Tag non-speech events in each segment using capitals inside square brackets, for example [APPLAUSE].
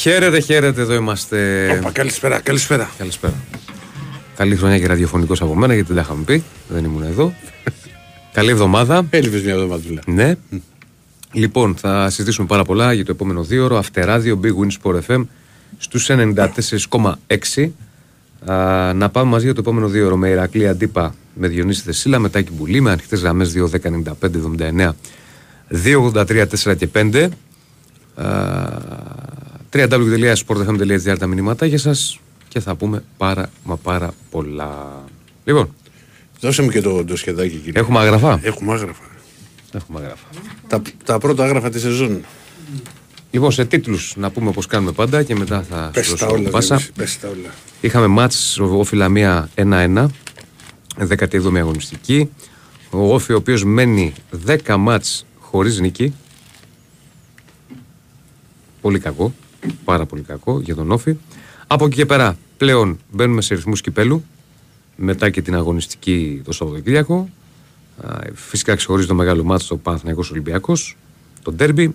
Χαίρετε, χαίρετε, εδώ είμαστε. Οπα, καλησπέρα, καλησπέρα. Καλησπέρα. Καλή χρονιά και ραδιοφωνικός από μένα, γιατί δεν τα είχαμε πει. Δεν ήμουν εδώ. [LAUGHS] Καλή εβδομάδα. Έλειπες μια εβδομάδα. Ναι. Λοιπόν, θα συζητήσουμε πάρα πολλά για το επόμενο δύο ώρο. Αυτεράδιο Big Win Sport FM στους 94,6. Α, να πάμε μαζί για το επόμενο δύο ώρο με Ηρακλή Αντίπα με Διονύση Θεσίλα, μετά και Μπουλή, με ανοιχτές γραμμές 2.10.95.79, 2.83, 4 και 5. www.sportfm.gr τα μηνύματα για σας και θα πούμε πάρα μα πάρα πολλά. Λοιπόν, Δώσε μου και το, το σχεδάκι, κύριε. έχουμε αγραφά. Έχουμε άγραφα. Έχουμε αγραφά. Τα, τα πρώτα άγραφα της σεζόν. Λοιπόν, σε τίτλους να πούμε όπως κάνουμε πάντα και μετά θα Πες σου τα δώσω όλα. πάσα. Διονύση, Πες τα όλα. Είχαμε μάτς ο Όφη Λαμία 1-1, 17η αγωνιστική. Ο Όφη ο οποίος μένει 10 μάτς χωρίς νίκη. Πολύ κακό, πάρα πολύ κακό για τον Όφη. Από εκεί και πέρα πλέον μπαίνουμε σε ρυθμούς κυπέλου μετά και την αγωνιστική το Σαββατοκύριακο. Α, Φυσικά ξεχωρίζει το μεγάλο μάτς το Παναθηναϊκός Ολυμπιακός, το ντέρμπι.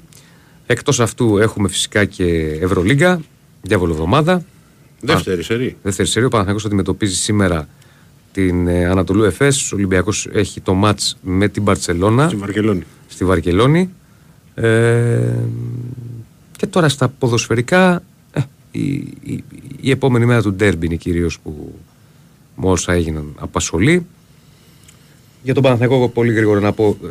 Εκτός αυτού έχουμε φυσικά και Ευρωλίγκα, διάβολο εβδομάδα. Δεύτερη σερή. Δεύτερη σερία, ο Παναθηναϊκός αντιμετωπίζει σήμερα την ε, Ανατολού Εφές. Ο Ολυμπιακός έχει το μάτς με την Μπαρτσελώνα Στη Βαρκελόνη. στη Βαρκελόνη. Ε, και τώρα στα ποδοσφαιρικά, ε, η, η, η επόμενη μέρα του ντέρμπι είναι κυρίως που με όσα έγιναν απασχολεί. Για τον Παναθηναϊκό πολύ γρήγορα να πω ε,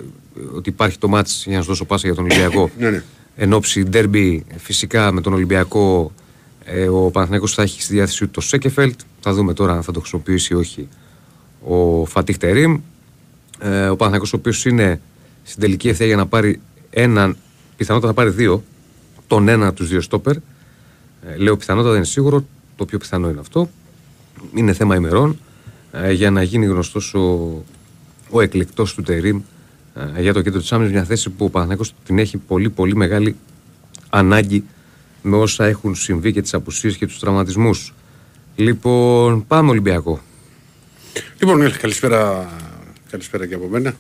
ότι υπάρχει το μάτς για να σου δώσω πάσα για τον Ολυμπιακό. [COUGHS] Ναι, ναι. Εν ώψη ντέρμπι φυσικά με τον Ολυμπιακό ε, ο Παναθηναϊκός θα έχει στη διάθεσή του το Σέκεφελτ. Θα δούμε τώρα αν θα το χρησιμοποιήσει ή όχι ο Φατίχ Τερίμ. Ε, ο Παναθηναϊκός ο οποίος είναι στην τελική ευθεία για να πάρει έναν, πιθανότατα θα πάρει δύο, τον ένα από τους δύο στόπερ. Ε, λέω πιθανότατα δεν είναι σίγουρο, το πιο πιθανό είναι αυτό. Είναι θέμα ημερών ε, για να γίνει γνωστός ο, ο εκλεκτός του Τερίμ ε, για το κέντρο της άμυνας, μια θέση που ο Παναθηναϊκός την έχει πολύ πολύ μεγάλη ανάγκη με όσα έχουν συμβεί και τις απουσίες και τους τραυματισμούς. Λοιπόν, πάμε Ολυμπιακό. Λοιπόν, έλα, καλησπέρα, καλησπέρα και από μένα.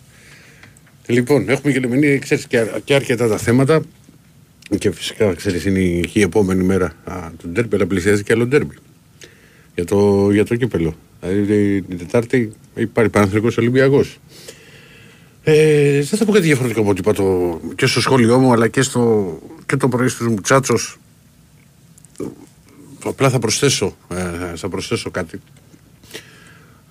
Λοιπόν, έχουμε και λεμινή, ξέρεις, και, και αρκετά τα θέματα. Και φυσικά, ξέρεις, είναι η, η επόμενη μέρα α, του ντέρμπι, αλλά πλησιάζει και άλλο ντέρμπι. Για το, για το κύπελο. Δηλαδή, την Τετάρτη υπάρχει Παναθηνικός Ολυμπιακός. Ε, δεν θα πω κάτι διαφορετικό από ό,τι είπα το, και στο σχόλιο μου, αλλά και, στο, και το πρωί στους Μουτσάτσος. Απλά θα προσθέσω, ε, θα προσθέσω κάτι.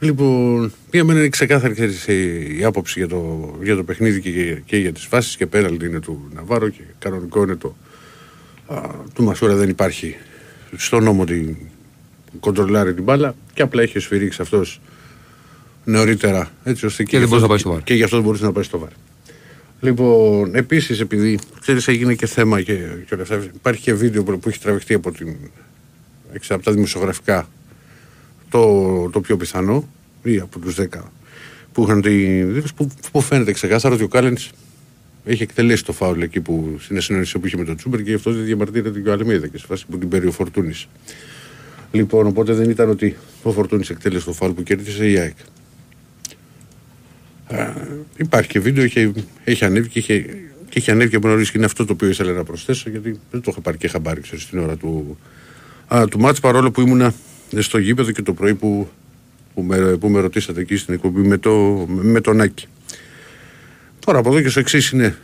Λοιπόν, μία μένα είναι ξεκάθαρη ξέρεις, η, η άποψη για το, για το παιχνίδι και, και για τις φάσεις και πέραλτι είναι του Ναβάρο και κανονικό είναι το α, του Μασούρα δεν υπάρχει στο νόμο ότι κοντρολάρει την μπάλα και απλά έχει σφυρίξει αυτός νωρίτερα έτσι ώστε Και δεν γι' μπορούσε αυτό- να πάει στο βάρ. Και γι' αυτό δεν μπορούσε να πάει στο βάρ. Λοιπόν, επίσης επειδή ξέρεις έγινε και θέμα και, και όλα αυτά, υπάρχει και βίντεο που που έχει τραβηχτεί από, την, έξω από τα δημοσιογραφικά το, το πιο πιθανό ή από τους 10 που είχαν τη που, που φαίνεται ξεκάθαρα ότι ο Κάλενς έχει εκτελέσει το φάουλ εκεί που στην συνεννόηση που είχε με τον Τσούμπερ και γι' αυτό δεν διαμαρτύρεται και ο Αλμίδα και σε φάση που την παίρνει ο Φορτούνης. Λοιπόν, οπότε δεν ήταν ότι ο Φορτούνης εκτέλεσε το φάουλ που κέρδισε η ΑΕΚ. Α, υπάρχει και βίντεο, έχει, έχει ανέβει και έχει, και έχει ανέβει και από νωρίς και είναι αυτό το οποίο ήθελα να προσθέσω γιατί δεν το είχα πάρει και χαμπάρι ξέρεις, στην ώρα του, α, του μάτς παρόλο που ήμουνα στο γήπεδο και το πρωί που, που, με, που με ρωτήσατε εκεί στην εκπομπή με, το, με τον Άκη. Τώρα από εδώ και στο εξής είναι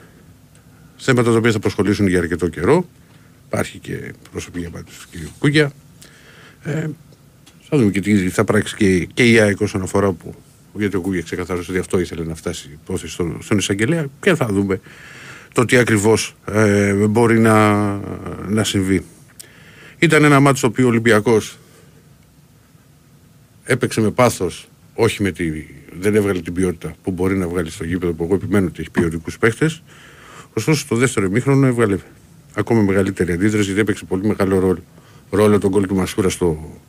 θέματα τα οποία θα απασχολήσουν για αρκετό καιρό. Υπάρχει και προσωπική απάντηση του κ. Κούγια. Ε, θα δούμε και τι θα πράξει και, και η ΑΕΚ όσον αφορά που γιατί ο Κούγια ξεκαθάρισε ότι αυτό ήθελε να φτάσει η υπόθεση στον, στον εισαγγελέα και θα δούμε το τι ακριβώς ε, μπορεί να, να συμβεί. Ήταν ένα μάτι στο οποίο ο Ολυμπιακός έπαιξε με πάθος όχι με τη, δεν έβγαλε την ποιότητα που μπορεί να βγάλει στο γήπεδο που εγώ επιμένω ότι έχει ποιοτικού παίχτες. Ωστόσο, στο δεύτερο ημίχρονο έβγαλε ακόμα μεγαλύτερη αντίδραση γιατί έπαιξε πολύ μεγάλο ρόλο, ρόλο τον γκολ του Μασούρα στο,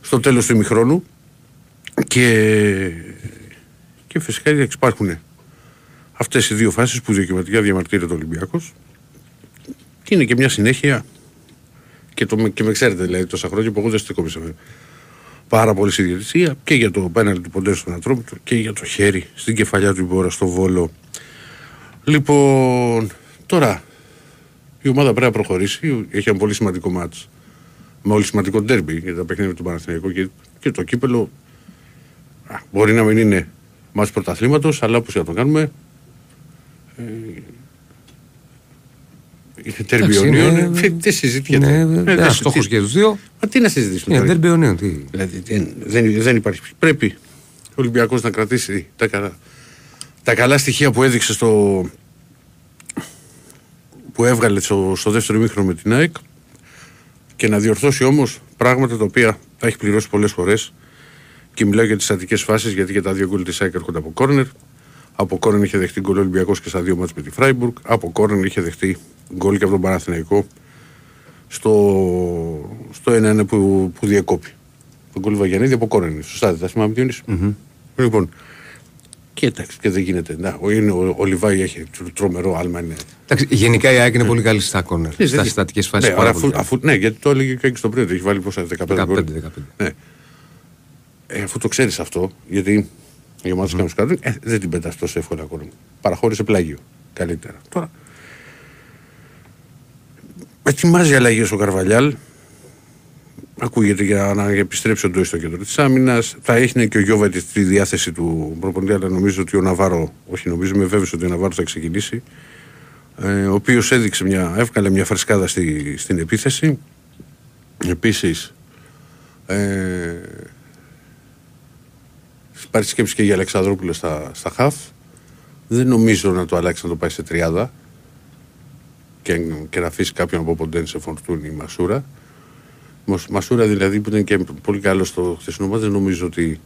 στο τέλος του ημιχρόνου. Και, και φυσικά υπάρχουν αυτές οι δύο φάσεις που δικαιωματικά διαμαρτύρεται ο Ολυμπιακός. Και είναι και μια συνέχεια. Και, το, και με ξέρετε δηλαδή τόσα χρόνια που εγώ δεν στεκόμαι σε πάρα πολύ στη διαιτησία και για το πέναλ του Ποντέ στον Ατρόμητο και για το χέρι στην κεφαλιά του Ιμπόρα στο Βόλο. Λοιπόν, τώρα Η ομάδα πρέπει να προχωρήσει. Έχει ένα πολύ σημαντικό μάτσο. Με όλη σημαντικό ντέρμπι για τα παιχνίδια του Παναθηναϊκού και, και το κύπελο. Α, μπορεί να μην είναι μάτς πρωταθλήματος, αλλά όπως για το κάνουμε. Ε, είναι τέρμπι Ιωνίων. είναι- ε, Τι συζητιέται. Είναι Ε, ένα δεν- στόχο τι- για τους δύο. Μα τι να συζητήσουμε. Είναι τώρα. δεν Ιωνίων. Τι; Δηλαδή δεν, δεν, δεν υπάρχει. Πρέπει ο Ολυμπιακός να κρατήσει τα καλά, τα καλά στοιχεία που έδειξε στο. που έβγαλε στο, στο δεύτερο μήχρονο με την ΑΕΚ και να διορθώσει όμως πράγματα τα οποία τα έχει πληρώσει πολλές φορές. Και μιλάω για τις στατικές φάσεις γιατί και τα δύο γκολ της ΑΕΚ έρχονται από κόρνερ. Από κόρνερ είχε δεχτεί γκολ ο Ολυμπιακός και στα δύο μάτς με τη Φράιμπουργκ. Από κόρνερ είχε δεχτεί γκολ και από τον Παναθηναϊκό στο, στο 1-1 που, που διεκόπη. Τον γκολ Βαγιανίδη από κόρνερ. Σωστά, δεν τα θυμάμαι τι είναι. Λοιπόν, και εντάξει, και δεν γίνεται. Να, ο, είναι, ο, ο Λιβάη έχει τρο- τρομερό άλμα. Είναι. Εντάξει, γενικά η ΑΕΚ είναι πολύ καλή στα κόρνερ. Ναι, Στα δεν- συστατικές φάσεις. Ναι, αλλά αφού, αφού, ναι, γιατί το έλεγε και στο πριν, ότι έχει βάλει πόσα 15 15-15. γκολ. Ναι. Ε, αφού το ξέρεις αυτό, γιατί η ομάδα mm. κάτω, ε, δεν την πετάς τόσο εύκολα ακόμα. Παραχώρησε πλάγιο. Καλύτερα. Τώρα. Ετοιμάζει αλλαγέ ο Καρβαλιάλ. Ακούγεται για να επιστρέψει ο Ντόι στο κέντρο της άμυνας. Θα έχει και ο Γιώβετ στη διάθεση του προπονητή, αλλά νομίζω ότι ο Ναβάρο, όχι νομίζω, είμαι βέβαιος ότι ο Ναβάρο θα ξεκινήσει. Ε, ο οποίος έδειξε μια, έβγαλε μια φρεσκάδα στη, στην επίθεση. Επίσης, ε, υπάρχει σκέψη και για Αλεξανδρόπουλο στα, στα χαφ. Δεν νομίζω να το αλλάξει να το πάει σε τριάδα και, και να αφήσει κάποιον από Ποντέν σε φορτούνη η Μασούρα. Μος- Μασούρα δηλαδή που ήταν και πολύ καλός στο χθεσινό μάτι, δεν νομίζω ότι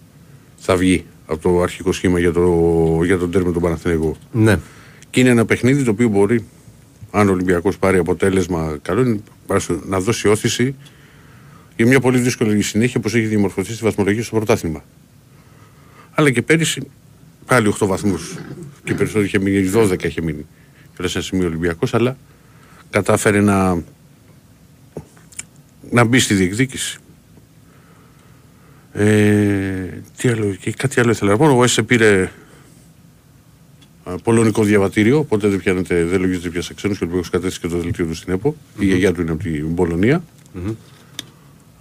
θα βγει από το αρχικό σχήμα για, το, για τον τέρμινο του Παναθηναϊκού. Ναι. Και είναι ένα παιχνίδι το οποίο μπορεί, αν ο Ολυμπιακός πάρει αποτέλεσμα καλό, είναι να δώσει όθηση για μια πολύ δύσκολη συνέχεια όπως έχει διαμορφωθεί στη βαθμολογία στο πρωτάθλημα. Αλλά και πέρυσι πάλι 8 βαθμούς. Και περισσότερο είχε μείνει, 12 είχε μείνει. Και σε ένα σημείο Ολυμπιακός, αλλά κατάφερε να, να μπει στη διεκδίκηση. Ε, τι άλλο, και κάτι άλλο ήθελα να πω. Ο ΕΣΕ πήρε α, πολωνικό διαβατήριο, οπότε δεν, πιάνεται, δεν λογίζεται πια σε ξένους και ο Ολυμπιακός κατέστησε και το δελτίο του στην ΕΠΟ. Η γιαγιά του είναι από την πολωνια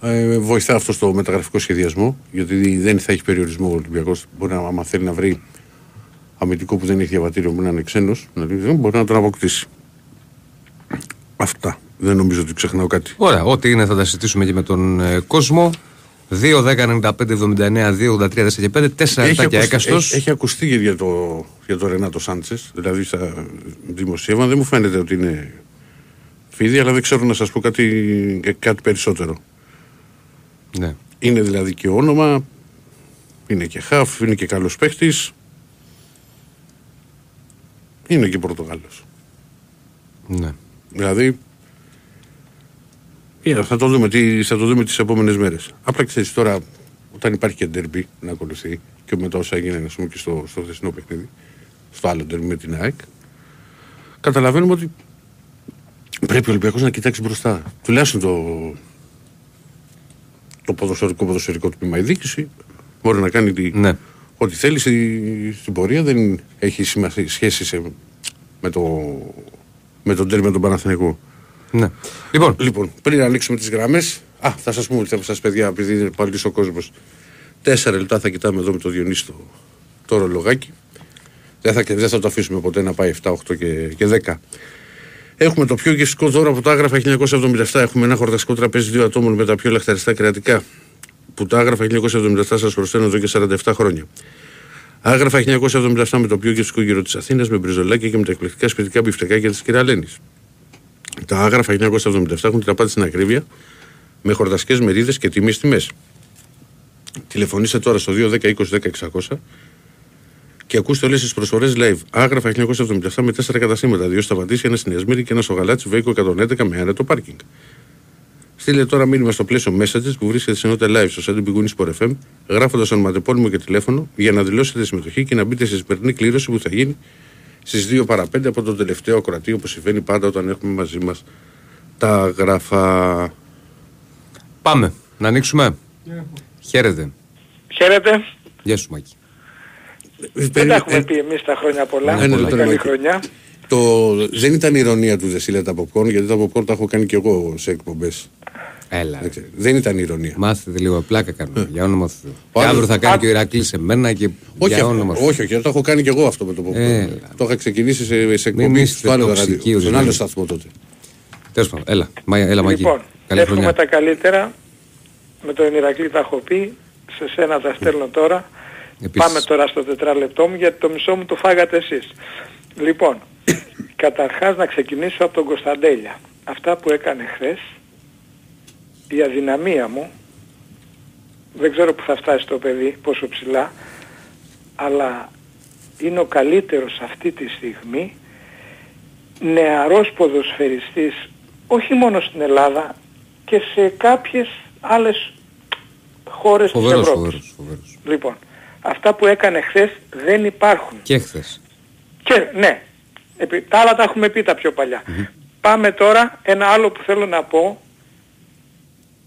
Ε, βοηθά αυτό στο μεταγραφικό σχεδιασμό, γιατί δεν θα έχει περιορισμό ο Ολυμπιακός. Μπορεί να, άμα θέλει να βρει αμυντικό που δεν έχει διαβατήριο, μπορεί να είναι ξένος, μπορεί να τον αποκτήσει. Αυτά. Δεν νομίζω ότι ξεχνάω κάτι. Ωραία, ό,τι είναι θα τα συζητήσουμε και με τον ε, κόσμο. 2, 10, 95, 79, 2, 83, 4 και 5, 4 λεπτά και ακουστεί, έκαστος. έχει, έχει ακουστεί για το, για το Ρενάτο Σάντσες. Δηλαδή στα δημοσίευμα δεν μου φαίνεται ότι είναι φίδι, αλλά δεν ξέρω να σας πω κάτι, κάτι περισσότερο. Ναι. Είναι δηλαδή και όνομα, είναι και χαφ, είναι και καλός παίχτης. Είναι και Πορτογάλος. ναι. Δηλαδή, yeah, θα το δούμε, τι, θα το δούμε τις επόμενες μέρες. Απλά ξέρεις τώρα, όταν υπάρχει και ντερμπι να ακολουθεί και μετά όσα έγινε ας πούμε, και στο, στο χθεσινό παιχνίδι, στο άλλο ντερμπι με την ΑΕΚ, καταλαβαίνουμε ότι πρέπει ο Ολυμπιακός να κοιτάξει μπροστά. Τουλάχιστον το, το ποδοσφαιρικό ποδοσφαιρικό τμήμα. Η διοίκηση μπορεί να κάνει τη, Ναι. ό,τι θέλει στη- στην πορεία, δεν έχει σημασία, σχέση σε- με, το, με τον τέρμι με τον Παναθηναϊκό. ναι. Λοιπόν, Λοιπόν, πριν ανοίξουμε τις γραμμές, α, θα σας πούμε ότι θα σας παιδιά, επειδή είναι πάλι ο κόσμος. Τέσσερα λεπτά θα κοιτάμε εδώ με το Διονύση το, το ρολογάκι. Δεν θα, δεν θα το αφήσουμε ποτέ να πάει 7, 8 και, και 10. Έχουμε το πιο γευστικό δώρο από το άγραφα 1977. Έχουμε ένα χορταστικό τραπέζι δύο ατόμων με τα πιο λαχταριστά κρεατικά. Που το άγραφα 1977 σας προσφέρουν εδώ και 47 χρόνια. Άγραφα 1977 με το πιο γευστικό γύρο της Αθήνας με μπριζολάκια και με τα εκπληκτικά σπιτικά μπιφτεκάκια της κυρα-Λένης. Τα άγραφα 1977 έχουν την απάντηση στην ακρίβεια με χορταστικέ μερίδες και τιμέ τιμέ. Τηλεφωνήστε τώρα στο 210 20 10 600 και ακούστε όλες τις προσφορές live. Άγραφα 1977 με 4 καταστήματα, δύο στα Βατήσια, ένα στην Ιασμήρη και ένα στο Γαλάτσι Βέικο 111 με άνετο πάρκινγκ. Στείλτε τώρα μήνυμα στο πλαίσιο messages που βρίσκεται σε νότα live στο site του Big Win Sport FM, γράφοντας ονοματεπώνυμο και τηλέφωνο για να δηλώσετε συμμετοχή και να μπείτε στη σημερινή κλήρωση που θα γίνει στις 2 παρα 5 από τον τελευταίο ακροατή, όπως συμβαίνει πάντα όταν έχουμε μαζί μας τα άγραφα. πάμε. Να ανοίξουμε. Χαίρετε. Χαίρετε. Γεια σου, Μάκη. Δεν τα έχουμε πει εμείς τα χρόνια πολλά. Ε, ναι, Πολύ τώρα, καλή Μάκη. χρονιά. Το, δεν ήταν ηρωνία του Δεσίλα τα popcorn, γιατί τα popcorn τα έχω κάνει και εγώ σε εκπομπές. Έλα. Δεν ξέρω, Δεν ήταν ηρωνία. Μάθετε λίγο πλάκα κάνουμε. Για όνομα του Θεού. Ο Και άλλος- αύριο θα κάνει και ο Ηρακλής σε μένα και Όχι, για όνομα του όχι, όχι, το έχω κάνει και εγώ αυτό με το popcorn. Έλα. Το είχα ξεκινήσει σε, σε εκπομπή είστε στο άλλο τοξικοί ραδίο, στον ορισμένοι. άλλο σταθμό τότε. Τέλος πάντων, έλα. Μα, έλα, Μάκη. Λοιπόν, Καλή εύχομαι χρονιά. τα καλύτερα. Με τον Ηρακλή τα έχω πει. Σε σένα τα στέλνω τώρα. Επίσης. Πάμε τώρα στο τετράλεπτό μου γιατί το μισό μου το φάγατε εσείς. Λοιπόν, [COUGHS] καταρχάς να ξεκινήσω από τον Κωνσταντέλια. Αυτά που έκανε χθες, η αδυναμία μου, δεν ξέρω που θα φτάσει το παιδί, πόσο ψηλά, αλλά είναι ο καλύτερος αυτή τη στιγμή νεαρός ποδοσφαιριστής όχι μόνο στην Ελλάδα και σε κάποιες άλλες χώρες Φοβερός, της Ευρώπης. φοβερός. Φοβερός. Λοιπόν, αυτά που έκανε χθες δεν υπάρχουν. Και χθες. Και ναι, επί, τα άλλα τα έχουμε πει τα πιο παλια Πάμε τώρα, ένα άλλο που θέλω να πω,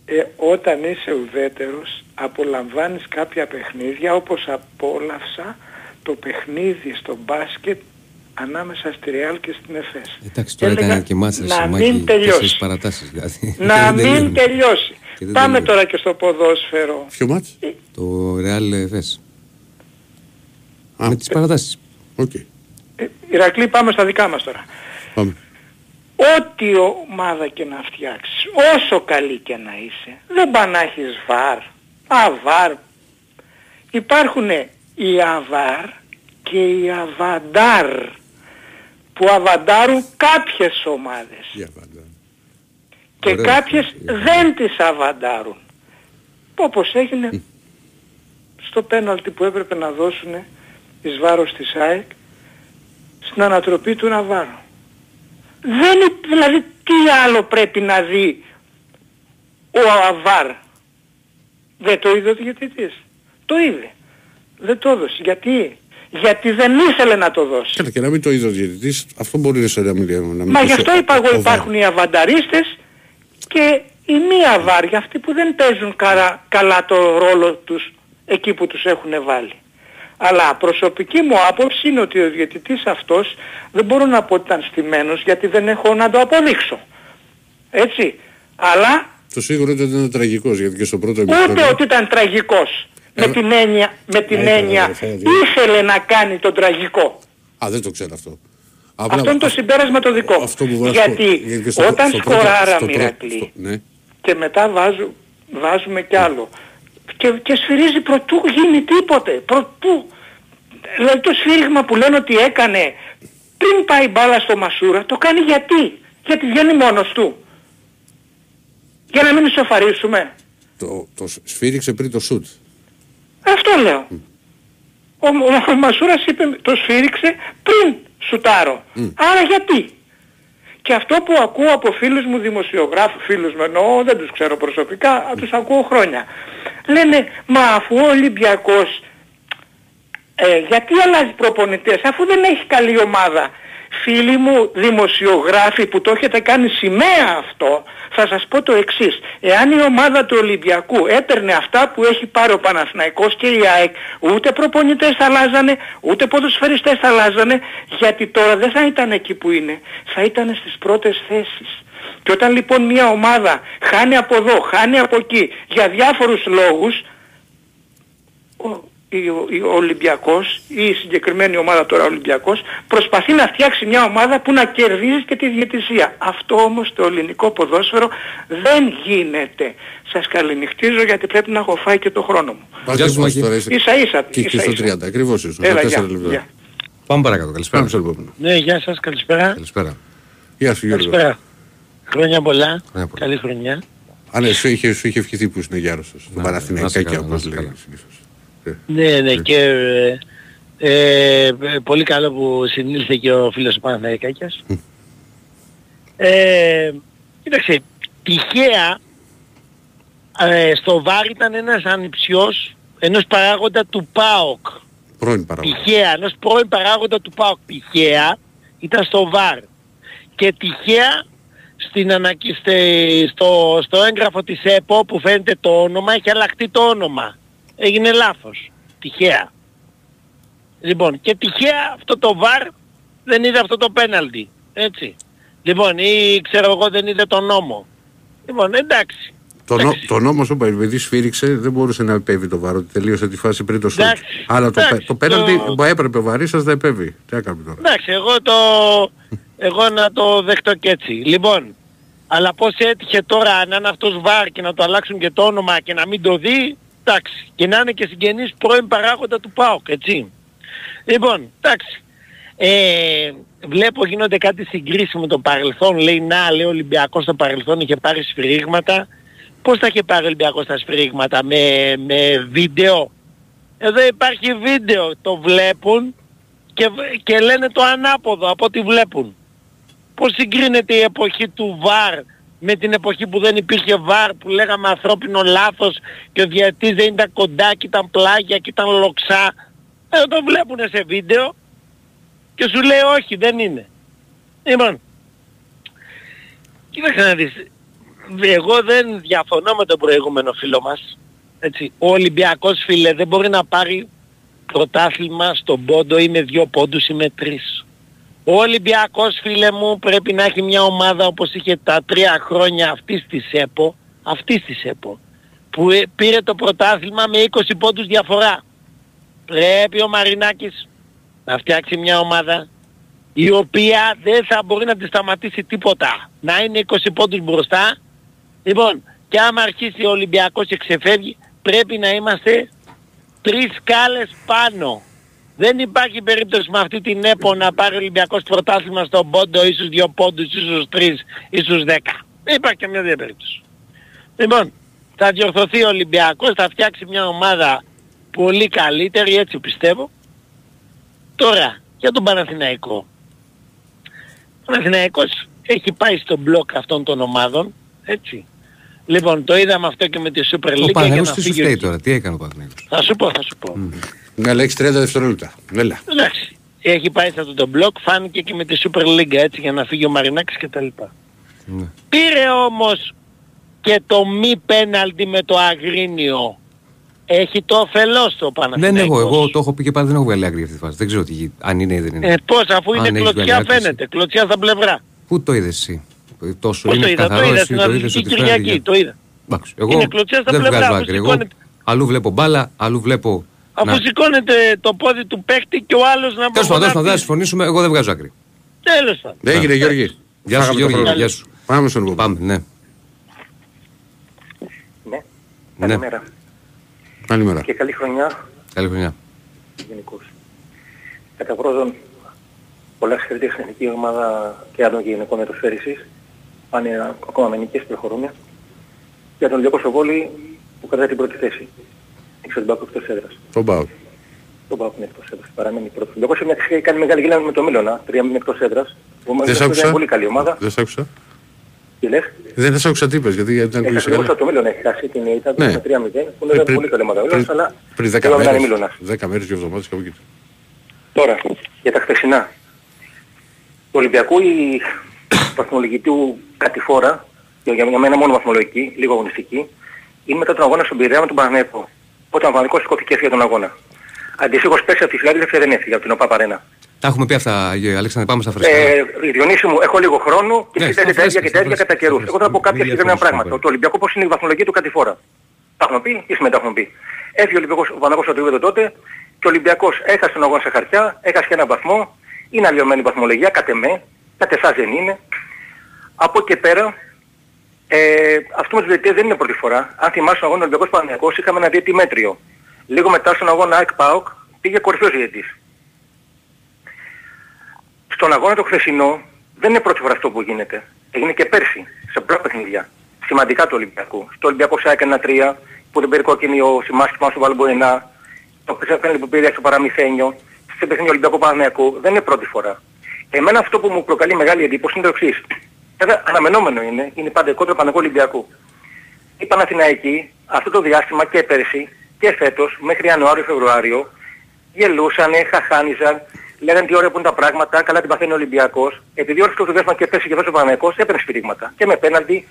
ε, όταν είσαι ουδέτερος απολαμβάνεις κάποια παιχνίδια όπως απόλαυσα το παιχνίδι στο μπάσκετ ανάμεσα στη Ρεάλ και στην ΕΦΕΣ. Εντάξει, τώρα Έλεγα ήταν και μάτσα να σε μην Μάκη. τελειώσει. τέσσερις παρατάσεις δηλαδή. Να [LAUGHS] Και δεν μην τελειώνει. τελειώσει. Και δεν Πάμε τελειώνει. τώρα και στο ποδόσφαιρο. Ποιο ματς; Το Ρεάλ-Εφές. Α, Με τις παρατάσεις. οκ. Ε, Ηρακλή πάμε στα δικά μας τώρα. Πάμε. Ό,τι ομάδα και να φτιάξεις, όσο καλή και να είσαι, δεν πά να έχεις VAR, αβαρ. Υπάρχουν οι αβαρ και οι αβαντάρ που αβαντάρουν κάποιες ομάδες Για πάντα. και Ωραίο. κάποιες δεν τις αβαντάρουν. Όπως έγινε στο πέναλτι που έπρεπε να δώσουν εις βάρος της ΑΕΚ στην ανατροπή του Ναβάρου. Δεν, υ- δηλαδή τι άλλο πρέπει να δει ο Αβάρ; Δεν το είδε ο διαιτητής. Το είδε. Δεν το έδωσε. Γιατί; Γιατί δεν ήθελε να το δώσει. Καλά, και να μην το είδε ο διαιτητής, αυτό μπορεί να μην, να μην Μα το γι' αυτό σε- είπα ο εγώ Βάρ. υπάρχουν οι αβανταρίστες και οι μη αβάροι, αυτοί που δεν παίζουν καλά, καλά το ρόλο τους εκεί που τους έχουν βάλει. Αλλά προσωπική μου άποψη είναι ότι ο διαιτητής αυτός δεν μπορώ να πω ότι ήταν στημένος γιατί δεν έχω να το αποδείξω. Έτσι. Αλλά Το σίγουρο είναι ότι ήταν τραγικός, γιατί και στο πρώτο ούτε ημίχρονο- ότι ήταν τραγικός. Με Ε, την έννοια, με την ναι, έννοια ναι, ναι, ήθελε να κάνει τον τραγικό. Α, δεν το ξέρω αυτό. Απλά- Αυτό είναι το συμπέρασμα το δικό μου. Αυτό που μπορώ να σου πω, Γιατί γιατί στο- όταν στο πρώτο- σκοράραμε στο πρώτο- Ηρακλή στο- Ναι. και μετά βάζου, βάζουμε κι άλλο και, και σφυρίζει προτού γίνει τίποτε. Προτού. Δηλαδή το σφύριγμα που λένε ότι έκανε πριν πάει η μπάλα στο Μασούρα το κάνει γιατί. Γιατί βγαίνει μόνος του. Για να μην ισοφαρίσουμε. Το, το σφύριξε πριν το σουτ. Αυτό λέω. Ο, ο, ο Μασούρας είπε το σφύριξε πριν σουτάρω. Άρα γιατί; Και αυτό που ακούω από φίλους μου δημοσιογράφους, φίλους με εννοώ, δεν τους ξέρω προσωπικά, α, τους ακούω χρόνια. Λένε, μα αφού ο Ολυμπιακός, ε, γιατί αλλάζει προπονητές, αφού δεν έχει καλή ομάδα. Φίλοι μου δημοσιογράφοι που το έχετε κάνει σημαία αυτό, θα σας πω το εξής. Εάν η ομάδα του Ολυμπιακού έπαιρνε αυτά που έχει πάρει ο Παναθηναϊκός και η ΑΕΚ, ούτε προπονητές θα αλλάζανε, ούτε ποδοσφαιριστές θα αλλάζανε, γιατί τώρα δεν θα ήταν εκεί που είναι, θα ήταν στις πρώτες θέσεις. Και όταν λοιπόν μια ομάδα χάνει από εδώ, χάνει από εκεί, για διάφορους λόγους, ο, η- ο, η- ο Ολυμπιακός ή η συγκεκριμένη ομάδα τώρα Ολυμπιακός προσπαθεί να φτιάξει μια ομάδα που να κερδίζει και τη διαιτησία. Αυτό όμως το ελληνικό ποδόσφαιρο δεν γίνεται. Σας καληνυχτίζω γιατί πρέπει να έχω φάει και το χρόνο μου. Πάτε σου, μας Μάκη. τώρα, είστε- Ίσα ίσα. Και εκεί ίσα στο ίσα. 30, ακριβώς ήσουν. Έλα, στα γεια, τέσσερα λεπτά. γεια. Πάμε παρακάτω. Καλησπέρα. Πάμε στο επόμενο. Ναι, γεια σας, καλησπέρα. Καλησπέρα. Γεια σου Γιώργο. Καλησπέρα. Χρόνια πολλά. Χρόνια πολλά. Καλή χρονιά. Α, ναι, σου είχε, σου είχε ευχηθεί που είναι γιάρος στον Να, Παναθηναϊκάκια να σε καλά, όπως να σε λέει καλά. συνήθως. Ε, Ναι, ναι, και ε, ε, πολύ καλό που συνήλθε και ο φίλος του Παναθηναϊκάκιας. Ε, κοίταξε, τυχαία ε, στο ΒΑΡ ήταν ένας ανιψιός ενός παράγοντα του ΠΑΟΚ. Πρώην παραγωγή. Τυχαία, ενός πρώην παράγοντα του ΠΑΟΚ. Τυχαία ήταν στο ΒΑΡ. Και τυχαία στην ανακοι... στε- στο, στο έγγραφο της ΕΠΟ που φαίνεται το όνομα έχει αλλάχτεί το όνομα. Έγινε λάθος. Τυχαία. Λοιπόν, και τυχαία αυτό το ΒΑΡ δεν είδε αυτό το πέναλτι. Έτσι. Λοιπόν, ή ξέρω εγώ δεν είδε τον νόμο. Λοιπόν, εντάξει. Το, νο, Εντάξει. το νόμο ο επειδή σφύριξε δεν μπορούσε να επέβει το βάρο. Τελείωσε τη φάση πριν το σουτ. Εντάξει. Αλλά το, Εντάξει. το πέναλτι Το- που έπρεπε ο Βαρύσας δεν επέβει. Τι έκαμε τώρα; Εντάξει, εγώ το... εγώ να το δεχτώ και έτσι. Λοιπόν, αλλά πώς έτυχε τώρα να είναι αυτός βάρ και να το αλλάξουν και το όνομα και να μην το δει, εντάξει. Και να είναι και συγγενής πρώην παράγοντα του ΠΑΟΚ, έτσι. Λοιπόν, εντάξει. Ε, βλέπω γίνονται κάτι συγκρίσεις με το παρελθόν. Λέει να, λέει ο Ολυμπιακός στο παρελθόν είχε πάρει σφυρίγματα. Πώς θα είχε πάρει ο Ολυμπιακός τα σφυρίγματα, με, με βίντεο; Εδώ υπάρχει βίντεο, το βλέπουν και, β- και λένε το ανάποδο από ό,τι βλέπουν. Πώς συγκρίνεται η εποχή του ΒΑΡ με την εποχή που δεν υπήρχε ΒΑΡ που λέγαμε ανθρώπινο λάθος και ο διαιτής δεν ήταν κοντά και ήταν πλάγια και ήταν λοξά. Εδώ το βλέπουν σε βίντεο και σου λέει όχι δεν είναι. Λοιπόν, κοίταξε να δεις. Εγώ δεν διαφωνώ με τον προηγούμενο φίλο μας. Έτσι. Ο Ολυμπιακός φίλε δεν μπορεί να πάρει πρωτάθλημα στον πόντο ή με δύο πόντους ή με τρεις. Ο Ολυμπιακός φίλε μου πρέπει να έχει μια ομάδα όπως είχε τα τρία χρόνια αυτής της ΕΠΟ, αυτής της ΕΠΟ, που ε, πήρε το πρωτάθλημα με 20 πόντους διαφορά. Πρέπει ο Μαρινάκης να φτιάξει μια ομάδα η οποία δεν θα μπορεί να τη σταματήσει τίποτα. Να είναι 20 πόντους μπροστά. Λοιπόν, και άμα αρχίσει ο Ολυμπιακός και ξεφεύγει, πρέπει να είμαστε τρεις σκάλες πάνω. Δεν υπάρχει περίπτωση με αυτή την ΕΠΟ να πάρει ο Ολυμπιακός πρωτάθλημα στον πόντο, ίσως δύο πόντους, ίσως τρεις, ίσως δέκα. Δεν υπάρχει καμία δύο περίπτωση. Λοιπόν, θα διορθωθεί ο Ολυμπιακός, θα φτιάξει μια ομάδα πολύ καλύτερη, έτσι πιστεύω. Τώρα, για τον Παναθηναϊκό. Ο Παναθηναϊκός έχει πάει στο μπλοκ αυτών των ομάδων, έτσι. Λοιπόν, το είδαμε αυτό και με τη Super League. Ο και Παναγιώτης να τι σου φύγει ο- φταίει τώρα, τι έκανε ο Παναγιώτης; Θα σου πω, θα σου πω. Να λέξει 30 δευτερόλεπτα. Έλα. Εντάξει. Έχει πάει σε αυτό το μπλοκ, φάνηκε και με τη Super League έτσι για να φύγει ο Μαρινάκης και τα λοιπά. Ναι. Πήρε όμως και το μη πέναλτι με το Αγρίνιο. Έχει το ωφελός το Δεν Παναθηναϊκός. έχω, εγώ το έχω πει και πάλι δεν έχω βγάλει άκρη αυτή τη φάση. Δεν ξέρω τι, γι- αν είναι ή δεν είναι. Ε, πώς αφού Αν είναι έχεις κλωτσιά βγάλει άκρη, φαίνεται, κλωτσιά στα πλευρά. Πού το είδες εσύ; Ε, Τόσο Πώς είναι το είδα, το καθαρό, είδα εσύ στην το είδες Αθλητική ότι φαίνεται. Κυριακή, το είδα. Εντάξει, εγώ Είναι κλωτσιά στα δεν πλευρά, βγάζω αφού άκρη. Εγώ σηκώνεται. αλλού βλέπω μπάλα, αλλού βλέπω... Αφού να- σηκώνεται το πόδι του παίκτη και ο άλλος να Τέλος πάντων, τέλος πάντων, δεν θα να συμφωνήσουμε, εγώ δεν βγάζω άκρη. Τέλος πάντων. Δεν έγινε Ναι. Γιώργη. Γεια σου Φάγαμε το Γιώργη, χρόνο. γεια σου. Πάμε στον επόμενο. Πάμε, ναι. Ναι. Ναι. Καλημέρα. Καλημέρα. Και καλή χρονιά Καλή χρονιά. γενικώς. Κατά πρώτον, πολλά συγχαρητήρια στην εθνική ομάδα και άντων και γυναικών μετοσφαίρισης. Πάνε ακόμα με νίκες, προχωρούμε. Για τον Λιώκο Σοβόλη που κρατάει την πρώτη θέση. Έξω την Πάκο εκτός έδρας. Τον Πάο. Τον Πάκο είναι εκτός έδρας. Παραμένει πρώτος. Ο Λιώκος μια έχει κάνει μεγάλη γύλα με το Μίλωνα. Τρία μήνες εκτός έδρας. Ο Δεν σ' Μίλωνας άκουσα; είναι πολύ καλή ομάδα. Δεν σ' άκουσα; Τι λες; Δεν σ' άκουσα τι είπες, γιατί δεν Έχει ακούγεσαι ακριβώς καλά. το Μίλωνα έχει χάσει την ήττα του Ναι. με 3-0. Που είναι Πριν- πολύ καλή ομάδα. Μίλωνας, αλλά Πριν 10 είπαμε να είναι μέρες, Μίλωνας. 10 μέρες, 2 εβδομάδες κάπου εκεί. Τώρα, για τα χθεσινά. Του Ολυμπιακού η βαθμολογικού κατηφόρα, για για μένα μόνο βαθμολογική, λίγο αγωνιστική, είναι μετά τον αγώνα στον Πειραιά με τον Παναγενικό. Όταν ο Παναγενικός σηκώθηκε έφυγε για τον αγώνα. Αντιστοίχως πέρσι από τη Φιλάδελφια δεν έφυγε, από την ΟΠΑ Παρένα. Τα έχουμε πει αυτά, Γε- Αλέξανδρε, πάμε στα φρέσκα. Ε, Διονύση μου, έχω λίγο χρόνο και Ναι, εσύ στα λέτε τα ίδια φρέσκα, και τα ίδια στα κατά φρέσκα, καιρούς. στα Εγώ θα πω φρέσκα. κάποια Μην συγκεκριμένα διαφωνήσουμε πράγματα. πάλι. Το Ολυμπιακό πώς είναι η βαθμολογία του κατηφόρα. Τα έχουμε πει ή σήμερα τα έχουμε πει. Έφυγε ο Ολυμπιακός, ο Παναγός στο επίπεδο τότε και ο Ολυμπιακός έχασε τον αγώνα σε χαρτιά, έχασε και έναν βαθμό, είναι αλλοιωμένη η βαθμολογία, κατ' εμέ, κατ' εσάς δεν είναι. Από εκεί και πέρα, ε, αυτό με τους διαιτητές δεν είναι πρώτη φορά. Αν θυμάσαι τον αγώνα Ολυμπιακός Παναγιακός είχαμε ένα διαιτή μέτριο. Λίγο μετά στον αγώνα ΑΕΚ ΠΑΟΚ πήγε κορυφαίος διαιτητής. Στον αγώνα το χθεσινό δεν είναι πρώτη φορά αυτό που γίνεται. Έγινε και πέρσι, σε πολλά παιχνίδια. Σημαντικά του Ολυμπιακού. Στο Ολυμπιακό ΣΑΕΚ 1-3 που δεν πήρε κόκκινη ο Σιμάσκης πάνω στο Βαλμποενά. Το πέναλτι που πήρε στο Παραμυθένιο. Σε παιχνίδι Ολυμπιακού Παναγιακού δεν είναι πρώτη φορά. Εμένα αυτό που μου προκαλεί μεγάλη εντύπωση είναι το εξής. Βέβαια αναμενόμενο είναι, είναι πάντα κόντρα Παναγικού Ολυμπιακού. Οι Παναθηναϊκοί αυτό το διάστημα και πέρσι και φέτος μέχρι Ιανουάριο-Φεβρουάριο γελούσανε, χαχάνιζαν, λέγανε τι ωραία που είναι τα πράγματα, καλά την παθαίνει ο Ολυμπιακός. Επειδή όρθιος το διάστημα και πέρσι και φέτος ο Παναγιακός έπαιρνε σφυρίγματα και με πέναλτι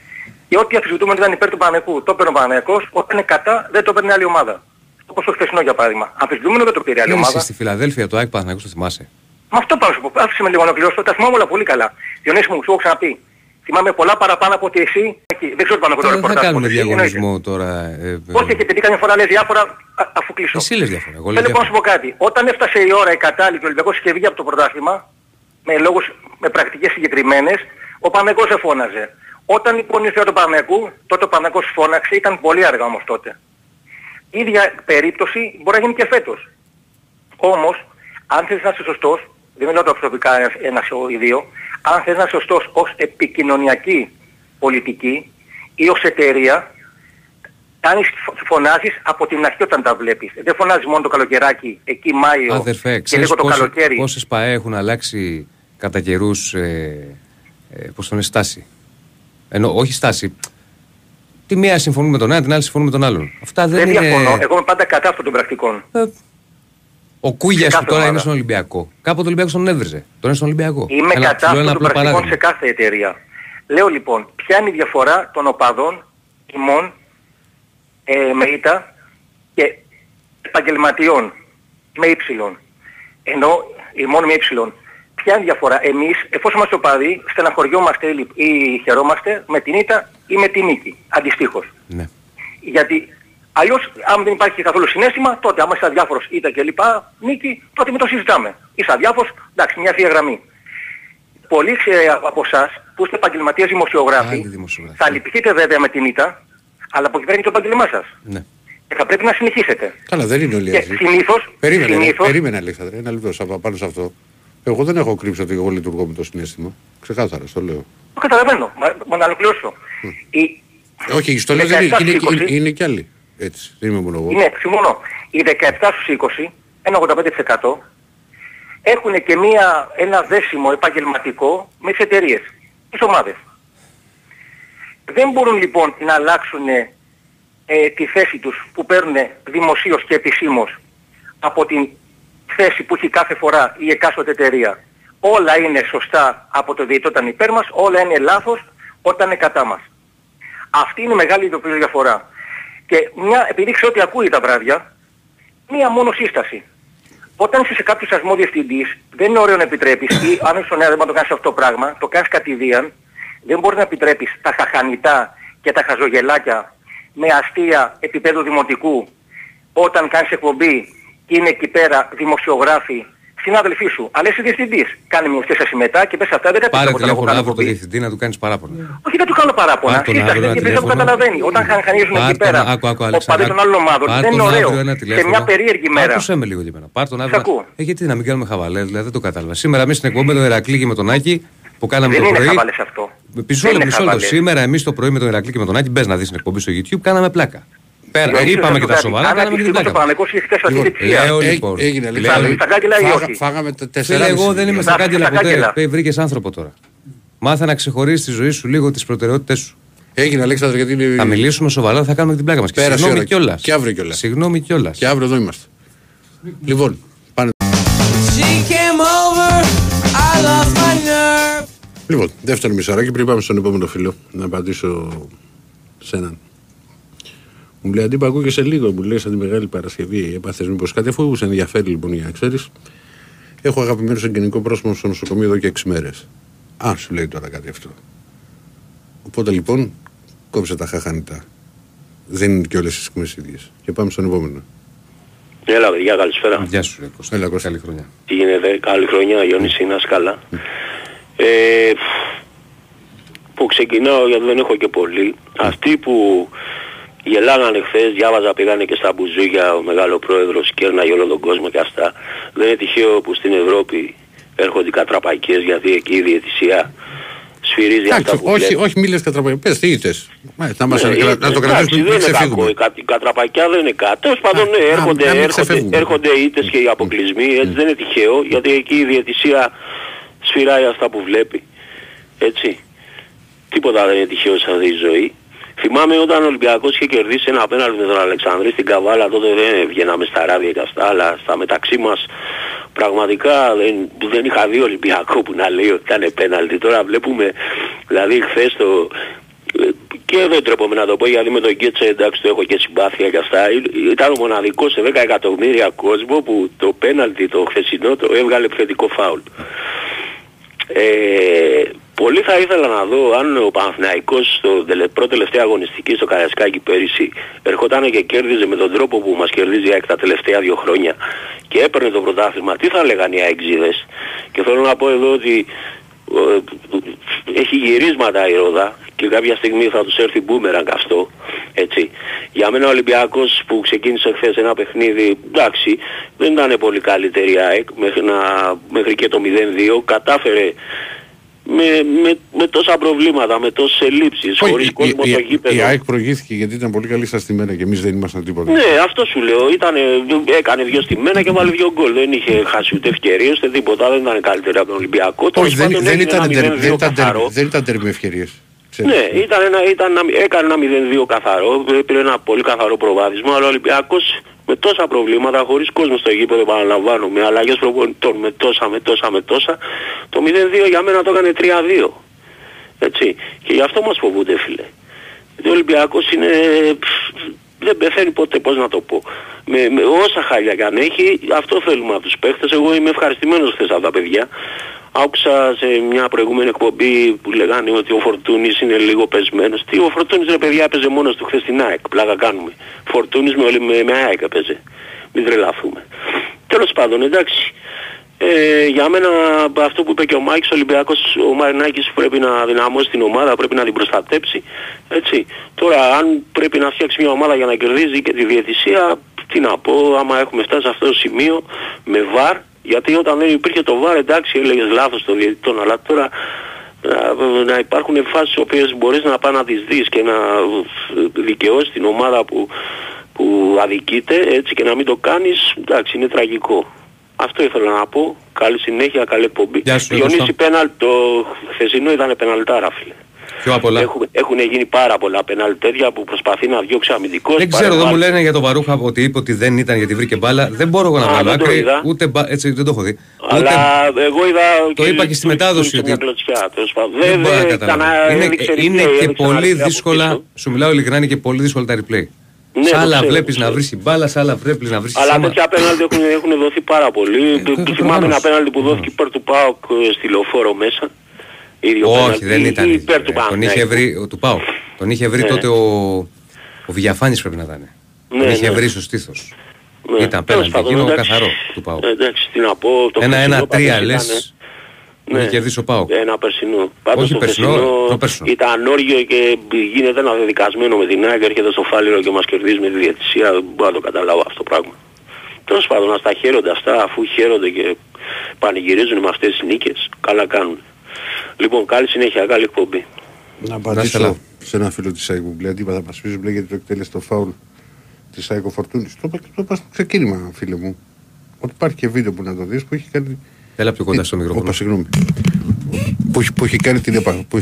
και ό,τι αφισβητούμενο ήταν υπέρ του Παναγιακού το έπαιρνε ο Παναγιακός, όταν είναι κατά δεν το έπαιρνε άλλη ομάδα. Όπως το χθεσινό για παράδειγμα. Αμφισβητούμενο δεν το πήρε άλλη Πέρυσι ομάδα. στη Φιλαδέλφια το ΑΕΚ Παναθηναϊκός το θυμάσαι; Με αυτό πάω σου πω. Άφησε με λίγο να κλειώσω. Τα θυμάμαι όλα πολύ καλά. Διονύση μου, σου έχω ξαναπεί. Θυμάμαι πολλά παραπάνω από ότι εσύ. Εκεί. Δεν ξέρω πάνω από το Τώρα δεν θα ρεπορτάζ. κάνουμε όπως εσύ, διαγωνισμό τώρα. ε, ε, Όχι, και επειδή καμιά φορά λες διάφορα, α, αφού κλείσω. Εσύ λες διάφορα. Εγώ λέω Θέλω λοιπόν να σου διάφορα. πω κάτι. Όταν έφτασε η ώρα η κατάλληλη και ο Ολυμπιακός είχε βγει από το πρωτάθλημα, με λόγους, με πρακτικές συγκεκριμένες, ο Παναγικός δεν φώναζε. Όταν λοιπόν ήρθε το Παναγικού, τότε ο Παναγικός φώναξε, ήταν πολύ αργά όμως τότε. Η ίδια περίπτωση μπορεί να γίνει και φέτος. Όμως, αν θες να είσαι σωστός, δεν μιλάω τώρα προσωπικά ένας, ένας ή δύο, αν θες να είσαι σωστός ως επικοινωνιακή πολιτική ή ως εταιρεία, κάνεις, φωνάζεις από την αρχή όταν τα βλέπεις. Δεν φωνάζεις μόνο το καλοκαιράκι, εκεί Μάιο Αδερφέ, και ξέρεις λίγο το πόσε- καλοκαίρι. πόσες ΠαΕ έχουν αλλάξει κατά καιρούς, ε, ε, πώς το είναι, στάση; Ενώ όχι στάση. Τη μία συμφωνούν με τον ένα, την άλλη συμφωνούν με τον άλλον. Αυτά δεν, Δεν είναι... διαφωνώ. Εγώ είμαι πάντα κατά αυτών των πρακτικών. Ε, ο Κούγιας σε που κάθε τώρα ομάδα. είναι στον Ολυμπιακό. Κάποτε ο Ολυμπιακός τον έβριζε. Τώρα είναι στον Ολυμπιακό. Είμαι Ένα- κατά σου λέω ένα αυτών των απλό πρακτικών σε παράδειγμα. κάθε εταιρεία. Λέω λοιπόν, ποια είναι η διαφορά των οπαδών, ημών, ε, με ήττα και επαγγελματιών με ύψιλον. Ενώ ημών με ύψιλον. Ποια είναι η διαφορά; Εμείς, εφόσον είμαστε οπαδοί, στεναχωριόμαστε ή λυπ- ή χαιρόμαστε με την ήττα ή με την νίκη. Αντιστοίχως. Ναι. Γιατί αλλιώς, αν δεν υπάρχει καθόλου συνέστημα, τότε άμα είσαι αδιάφορος ήττα και λοιπά, νίκη, τότε μην το συζητάμε. Είσαι αδιάφορος, εντάξει, μια θεία γραμμή. Πολλοί ε, από εσάς που είστε επαγγελματίες δημοσιογράφοι, Άλλοι δημοσιογράφοι. θα λυπηθείτε βέβαια με την ήττα, αλλά από εκεί πέρα είναι το επάγγελμά σας. ναι. Και θα πρέπει να συνεχίσετε. Καλά, δεν είναι όλοι Και έτσι. συνήθως, Περίμενε, ρε, συνήθως περίμενε Αλέξανδρε, ένα λεπτό σαν- πάνω σε αυτό. Εγώ δεν έχω κρύψει ότι εγώ λειτουργώ με το συνέστημα. Ξεκάθαρα, στο λέω. το καταλαβαίνω, μα, μα να ολοκληρώσω. Η, Ε, Όχι, στο λέω δεν είναι, 17 είναι, στους είναι, 20. είναι κι άλλοι. Έτσι, δεν είμαι μόνο εγώ. Είναι, συμφωνώ. Οι 17 στους 20, ένα 85% έχουν και μία, ένα δέσιμο επαγγελματικό με τις εταιρείες, τις ομάδες. Δεν μπορούν λοιπόν να αλλάξουν ε, τη θέση τους που παίρνουν δημοσίως και επισήμως από την θέση που έχει κάθε φορά η εκάστοτε εταιρεία. Όλα είναι σωστά από το διαιτητή όταν υπέρ μας, όλα είναι λάθος όταν είναι κατά μας. Αυτή είναι η μεγάλη ειδοποιητική διαφορά. Και μια, επειδή ξέρω ότι ακούει τα βράδια, μία μόνο σύσταση. Όταν είσαι σε κάποιος ασμό διευθυντής, δεν είναι ωραίο να επιτρέπεις ή αν είσαι στο νέο δεν το κάνεις αυτό το πράγμα, το κάνεις κατηδίαν, δεν μπορεί να επιτρέπεις τα χαχανιτά και τα χαζογελάκια με αστεία επίπεδου δημοτικού όταν κάνεις εκπομπή και είναι εκεί πέρα δημοσιογράφοι, συνάδελφοί σου, αλλά είσαι διευθυντής. Κάνε μια στέση μετά και πες αυτά δεν τα πεις Πάρε από όταν εγώ τηλέφωνο κάνω αύριο το εκπομπή. διευθυντή να του κάνεις παράπονα. Όχι δεν του κάνω παράπονα. Πάρ' τον Σύσταση αύριο ένα δεν δεν το τηλέφωνο. καταλαβαίνει. Όταν χανίζουν Πάρ' εκεί τον- πέρα άκου, άκου, ο Αλέξανδρα. παδί των άλλων ομάδων. Πάρ' Δεν είναι τον αύριο ωραίο. ένα Σε τηλέφωνο. μια περίεργη μέρα. Άκουσε με λίγο και εμένα. Πάρ' τον Σ' αύριο. ακούω. Ε, γιατί να μην κάνουμε χαβαλές, δηλαδή δεν το κατάλαβα. Σήμερα εμείς στην εκπομπή με τον Ερακλή και με τον Άκη που κάναμε Δεν το είναι πρωί. χαβαλές αυτό. Πισό Δεν λεπτό, είναι μισό λεπτό. χαβαλές. Σήμερα εμείς το πρωί με τον Ερακλή και με τον Άκη, μπες να δεις την εκπομπή στο YouTube, κάναμε πλάκα. Πέρα, Διονύση, είπαμε θα και σου τα κάτι. σοβαρά, Αν κάναμε και την ευτυχώς ο πλάκα. Παναγικός είχε χτες αυτή Λοιπόν, τη θεία. λέω Ε, λοιπόν. Έγινε, λέω, Αλέξανδρε. Στα κάγκελα ή Φάγα- όχι; Φάγαμε τα Φίλε, τέσσερα. εγώ δεν είμαι στα Στα- κάγκελα στα ποτέ. κάγκελα. Βρήκες άνθρωπο τώρα. Μάθε να ξεχωρίσει τη ζωή σου λίγο τις προτεραιότητές σου. Έγινε Αλέξανδρε γιατί είναι... Θα μιλήσουμε σοβαρά, θα κάνουμε και την πλάκα μας. Και Πέρασε η συγγνώμη ώρα. κιόλας. Και αύριο κιόλας. Συγγνώμη κιόλας. Και αύριο εδώ είμαστε. Λοιπόν, πάνε. She came over, I lost my nerve. Λοιπόν, δεύτερο μισαράκι πριν πάμε στον επόμενο φίλο να απαντήσω σε έναν. Μου λέει αντίπα ακούγεσαι λίγο, μου λέει σαν τη Μεγάλη Παρασκευή. Έπαθες μήπως κάτι, αφού σε ενδιαφέρει λοιπόν για να ξέρεις. Έχω αγαπημένο συγγενικό πρόσωπο στο νοσοκομείο εδώ και 6 μέρες. Α, σου λέει τώρα κάτι αυτό. Οπότε λοιπόν, κόψε τα χαχανιτά. Δεν είναι και όλες τι σκηνέ ίδιες. Και πάμε στον επόμενο. Έλα παιδιά καλησπέρα. Γεια σου, ρε Κώστας. Έλα, Κώστα. Καλή χρονιά. Τι γίνεται, καλή χρονιά Γιονύση, να είσαι καλά. Ε, που ξεκινάω γιατί δεν έχω και πολύ. Αυτοί που γελάγανε χθες, διάβαζα πήγανε και στα μπουζούκια ο μεγάλο πρόεδρος κέρναγε όλο τον κόσμο και αυτά. Δεν είναι τυχαίο που στην Ευρώπη έρχονται οι κατραπαϊκές γιατί εκεί η διαιτησία σφυρίζει αυτά Εντάξει, που όχι, βλέπεις. όχι, μίλες κατραπαγέ. Πες τι είτε. Να, μας, Ναι, να, ε, να το εντάξει, κρατήσουμε δεν πριν είναι κακό. ξεφύγουμε. Η, κα, η κατραπακιά δεν είναι κάτι. Τέλος πάντων, ναι, Α, έρχονται, να μην έρχονται, ξεφεύγουμε. έρχονται οι ήττες και οι αποκλεισμοί. Έτσι δεν είναι τυχαίο, γιατί εκεί η διαιτησία σφυράει αυτά που βλέπει. Έτσι. Τίποτα δεν είναι τυχαίο σε αυτή τη ζωή. Θυμάμαι όταν ο Ολυμπιακός είχε κερδίσει ένα απέναντι με τον Αλεξανδρή στην Καβάλα, τότε δεν βγαίναμε στα ράδια και αυτά, αλλά στα μεταξύ μας πραγματικά δεν, δεν είχα δει Ολυμπιακό που να λέει ότι ήταν πέναλτι. Τώρα βλέπουμε, δηλαδή χθες το, ε, και δεν τρέπομαι να το πω γιατί με τον Γκέτσε εντάξει το έχω και συμπάθεια και αυτά. Ή- Ήταν ο μοναδικός σε 10 εκατομμύρια κόσμο που το πέναλτι το χθεσινό το έβγαλε επιθετικό φάουλ. Ε, πολύ θα ήθελα να δω αν ο Παναθηναϊκός στο τελε, πρώτο τελευταία αγωνιστική στο Καρασκάκι πέρυσι ερχόταν και κέρδιζε με τον τρόπο που μας κερδίζει η ΑΕΚ τα τελευταία δύο χρόνια και έπαιρνε το πρωτάθλημα. Τι θα λέγανε οι αεξίδες; Και θέλω να πω εδώ ότι ε, έχει γυρίσματα η Ρόδα και κάποια στιγμή θα τους έρθει μπούμερανγκ αυτό. Έτσι. Για μένα ο Ολυμπιακός που ξεκίνησε χθες ένα παιχνίδι, εντάξει, δεν ήταν πολύ καλύτερη η ΑΕΚ μέχρι, να, μέχρι και το 0-2. Κατάφερε με, με, με τόσα προβλήματα, με τόσες ελλείψεις, Όχι, χωρίς η- κόσμο η- στο η- γήπεδο. Η ΑΕΚ προηγήθηκε γιατί ήταν πολύ καλή στα στημένα και εμείς δεν ήμασταν τίποτα. Ναι, αυτό σου λέω. Ήτανε, έκανε δύο στιμένα και βάλε δύο γκολ. Δεν είχε χάσει ούτε ευκαιρίες, ούτε τίποτα. Δεν ήταν καλύτερα από τον Ολυμπιακό. Τέλος Όχι, δεν, πάντων δεν, έγινε ήταν, ένα τερ- 0-2 δεν, ήταν, τερ- καθαρό. δεν ήταν τέρμι ευκαιρίες. Ναι, ήταν ένα, ήταν ένα, έκανε ένα 0-2 καθαρό, πήρε ένα πολύ καθαρό προβάδισμα, αλλά ο Ολυμπιακός με τόσα προβλήματα, χωρίς κόσμο στο γήπεδο επαναλαμβάνω, με αλλαγές προπονητών, με τόσα, με τόσα, με τόσα, το 0-2 για μένα το έκανε 3-2. Έτσι. Και γι' αυτό μας φοβούνται φίλε. Γιατί ο Ολυμπιακός είναι... πφ, δεν πεθαίνει ποτέ, πώς να το πω. Με, με όσα χάλια κι αν έχει, αυτό θέλουμε από τους παίχτες. Εγώ είμαι ευχαριστημένος χθες από τα παιδιά. Άκουσα σε μια προηγούμενη εκπομπή που λέγανε ότι ο Φορτούνης είναι λίγο πεσμένος. Τι ο Φορτούνης ρε παιδιά έπαιζε μόνος του χθες στην ΑΕΚ. Πλάκα κάνουμε. Φορτούνης με, όλη- με, με ΑΕΚ έπαιζε. Μην τρελαθούμε. Τέλος πάντων εντάξει. Ε, για μένα αυτό που είπε και ο Μάικς, ο Ολυμπιακός, ο Μαρινάκης πρέπει να δυναμώσει την ομάδα, πρέπει να την προστατέψει. Έτσι. Τώρα αν πρέπει να φτιάξει μια ομάδα για να κερδίζει και τη διαιτησία, τι να πω, άμα έχουμε φτάσει σε αυτό το σημείο με βαρ, γιατί όταν δεν υπήρχε το βαρ εντάξει έλεγες λάθος των διαιτητών, αλλά τώρα να, να υπάρχουν φάσεις οι οποίες μπορείς να πάει να τις δεις και να δικαιώσεις την ομάδα που, που αδικείται έτσι και να μην το κάνεις, εντάξει είναι τραγικό. Αυτό ήθελα να πω. Καλή συνέχεια, καλή εκπομπή. Γεια σου, Διονύση Κώστα. πέναλ, το χθεσινό ήταν πεναλτάρα φίλε. Πιο απ' όλα. Έχουν, έχουν γίνει πάρα πολλά πενάλ τέτοια που προσπαθεί να διώξει αμυντικός. Δεν ξέρω, εδώ παρεμβάλλει. μου λένε για τον Βαρούχα ότι είπε ότι δεν ήταν γιατί βρήκε μπάλα. Δεν μπορώ εγώ να Α, βγάλω δεν το άκρη. είδα. Ούτε μπα- έτσι δεν το έχω δει. Αλλά Ούτε... εγώ είδα... Το είπα και στη του- μετάδοση του- ότι- μια κλωτσιά, τέλος πάντων. Δεν Δεν- μπορώ να δεν καταλάβω. κανένα- Είναι, έδειξε είναι replay, και έδειξε πολύ ένα replay από δύσκολα. πίσω. Σου μιλάω ειλικρινά είναι και πολύ δύσκολα τα replay. Ναι, σ' το άλλα ξέρω, βλέπεις το να ξέρω. βρεις την μπάλα, σ' άλλα βλέπεις να βρεις Αλλά τέτοια απέναντι έχουν, έχουν δοθεί πάρα πολύ. Ε, το- το Θυμάμαι προφανώς. ένα απέναντι που δόθηκε υπέρ του ΠΑΟΚ ε, στη λεωφόρο μέσα. Ίδιο Όχι, πέναλτι, δεν ή ήταν. Υπέρ του Ε, Τον είχε Παναθηναϊκού. βρει, ο- του πάω. Τον είχε βρει Ναι. τότε ο, ο Βιαφάνης πρέπει να ήταν. Ναι, Τον είχε ναι. βρει στο στήθος. Ναι. Ήταν Τέλος πέναντι, πάντων, εκείνο εντάξει. καθαρό του ΠΑΟΚ. Ε, Εντάξει, τι να πω. Το Ένα, χθεσινό ένα, τρία πάντως λες. ήταν, Που είχε κερδίσει ο ΠΑΟΚ. Ένα περσινό. Πάντως Όχι το περσινό, χθεσινό προπέρσινο. ήταν όργιο και γίνεται ένα δεδικασμένο με την ΑΕΚ, έρχεται στο φάληρο και μας κερδίζει με τη διαιτησία. Δεν μπορώ να το καταλάβω αυτό το πράγμα. Τέλος πάντων, ας τα χαίρονται αυτά, αφού χαίρονται και πανηγυρίζουν με αυτές τις νίκες, καλά κάνουν. Λοιπόν, καλή συνέχεια, καλή εκπομπή. Να καλά. απαντήσω σε ένα φίλο της ΑΕΚ που λέει αντίπα θα μας πεις μπλε γιατί το εκτέλεσε το φάουλ της ΑΕΚ ο Φορτούνης. Το είπα και το είπα στο ξεκίνημα φίλε μου. Ότι υπάρχει και βίντεο που να το δεις που έχει κάνει... Έλα πιο κοντά στο μικρόφωνο. Όπα, συγγνώμη. Που, έχει- που έχει κάνει την επαφή. Που...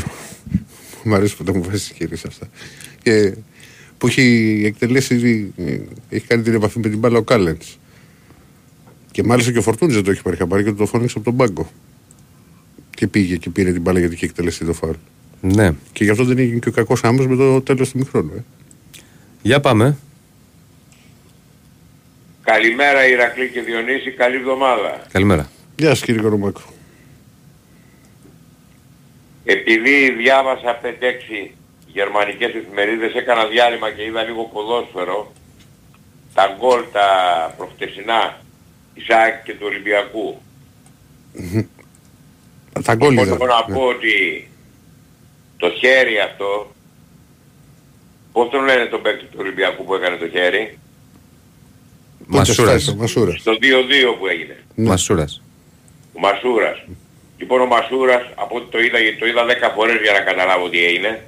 Μ' αρέσει που τα μου βάζεις χέρι αυτά. Και που έχει εκτελέσει, ε, έχει κάνει την επαφή με την μπάλα ο Κάλεντς. Και μάλιστα και ο Φορτούνης δεν το έχει πάρει χαμπάρι και το φώνηξε από τον πάγκο. Και πήγε και πήρε την μπάλα γιατί είχε εκτελέσει το φάουλ. Ναι. Και γι' αυτό δεν έγινε και ο κακός άμμος με το τέλος του μηχρόνου. Ε. Για πάμε. Καλημέρα Ηρακλή και Διονύση, καλή εβδομάδα. Καλημέρα. Γεια σας κύριε Κορομάκο. Επειδή διάβασα 5-6 γερμανικές εφημερίδες, έκανα διάλειμμα και είδα λίγο ποδόσφαιρο, τα γκολ τα προχτεσινά της ΑΕΚ και του Ολυμπιακού. Τα γκολ Οπότε είδα. μπορώ να Ναι. πω ότι το χέρι αυτό, πώς τον λένε τον παίκτη του Ολυμπιακού που έκανε το χέρι, Πότε Μασούρας. στάσε ο Μασούρας. στο 2-2 που έγινε. Ναι. Μασούρας. Ο Μασούρας. Λοιπόν ο Μασούρας, από ό,τι το είδα, γιατί το είδα 10 φορές για να καταλάβω τι έγινε,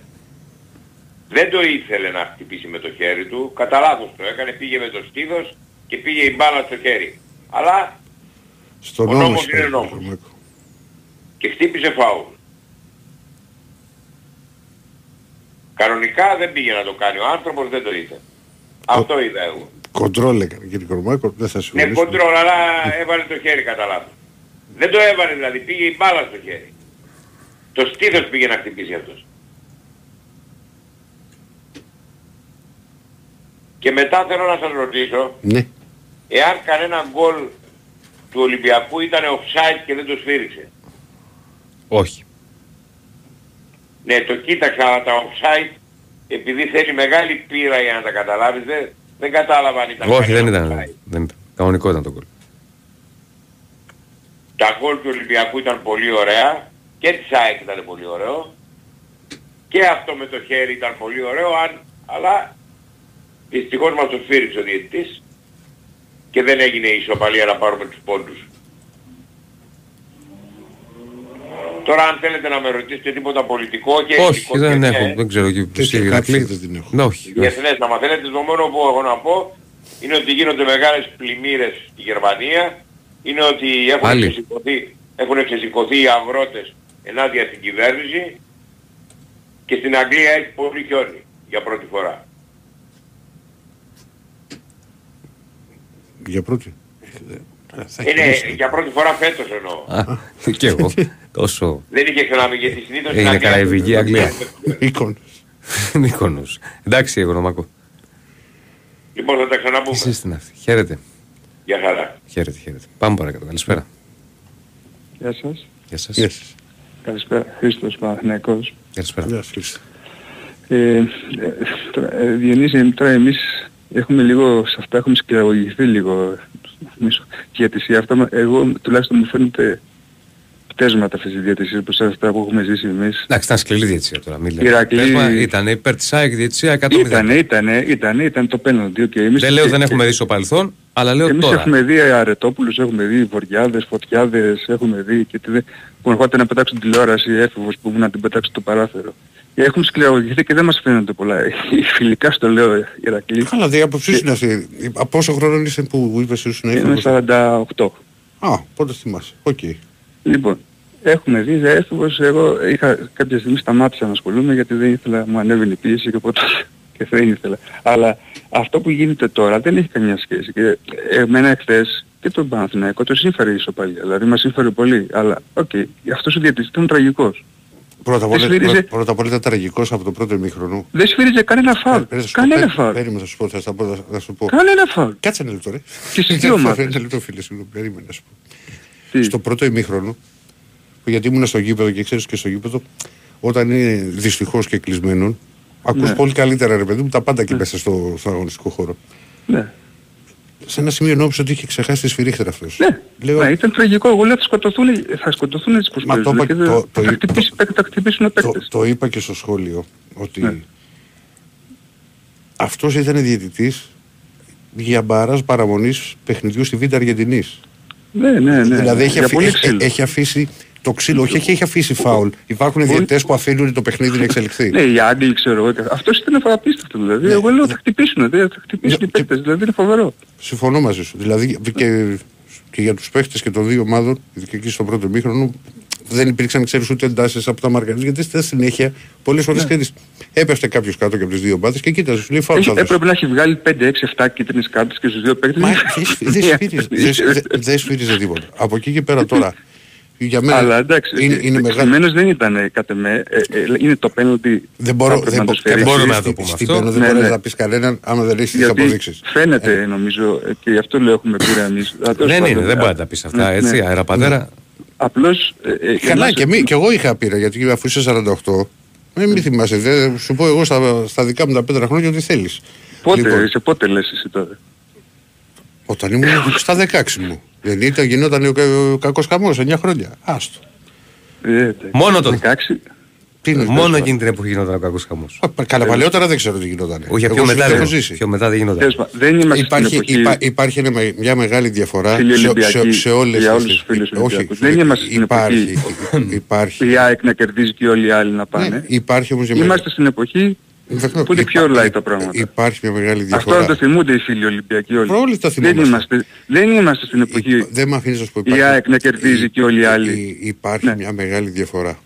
δεν το ήθελε να χτυπήσει με το χέρι του, κατά λάθος το έκανε, πήγε με το στήθος και πήγε η μπάλα στο χέρι. Αλλά Στον Ο νόμος νόμος σου, είναι κύριε νόμος. Κορομάκο. και χτύπησε φάουλ. Κανονικά δεν πήγε να το κάνει, ο άνθρωπος δεν το ήθελε. Αυτό είδα εγώ. Κοντρόλ έκανε κύριε Κορομάκο. Δεν θα Ναι, συμφωνήσω. κοντρόλ, αλλά έβαλε το χέρι κατά λάθος. Δεν το έβαλε δηλαδή, πήγε η μπάλα στο χέρι. Το στήθος πήγε να χτυπήσει αυτός. Και μετά θέλω να σας ρωτήσω, Ναι. εάν κανένα γκολ του Ολυμπιακού ήταν offside και δεν το σφύριξε. Όχι. Ναι, το κοίταξα, αλλά τα offside, επειδή θέλει μεγάλη πείρα για να τα καταλάβεις, δεν, δεν κατάλαβα αν ήταν Όχι, δεν κανένα ήταν. offside. Δεν ήταν. Κανονικό ήταν το γκολ. Τα γκολ του Ολυμπιακού ήταν πολύ ωραία και της ΑΕΚ ήταν πολύ ωραίο και αυτό με το χέρι ήταν πολύ ωραίο αν, αλλά δυστυχώς μας το σφύριξε ο διαιτητής και δεν έγινε η ισοπαλία να πάρουμε τους πόντους. Τώρα αν θέλετε να με ρωτήσετε τίποτα πολιτικό και Όχι, εθνικό δεν και- έχω. Δεν ξέρω και Τέτοια ποιος είναι κάποια Ηρακλή. δεν την έχω. Ναι, όχι. όχι. Διεθνές, να μαθαίνετε το μόνο που έχω να πω είναι ότι γίνονται μεγάλες πλημμύρες στη Γερμανία, είναι ότι έχουν Άλλοι. ξεσηκωθεί, έχουν ξεσηκωθεί οι αγρότες ενάντια στην κυβέρνηση και στην Αγγλία έχει πολύ χιόνι για πρώτη φορά. Για πρώτη. Ε, θα Είναι χειρίσει. για πρώτη φορά φέτος εννοώ. Α, και εγώ. Τόσο. Δεν είχε ξαναβεί γιατί συνήθως Είναι στην Αγγλία- Καραϊβική Αγγλία. Εικόνες. Μύκονος. Εντάξει, εγώ Νομάκο. Λοιπόν θα τα ξαναπούμε. Εσύ στην αυτή. Χαίρετε. Γεια χαρά. Χαίρετε, χαίρετε. Πάμε παρακάτω. Καλησπέρα. Γεια σας. Γεια σας. Γεια σας. Καλησπέρα. Χρήστος Παναθηναϊκός. Καλησπέρα. Γεια σας, Χρήστο. Ε, ε, τώρα, ε, Διονύση, τώρα εμείς έχουμε λίγο, σε αυτά έχουμε σκληραγωγηθεί λίγο. Νομίζω. Και για τη ΣΥΑ αυτά, εγώ τουλάχιστον μου φαίνεται πτέσματα αυτές οι διατησίες που σε αυτά που έχουμε ζήσει εμείς. Εντάξει, ήταν σκληρή διετσία τώρα. Μην λέμε. Ηρακλή- Πες μας, Ήταν υπέρ της ΑΕΚ διετσία 100 Ήτανε, ήτανε, ήτανε, ήταν το πέναλτι. Okay. Εμείς, Δεν λέω και- δεν έχουμε και- δει στο παρελθόν, αλλά λέω Εμείς τώρα. έχουμε δει αρετόπουλους, έχουμε δει βοριάδες, φωτιάδες, έχουμε δει και τι δεν... που ερχόταν να πετάξουν τηλεόραση έφηβος που ήμουν να την πετάξει το παράθυρο. Έχουμε σκληραγωγηθεί και δεν μας φαίνονται πολλά. [LAUGHS] Φιλικά στο λέω Ηρακλή. Καλά, τι άποψή σου είναι αυτή. Από πόσο χρόνο είσαι που είπες ήσουν Είμαι έφηβος; 48. Α, πότε θυμάσαι. Οκ. Λοιπόν, έχουμε δει δε έφηβος, εγώ είχα κάποια στιγμή σταμάτησα να ασχολούμαι γιατί δεν ήθελα, μου ανέβαινε η πίεση και οπότε [LAUGHS] και δεν ήθελα. Αλλά αυτό που γίνεται τώρα δεν έχει καμιά σχέση. Και εμένα εχθές και τον Παναθηναϊκό το σύμφερε η ισοπαλία. Δηλαδή μας σύμφερε πολύ. Αλλά, οκ, αυτός ο διαιτητής ήταν τραγικός. Πρώτα απ' Δεν όλα- σφύριζε- πρώτα- πρώτα απ' όλα ήταν τραγικός από το πρώτο ημίχρονο. Δεν σφύριζε κανένα φάουλ. Περίμενε, θα σου πω, Κανένα περί- φάουλ. Περίμενε, θα σου πω, θα σου πω, θα σου πω. Κανένα φάουλ. Κάτσε ένα λεπτό ρε. Και στις δύο ομάδες. Ένα λεπτό φίλε, συγγνώμη, περίμενε να σου πω. Τι; Στο πρώτο ημίχρονο, που γιατί ήμουν στο γήπεδο και ξέρεις και στο γήπεδο, όταν είναι δυστυχώς και κλεισμένον, ακούς Ναι. πολύ καλύτερα ρε παιδί μου τα πάντα εκεί μέσα στο, στο αγωνιστικό χώρο. Ναι. Σε ένα σημείο νόμιζα ότι είχε ξεχάσει τη σφυρίχτρα αυτός. Ναι, Λέω, ναι, ήταν τραγικό. Εγώ λέω θα σκοτωθούν, θα σκοτωθούν έτσι πως Μα το παίζουν είπα- και δεν- το- το- θα, χτυπήσει, θα χτυπήσουν το, παίκτες. το είπα και στο σχόλιο ότι Ναι. αυτός ήταν διαιτητής για μπαράζ παραμονής παιχνιδιού στη Β' Αργεντινής. Ναι, ναι, ναι. δηλαδή έχει, Για αφή- πολύ έχει, ξύλο. έχει αφήσει το ξύλο, όχι έχει, έχει αφήσει φάουλ. Υπάρχουν Πολύ- διαιτητές που αφήνουν το παιχνίδι να εξελιχθεί. Ναι, οι Άγγλοι ξέρω εγώ. Αυτός ήταν απίστευτο δηλαδή. Εγώ λέω θα χτυπήσουν, δε, θα χτυπήσουν Ναι, οι παίκτες. Δηλαδή είναι φοβερό. Συμφωνώ μαζί σου. Δηλαδή και, και για τους παίχτες και των δύο ομάδων, ειδικά εκεί στο πρώτο μήχρονο, δεν υπήρξαν ξέρεις ούτε εντάσεις από τα μαρκαρίες, γιατί στη συνέχεια πολλές φορές Ναι. ξέρεις, έπεφτε κάποιος κάτω και από τις δύο ομάδες και κοίταζε, σου λέει φάουλ Έχει, θα δώσει. έπρεπε να έχει βγάλει 5, 6, 7 κίτρινες κάρτες και στους δύο παίκτες. Μα δεν σφύριζε- δεν σφύριζε- [LAUGHS] δεν- δεν σφύριζε τίποτα. Από εκεί και πέρα τώρα, για μένα Αλλά εντάξει, είναι, είναι μεγάλο. Στημένος δεν ήταν ε, κατ' εμέ. Ε, ε, είναι το πέναλτι. Δεν μπορώ, έπρεπε δεν, να το μπο- σφυρίξει. μπορούμε να στην- το πούμε στην αυτό. πένα δεν Ναι, μπορείς ναι. να πεις κανέναν άμα δεν έχεις τις Γιατί αποδείξεις. φαίνεται νομίζω ε, και γι' αυτό λέω έχουμε πείρα εμείς. Α, τέλος Δεν πάντων, είναι, δεν α, μπορεί να τα πεις αυτά, ναι, έτσι, ναι. Αεραπατέρα. Απλώς... ε, ε, Καλά εμάς- και, μη, και εγώ είχα πείρα γιατί αφού είσαι 48 δεν μη θυμάσαι, δεν, σου πω εγώ στα, στα δικά μου τα πέτρα χρόνια ότι θέλεις. Πότε, Λοιπόν, σε πότε λες εσύ τώρα; όταν ήμουν [LAUGHS] στα 16 μου. Δεν ήταν, γινόταν ο, κα- ο κακός χαμός, 9 χρόνια. Άστο. Ε, τε- Μόνο το. 16. Τι είναι, Μόνο τέλος εκείνη την εποχή γινόταν ο κακός χαμός. πάντων. Α, Καλά, παλαιότερα δεν ξέρω τι γινόταν. Όχι, πιο Εγώ σου μετά, το έχω δεν, ζήσει. πιο μετά δεν γινόταν. Τέλος πάντων, δεν είμαστε Υπάρχει, στην εποχή... υπά, υπάρχει ένα με- μια μεγάλη διαφορά Φίλοι σε, σε, Ολυμπιακοί, σε όλες για τις- όλους τους φίλους όχι, Ολυμπιακούς. Δεν είμαστε στην υπάρχει, εποχή [COUGHS] υπάρχει, η ΑΕΚ να κερδίζει και όλοι οι άλλοι να ναι, πάνε. υπάρχει όμως μια Είμαστε στην εποχή Βεβαίως, που είναι πιο υπά- light τα πράγματα. Υπάρχει μια μεγάλη Αυτό διαφορά. να το θυμούνται οι φίλοι Ολυμπιακοί όλοι. Όλοι το δεν, θυμόμαστε. είμαστε, δεν είμαστε στην εποχή Υπά- Δεν με αφήνεις να σου πω. η ΑΕΚ να κερδίζει και όλοι οι άλλοι. Υ- Υπάρχει Ναι. μια μεγάλη διαφορά.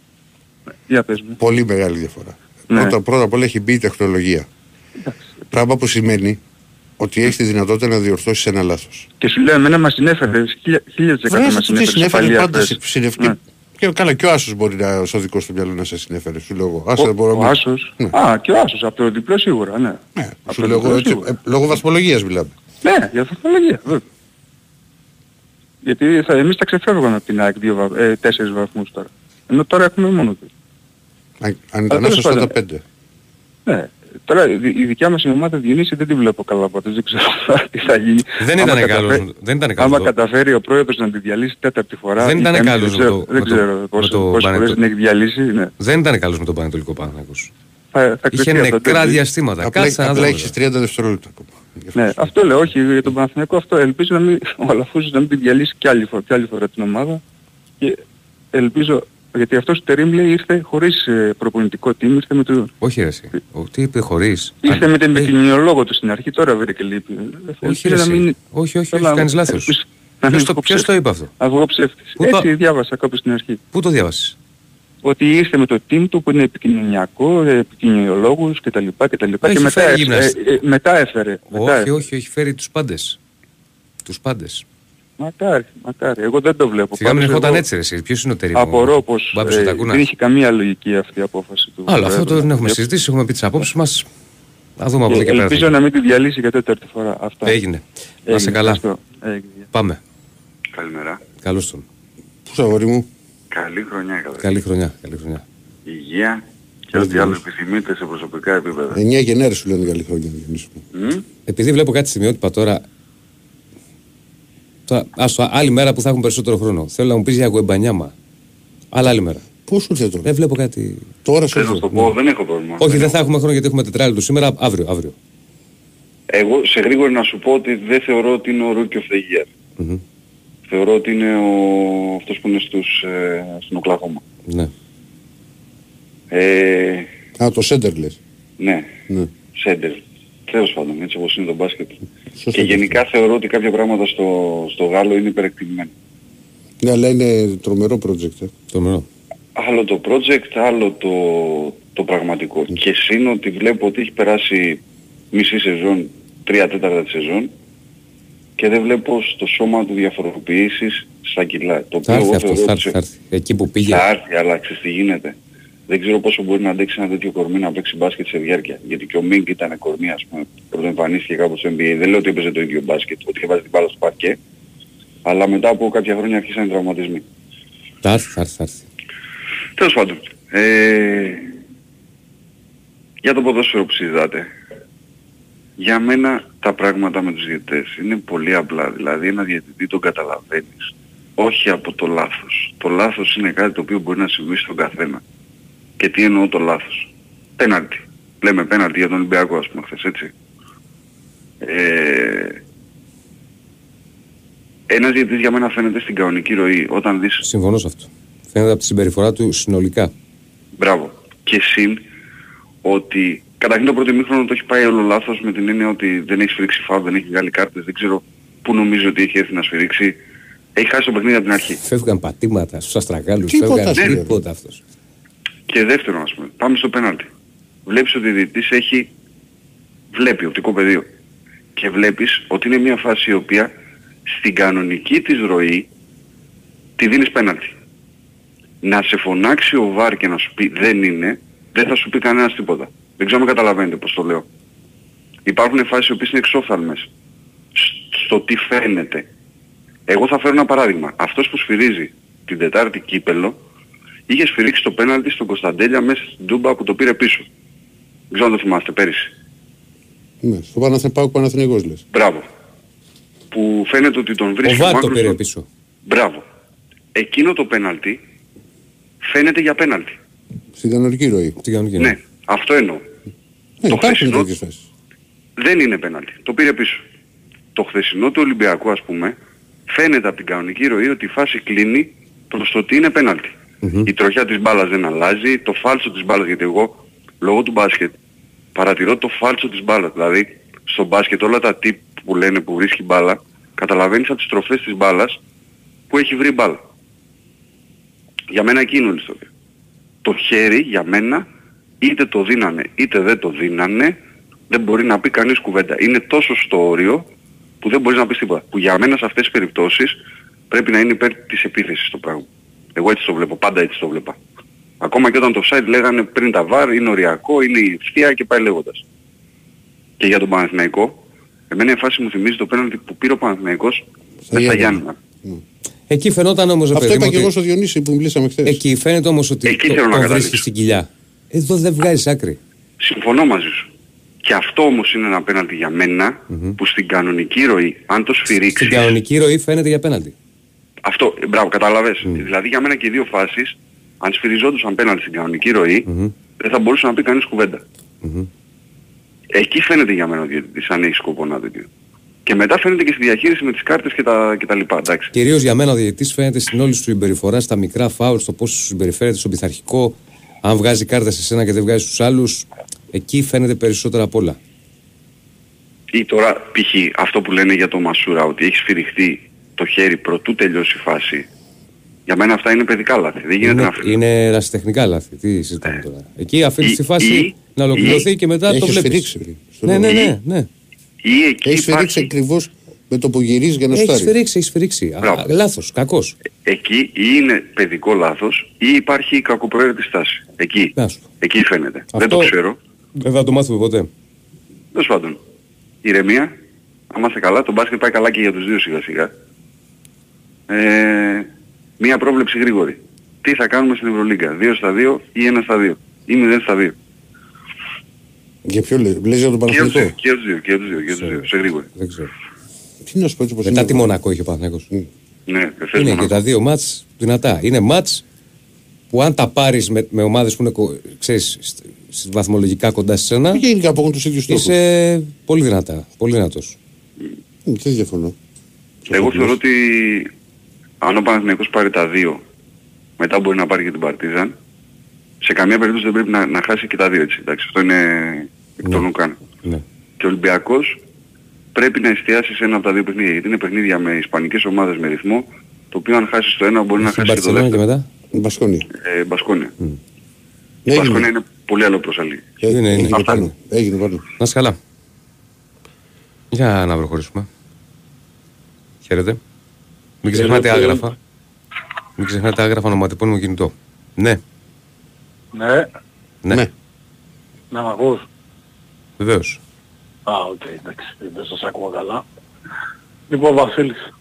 Για πες μου. Πολύ μεγάλη διαφορά. Ναι. Πρώτα, πρώτα απ' όλα έχει μπει η τεχνολογία. Πράγμα που σημαίνει ότι έχεις τη δυνατότητα να διορθώσεις ένα λάθος. Και σου λέω εμένα μας συνέφερε, χίλια- χίλιες δεκάτα Βρες μας αυτό τι συνέφερε. συνέφερε σοπαλία πάντα. χθες. συ- συνεφ- Ναι. Και καλά, και ο Άσος μπορεί να, ως οδικός στο μυαλό να σε συνέφερε. Σου λέω εγώ. Άσε, Ο, μπορώ ο να- Άσος. Ναι. Α, και ο Άσος. Από το διπλό σίγουρα, ναι. Ναι, Από σου το λέω εγώ διπλό έτσι. σίγουρα. ε, λόγω βαθμολογίας μιλάμε. Ναι, για βαθμολογία, βέβαια. Γιατί θα, εμείς τα ξεφεύγαμε από την ΑΕΚ δύο, βα- ε, τέσσερις βαθμούς τώρα. Ενώ τώρα έχουμε μόνο δύο. Αν, αν ήταν τέλος άσος θα πάντων. ήταν πέντε. Ναι. Τώρα η η δικιά μας η ομάδα Διονύση δεν τη βλέπω καλά πάντως, δεν ξέρω [LAUGHS] τι θα γίνει. Δεν Άμα ήταν καταφέρει- καλός, δεν ήταν καλός Άμα το- καταφέρει ο πρόεδρος να τη διαλύσει τέταρτη φορά. Δεν ή ήταν πέμπτη, καλός δεν με ξέρω, το- δεν με το- ξέρω με πόσες, το πόσες φορές Πανετολ- την έχει διαλύσει. Ναι. Δεν ήταν καλός με τον Πανετολικό Παναθηναϊκός. Θα, θα Είχε κρυφτεί αυτό, νεκρά δεν- διαστήματα. Απλά, Κάτσε να απλά δούμε. έχεις 30 δευτερόλεπτα ακόμα. Γι' αυτό Ναι, σου- αυτό λέω, όχι για τον Παναθηναϊκό αυτό. Ελπίζω να μην, [LAUGHS] ο Αλαφούζος να μην την διαλύσει κι άλλη, φορά, κι άλλη φορά την ομάδα. Και ελπίζω, γιατί αυτός ο Τερίμ λέει ήρθε χωρίς ε, προπονητικό team, ήρθε με το... Όχι ρε εσύ. Ο- Τι είπε χωρίς. Ήρθε Αν- με τον ε, επικοινωνιολόγο του στην αρχή, τώρα βρήκε λύπη. Όχι Ελπίζω ρε να εσύ. μην- Όχι, όχι, Θέλω όχι, να- κάνεις λάθος. ελπίζω να μην Ποιος το- βγω Ποιος το ψεύτης. είπε αυτό; Να βγω ψεύτης. Πού το- Έτσι διάβασα κάπου στην αρχή. Πού το διάβασες; Ότι ήρθε με το team του που είναι επικοινωνιακό, ε, επικοινωνιολόγους κτλ. κτλ. Έχει Και μετά, φέρει ε, γυμνασ- ε, ε, μετά έφερε. Μετά Όχι, έφερε. όχι, έχει φέρει τους πάντες. Τους πάντες. Μακάρι, μακάρι. Εγώ δεν το βλέπω. Σιγά μην Πάντως ερχόταν εγώ έτσι ρε εσύ. Ποιος είναι ο Τερίμ. Απορώ πως Μπάμπης ο ε, Τακούνας. δεν είχε καμία λογική αυτή η απόφαση του. Άλλο, αυτό Προέδρου. το δεν έχουμε Και- συζητήσει, έχουμε πει τις απόψεις μας. Θα δούμε από και εδώ και πέρα. τι Ελπίζω να μην τη διαλύσει για τέταρτη φορά. Αυτά. Έγινε. Να Έγινε, είσαι καλά. ευχαριστώ. Έγινε. Πάμε. Καλημέρα. Καλώς τον. Πού σου αγόρι μου; Καλή χρονιά καλά. Καλή χρονιά. Καλή χρονιά. Υγεία και ό,τι άλλο επιθυμείτε σε προσωπικά επίπεδα. 9 Γενάρη σου λένε καλή χρόνια. Διονύση μου. Μμ; Επειδή βλέπω κάτι σημειότυπα τώρα. Τώρα, άστο, άλλη μέρα που θα έχουμε περισσότερο χρόνο. Θέλω να μου πεις για Γουεμπανιάμα. Αλλά άλλη μέρα. Πώς σου ήρθε τώρα. Δεν βλέπω κάτι. Τώρα σου Θέλω να ήρθε. σου το πω, δεν έχω πρόβλημα. Όχι, δεν θα έχουμε χρόνο γιατί έχουμε τετράλεπτο σήμερα. Αύριο, αύριο. Εγώ σε γρήγορα να σου πω ότι δεν θεωρώ ότι είναι ο Rookie of the Year. Μμμ. Θεωρώ ότι είναι ο... αυτός που είναι στους, ε, στην Οκλαχώμα. Ναι. Ε, Α, το σέντερ λες. ναι, Ναι. σέντερ. Τέλος πάντων, έτσι όπως είναι το μπάσκετ. Σωστό Και και γενικά θεωρώ ότι κάποια πράγματα στο, στο Γάλλο είναι υπερεκτιμημένα. Ναι, αλλά είναι τρομερό project. ε. Το μερό. Άλλο το project, άλλο το, το πραγματικό. Και σύν ότι βλέπω ότι έχει περάσει μισή σεζόν, τρία τέταρτα της σεζόν και δεν βλέπω στο σώμα του διαφοροποιήσεις στα κιλά. Το Θα οποίο έρθει εγώ αυτό, θεωρώ θα ότι έρθει, σε- θα έρθει. Εκεί που πήγε. θα έρθει, αλλά ξέρεις τι γίνεται. Δεν ξέρω πόσο μπορεί να αντέξει ένα τέτοιο κορμί να παίξει μπάσκετ σε διάρκεια. Γιατί και ο Μίνκ ήταν κορμί, ας πούμε, πρωτοεμφανίστηκε κάπου στο NBA. Δεν λέω ότι έπαιζε το ίδιο μπάσκετ, ότι είχε βάζει την μπάλα στο παρκέ. Αλλά μετά από κάποια χρόνια αρχίσαν οι τραυματισμοί. Θα έρθει, θα έρθει. Θα έρθει. Τέλος πάντων, ε, για το ποδόσφαιρο που συζητάτε, για μένα τα πράγματα με τους διαιτητές είναι πολύ απλά. Δηλαδή ένα διαιτητή τον καταλαβαίνεις όχι από το λάθος. Το λάθος είναι κάτι το οποίο μπορεί να συμβεί στον καθένα. Και τι εννοώ το λάθος. Πέναλτι. Λέμε πέναλτι για τον Ολυμπιακό ας πούμε χθες έτσι. Ε, ένας διαιτητής για μένα φαίνεται στην κανονική ροή όταν δεις Συμφωνώ σε αυτό. Φαίνεται από τη συμπεριφορά του συνολικά. Μπράβο. Και συν ότι καταρχήν το πρώτο ημίχρονο το έχει πάει όλο λάθος με την έννοια ότι δεν έχει σφυρίξει φάουλ, δεν έχει βγάλει κάρτες, δεν ξέρω πού νομίζω ότι έχει έρθει να σφυρίξει. Έχει χάσει το παιχνίδι από την αρχή. Φεύγαν πατήματα στους αστραγάλους, Τίποτα, φεύγαν ναι. τίποτα αυτός. Και δεύτερον ας πούμε, πάμε στο πέναλτι. Βλέπεις ότι ο διαιτητής έχει, βλέπει οπτικό πεδίο. Και βλέπεις ότι είναι μια φάση η οποία στην κανονική της ροή τη δίνεις πέναλτι. Να σε φωνάξει ο Βάρ και να σου πει δεν είναι, δεν θα σου πει κανένας τίποτα. Δεν ξέρω αν με καταλαβαίνετε πώς το λέω. Υπάρχουν φάσεις οι οποίες είναι εξόφθαλμες σ- στο τι φαίνεται. Εγώ θα φέρω ένα παράδειγμα. Αυτός που σφυρίζει την Τετάρτη κύπελο είχε σφυρίξει το πέναλτι στον Κωνσταντέλια μέσα στην Τούμπα που το πήρε πίσω. Δεν ξέρω αν το θυμάστε πέρυσι. Ναι, στο Παναθηναϊκό Παναθηναϊκός λες. Μπράβο. Που φαίνεται ότι τον Ο βρίσκει Βάρ το Μάκρος πήρε στο- πίσω. Μπράβο. Εκείνο το πέναλτι φαίνεται για πέναλτι. Στην κανονική ροή. Τι κάνουν και Ναι, αυτό εννοώ. Ναι, Το υπάρχουν χθεσινό- τέτοιες φάσεις. Δεν είναι πέναλτι. Το πήρε πίσω. Το χθεσινό του Ολυμπιακού ας πούμε φαίνεται από την κανονική ροή ότι η φάση κλείνει προς το ότι είναι πέναλτι. Η τροχιά της μπάλας δεν αλλάζει, το φάλσο της μπάλας γιατί εγώ λόγω του μπάσκετ παρατηρώ το φάλσο της μπάλας. Δηλαδή στο μπάσκετ όλα τα τύπ που λένε που βρίσκει μπάλα καταλαβαίνεις από τις τροφές της μπάλας που έχει βρει μπάλα. Για μένα εκεί είναι όλη η ιστορία. Το χέρι για μένα είτε το δίνανε είτε δεν το δίνανε δεν μπορεί να πει κανείς κουβέντα. Είναι τόσο στο όριο που δεν μπορείς να πεις τίποτα. Που για μένα σε αυτές τις περιπτώσεις πρέπει να είναι υπέρ της επίθεσης το πράγμα. Εγώ έτσι το βλέπω, πάντα έτσι το βλέπα. Ακόμα και όταν το site λέγανε πριν τα βάρ είναι οριακό, είναι η ευθεία και πάει λέγοντας. Και για τον Παναθηναϊκό, εμένα η φάση μου θυμίζει το πέναλτι που πήρε ο Παναθηναϊκός με στα Γιάννενα. Γιάννενα. Εκεί φαινόταν όμως. Αυτό είπα και εγώ στο Διονύση που μιλήσαμε χθες. Εκεί φαίνεται όμως ότι Εκεί το, θέλω να το καταλήξω. βρίσκεις στην κοιλιά. Εδώ δεν βγάζεις άκρη. Συμφωνώ μαζί σου. Και αυτό όμως είναι ένα πέναλτι για μένα που στην κανονική ροή, αν το σφυρίξεις... Στην κανονική ροή φαίνεται για πέναλτι. Αυτό, ε, μπράβο, κατάλαβες. Δηλαδή για μένα και οι δύο φάσεις, αν σφυριζόντουσαν πέναλτι στην κανονική ροή, δεν θα μπορούσε να πει κανείς κουβέντα. Εκεί φαίνεται για μένα ο διαιτητής, αν έχει σκοπό να τέτοιο. Και μετά φαίνεται και στη διαχείριση με τις κάρτες και τα, και τα λοιπά, εντάξει. Κυρίως για μένα ο διαιτητής φαίνεται στην όλη σου συμπεριφορά, στα μικρά φάουλ, στο πώ σου συμπεριφέρεται, στον πειθαρχικό. Αν βγάζει κάρτα σε σένα και δεν βγάζει στου άλλους, εκεί φαίνεται περισσότερα απ' όλα. Ή τώρα π.χ. αυτό που λένε για το Μασούρα, ότι έχεις σφυριχτεί το χέρι προτού τελειώσει η φάση. Για μένα αυτά είναι παιδικά λάθη. Δεν γίνεται Είναι, να φύγει. είναι ερασιτεχνικά λάθη. Τι συζητάμε τώρα. Εκεί αφήνεις Ή- τη φάση ή- να ολοκληρωθεί ή- και μετά το Έχεις βλέπεις. σφυρίξει. στον Ναι, ναι, νόμο. ναι. ναι. Ή εκεί Έχεις σφυρίξει υπάρχει, ακριβώς με το που γυρίζεις για να Έχεις στάρει. σφυρίξει, έχεις σφυρίξει. Μπράβο. Λάθος, κακός. εκεί ή είναι παιδικό λάθος ή υπάρχει η κακοπροαίρετη στάση. Εκεί. Να σου πω. Εκεί φαίνεται. Αυτό- Δεν το ξέρω. Δεν θα το μάθουμε ποτέ. Τέλος πάντων. Ηρεμία. Αν είμαστε καλά, το μπάσκετ πάει καλά και για τους δύο σιγά σιγά. Ε, μία πρόβλεψη γρήγορη. Τι θα κάνουμε στην Ευρωλίγκα, 2 στα 2 ή 1 στα 2 ή 0 στα 2. Για ποιο λέει, λες για τον Και τους δύο, Παναθηναϊκό. και τους δύο, και τους δύο, και τους δύο, σε γρήγορη. Δεν ξέρω. Τι να σου πω έτσι πως Μετά είναι. τη Μονακό είχε ο Παναθηναϊκός. Ναι, θες Είναι Μονακό. και τα δύο μάτς δυνατά. Είναι μάτς που αν τα πάρεις με, με ομάδες που είναι κο- ξέρεις, σ- σ- βαθμολογικά κοντά σε σένα, Και γενικά από έχουν τους ίδιους στόχους. είσαι πολύ δυνατά, πολύ δυνατός. Μ, Δεν διαφωνώ. Εγώ θεωρώ ότι αν ο Παναθηναϊκός πάρει τα δύο, μετά μπορεί να πάρει και την Παρτίζαν, σε καμία περίπτωση δεν πρέπει να, να χάσει και τα δύο έτσι. Εντάξει, αυτό είναι εκ των ουκάν. Ναι. Και ο Ολυμπιακός πρέπει να εστιάσει σε ένα από τα δύο παιχνίδια. Γιατί είναι παιχνίδια με ισπανικές ομάδες με ρυθμό, το οποίο αν χάσεις το ένα μπορεί να Στην χάσεις και το Μπαρτσελόνα και δεύτερο. μετά. Μπασκόνη. Ε, Μπασκόνια. Η Έγινε. Μπασκόνια είναι πολύ άλλο προσαλή. Είναι, είναι. Έγινε Αυτά. πάνω. Έγινε πάνω. Να είσαι καλά. Για να προχωρήσουμε. Χαίρετε. Μην ξεχνάτε άγραφα. Μην ξεχνάτε άγραφα ονοματεπών μου κινητό. Ναι, Ναι, ναι, Ναι. να μ' ακούς. βεβαίως. Α, οκ, εντάξει, δεν σας ακούω καλά. Λοιπόν, Βασίλης.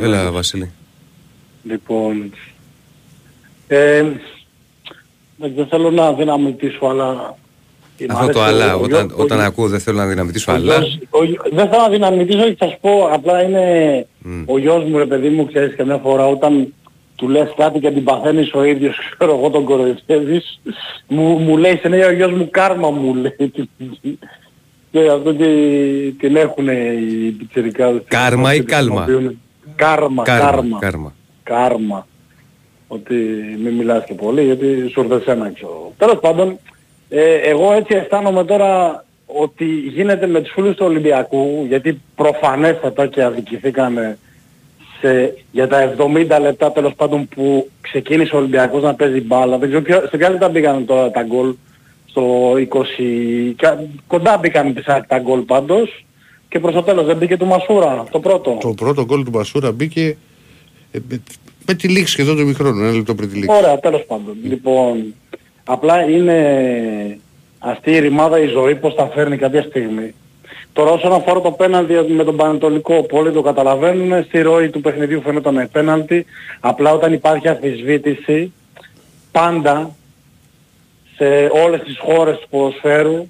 Έλα Βασίλη. Λοιπόν, ε, εντάξει, δεν θέλω να δυναμιτίσω, αλλά... μ' Αυτό το αρέσει αλλά, ο- ο όταν, Γιώργος- όταν ο- ακούω δεν θέλω να δυναμιτίσω ο αλλά. Γιώργος- ο Γι- Δεν θέλω να δυναμητήσω και θα σου πω, απλά είναι ο γιος μου ρε παιδί μου, ξέρεις καμιά φορά όταν του λες κάτι και την παθαίνεις ο ίδιος, [LAUGHS] ξέρω εγώ τον κοροϊδεύεις, μου, μου λέει συνέχεια ο γιος μου κάρμα μου [LAUGHS] λέει. και αυτό και την έχουν οι πιτσιρικάδες. Κάρμα ή Την κάλμα; χρησιμοποιούν. Κάρμα, Κάρμα, κάρμα. κάρμα. Κάρμα. Ότι μην μιλάς και πολύ γιατί σου ήρθε σένα ξέρω. Τέλος πάντων, ε, εγώ έτσι αισθάνομαι τώρα ότι γίνεται με τους φίλους του Ολυμπιακού γιατί προφανέστατα και αδικηθήκανε σε, για τα 70 λεπτά τέλος πάντων που ξεκίνησε ο Ολυμπιακός να παίζει μπάλα. Δεν ξέρω ποιο, σε ποια λεπτά μπήκαν τώρα τα γκολ στο 20... κα- Κοντά μπήκαν πισά τα γκολ πάντως και προς το τέλος δεν μπήκε του Μασούρα το πρώτο. Το πρώτο γκολ του Μπασούρα μπήκε ε, με, με τη λήξη σχεδόν του μικρόνου, ένα λεπτό πριν τη λήξη. Ωραία, τέλος πάντων. Λοιπόν, απλά είναι αυτή η ρημάδα η ζωή πώς τα φέρνει κάποια στιγμή. Τώρα όσον αφορά το πέναλτι με τον Πανετολικό, πολλοί το καταλαβαίνουν, στη ροή του παιχνιδιού φαίνονταν πέναλτι, απλά όταν υπάρχει αμφισβήτηση, πάντα σε όλες τις χώρες του ποδοσφαίρου,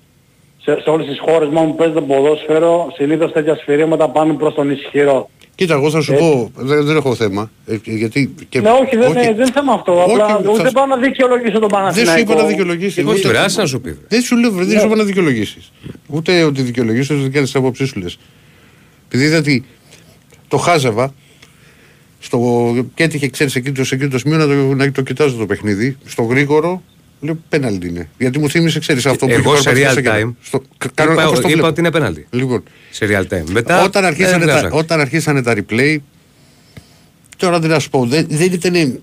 σε, σε όλες τις χώρες μόνο που παίζει το ποδόσφαιρο, συνήθως τέτοια σφυρίγματα πάνε προς τον ισχυρό. Κοίτα, εγώ θα σου Έτσι. πω, δεν, δεν έχω θέμα. ε, γιατί και, Ναι, όχι, δεν, είναι- δεν είναι θέμα αυτό. Όχι, Απλά θα ούτε σου- πάω να δικαιολογήσω τον Δεν Παναθηναϊκό. σου είπα να δικαιολογήσεις. Όχι, βρε, άσε να σου πει. βρε. Δεν σου λέω, βρε, δεν Ναι. σου είπα να δικαιολογήσεις. Ούτε ότι δικαιολογήσεις, ούτε κάνει τις απόψεις σου λες. Επειδή είδα ότι το χάζευα, στο, και έτυχε, ξέρεις, εκείνος, σε εκείνος το σημείο να το, να το κοιτάζω το παιχνίδι, στο γρήγορο, λέω πέναλτι είναι. Γιατί μου θύμισε, ξέρεις αυτό που Εγώ είχε σε πάρει real στο κέντρο. time Στο, κα- κάνω, είπα, όπως το είπα βλέπω. ότι είναι πέναλτι. Λοιπόν, Σε real time. Μετά όταν, αρχίσανε δεν τα, βγάζα. όταν αρχίσανε τα replay, τώρα δεν να σου πω, δεν, δεν ήταν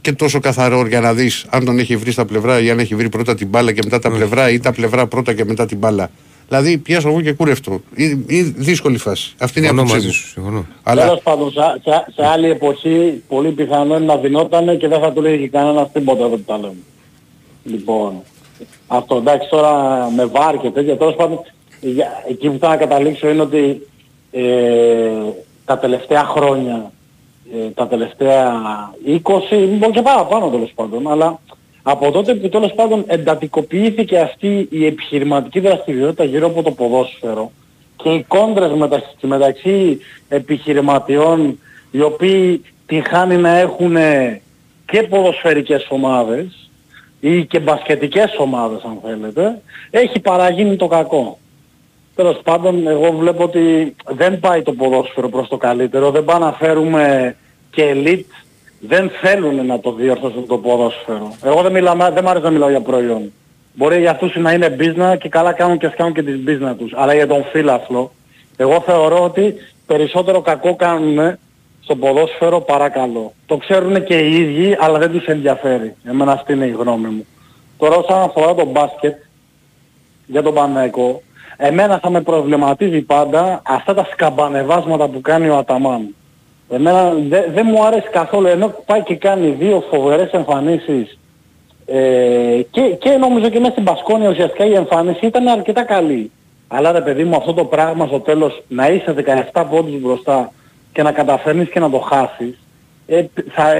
και τόσο καθαρό για να δεις αν τον έχει βρει στα πλευρά ή αν έχει βρει πρώτα την μπάλα και μετά τα πλευρά ή τα πλευρά πρώτα και μετά την μπάλα. Δηλαδή πιάσω εγώ και κούρευτο. Ή, ή δύσκολη φάση. Αυτή είναι η Συμφωνώ άποψή μαζί μου. σου. Συμφωνώ. Αλλά Τέλος πάντων, σε, σε, σε άλλη εποχή πολύ πιθανό είναι να δινόταν και δεν θα του λέγει κανένας τίποτα εδώ που τα λέμε. Λοιπόν, αυτό εντάξει τώρα με βάρ και τέτοια, τέλος πάντων, για- εκεί που θέλω να καταλήξω είναι ότι ε, τα τελευταία χρόνια, ε, τα τελευταία 20, μπορεί και παραπάνω τέλος πάντων, αλλά από τότε που τέλος πάντων εντατικοποιήθηκε αυτή η επιχειρηματική δραστηριότητα γύρω από το ποδόσφαιρο και οι κόντρες μεταξύ, μεταξύ επιχειρηματιών οι οποίοι την χάνει να έχουν και ποδοσφαιρικές ομάδες ή και μπασκετικές ομάδες αν θέλετε, έχει παραγίνει το κακό. Τέλος πάντων, εγώ βλέπω ότι δεν πάει το ποδόσφαιρο προς το καλύτερο, δεν πάει να φέρουμε και ελίτ, δεν θέλουν να το διορθώσουν το ποδόσφαιρο. Εγώ δεν, μιλάω, δεν μ' αρέσει να μιλάω για προϊόν. Μπορεί για αυτούς να είναι business και καλά κάνουν και φτιάχνουν και τις business τους. Αλλά για τον φίλαθλο, εγώ θεωρώ ότι περισσότερο κακό κάνουν στο ποδόσφαιρο παρά καλό. Το ξέρουν και οι ίδιοι, αλλά δεν τους ενδιαφέρει. Εμένα αυτή είναι η γνώμη μου. Τώρα όσον αφορά το μπάσκετ, για τον Παναϊκό, εμένα θα με προβληματίζει πάντα αυτά τα σκαμπανεβάσματα που κάνει ο Αταμάν. Εμένα δεν δεν μου άρεσε καθόλου, ενώ πάει και κάνει δύο φοβερές εμφανίσεις ε, και, και νομίζω και μέσα στην Πασκόνια ουσιαστικά η εμφάνιση ήταν αρκετά καλή. Αλλά ρε παιδί μου αυτό το πράγμα στο τέλος να είσαι 17 πόντους μπροστά και να καταφέρνεις και να το χάσεις ε, θα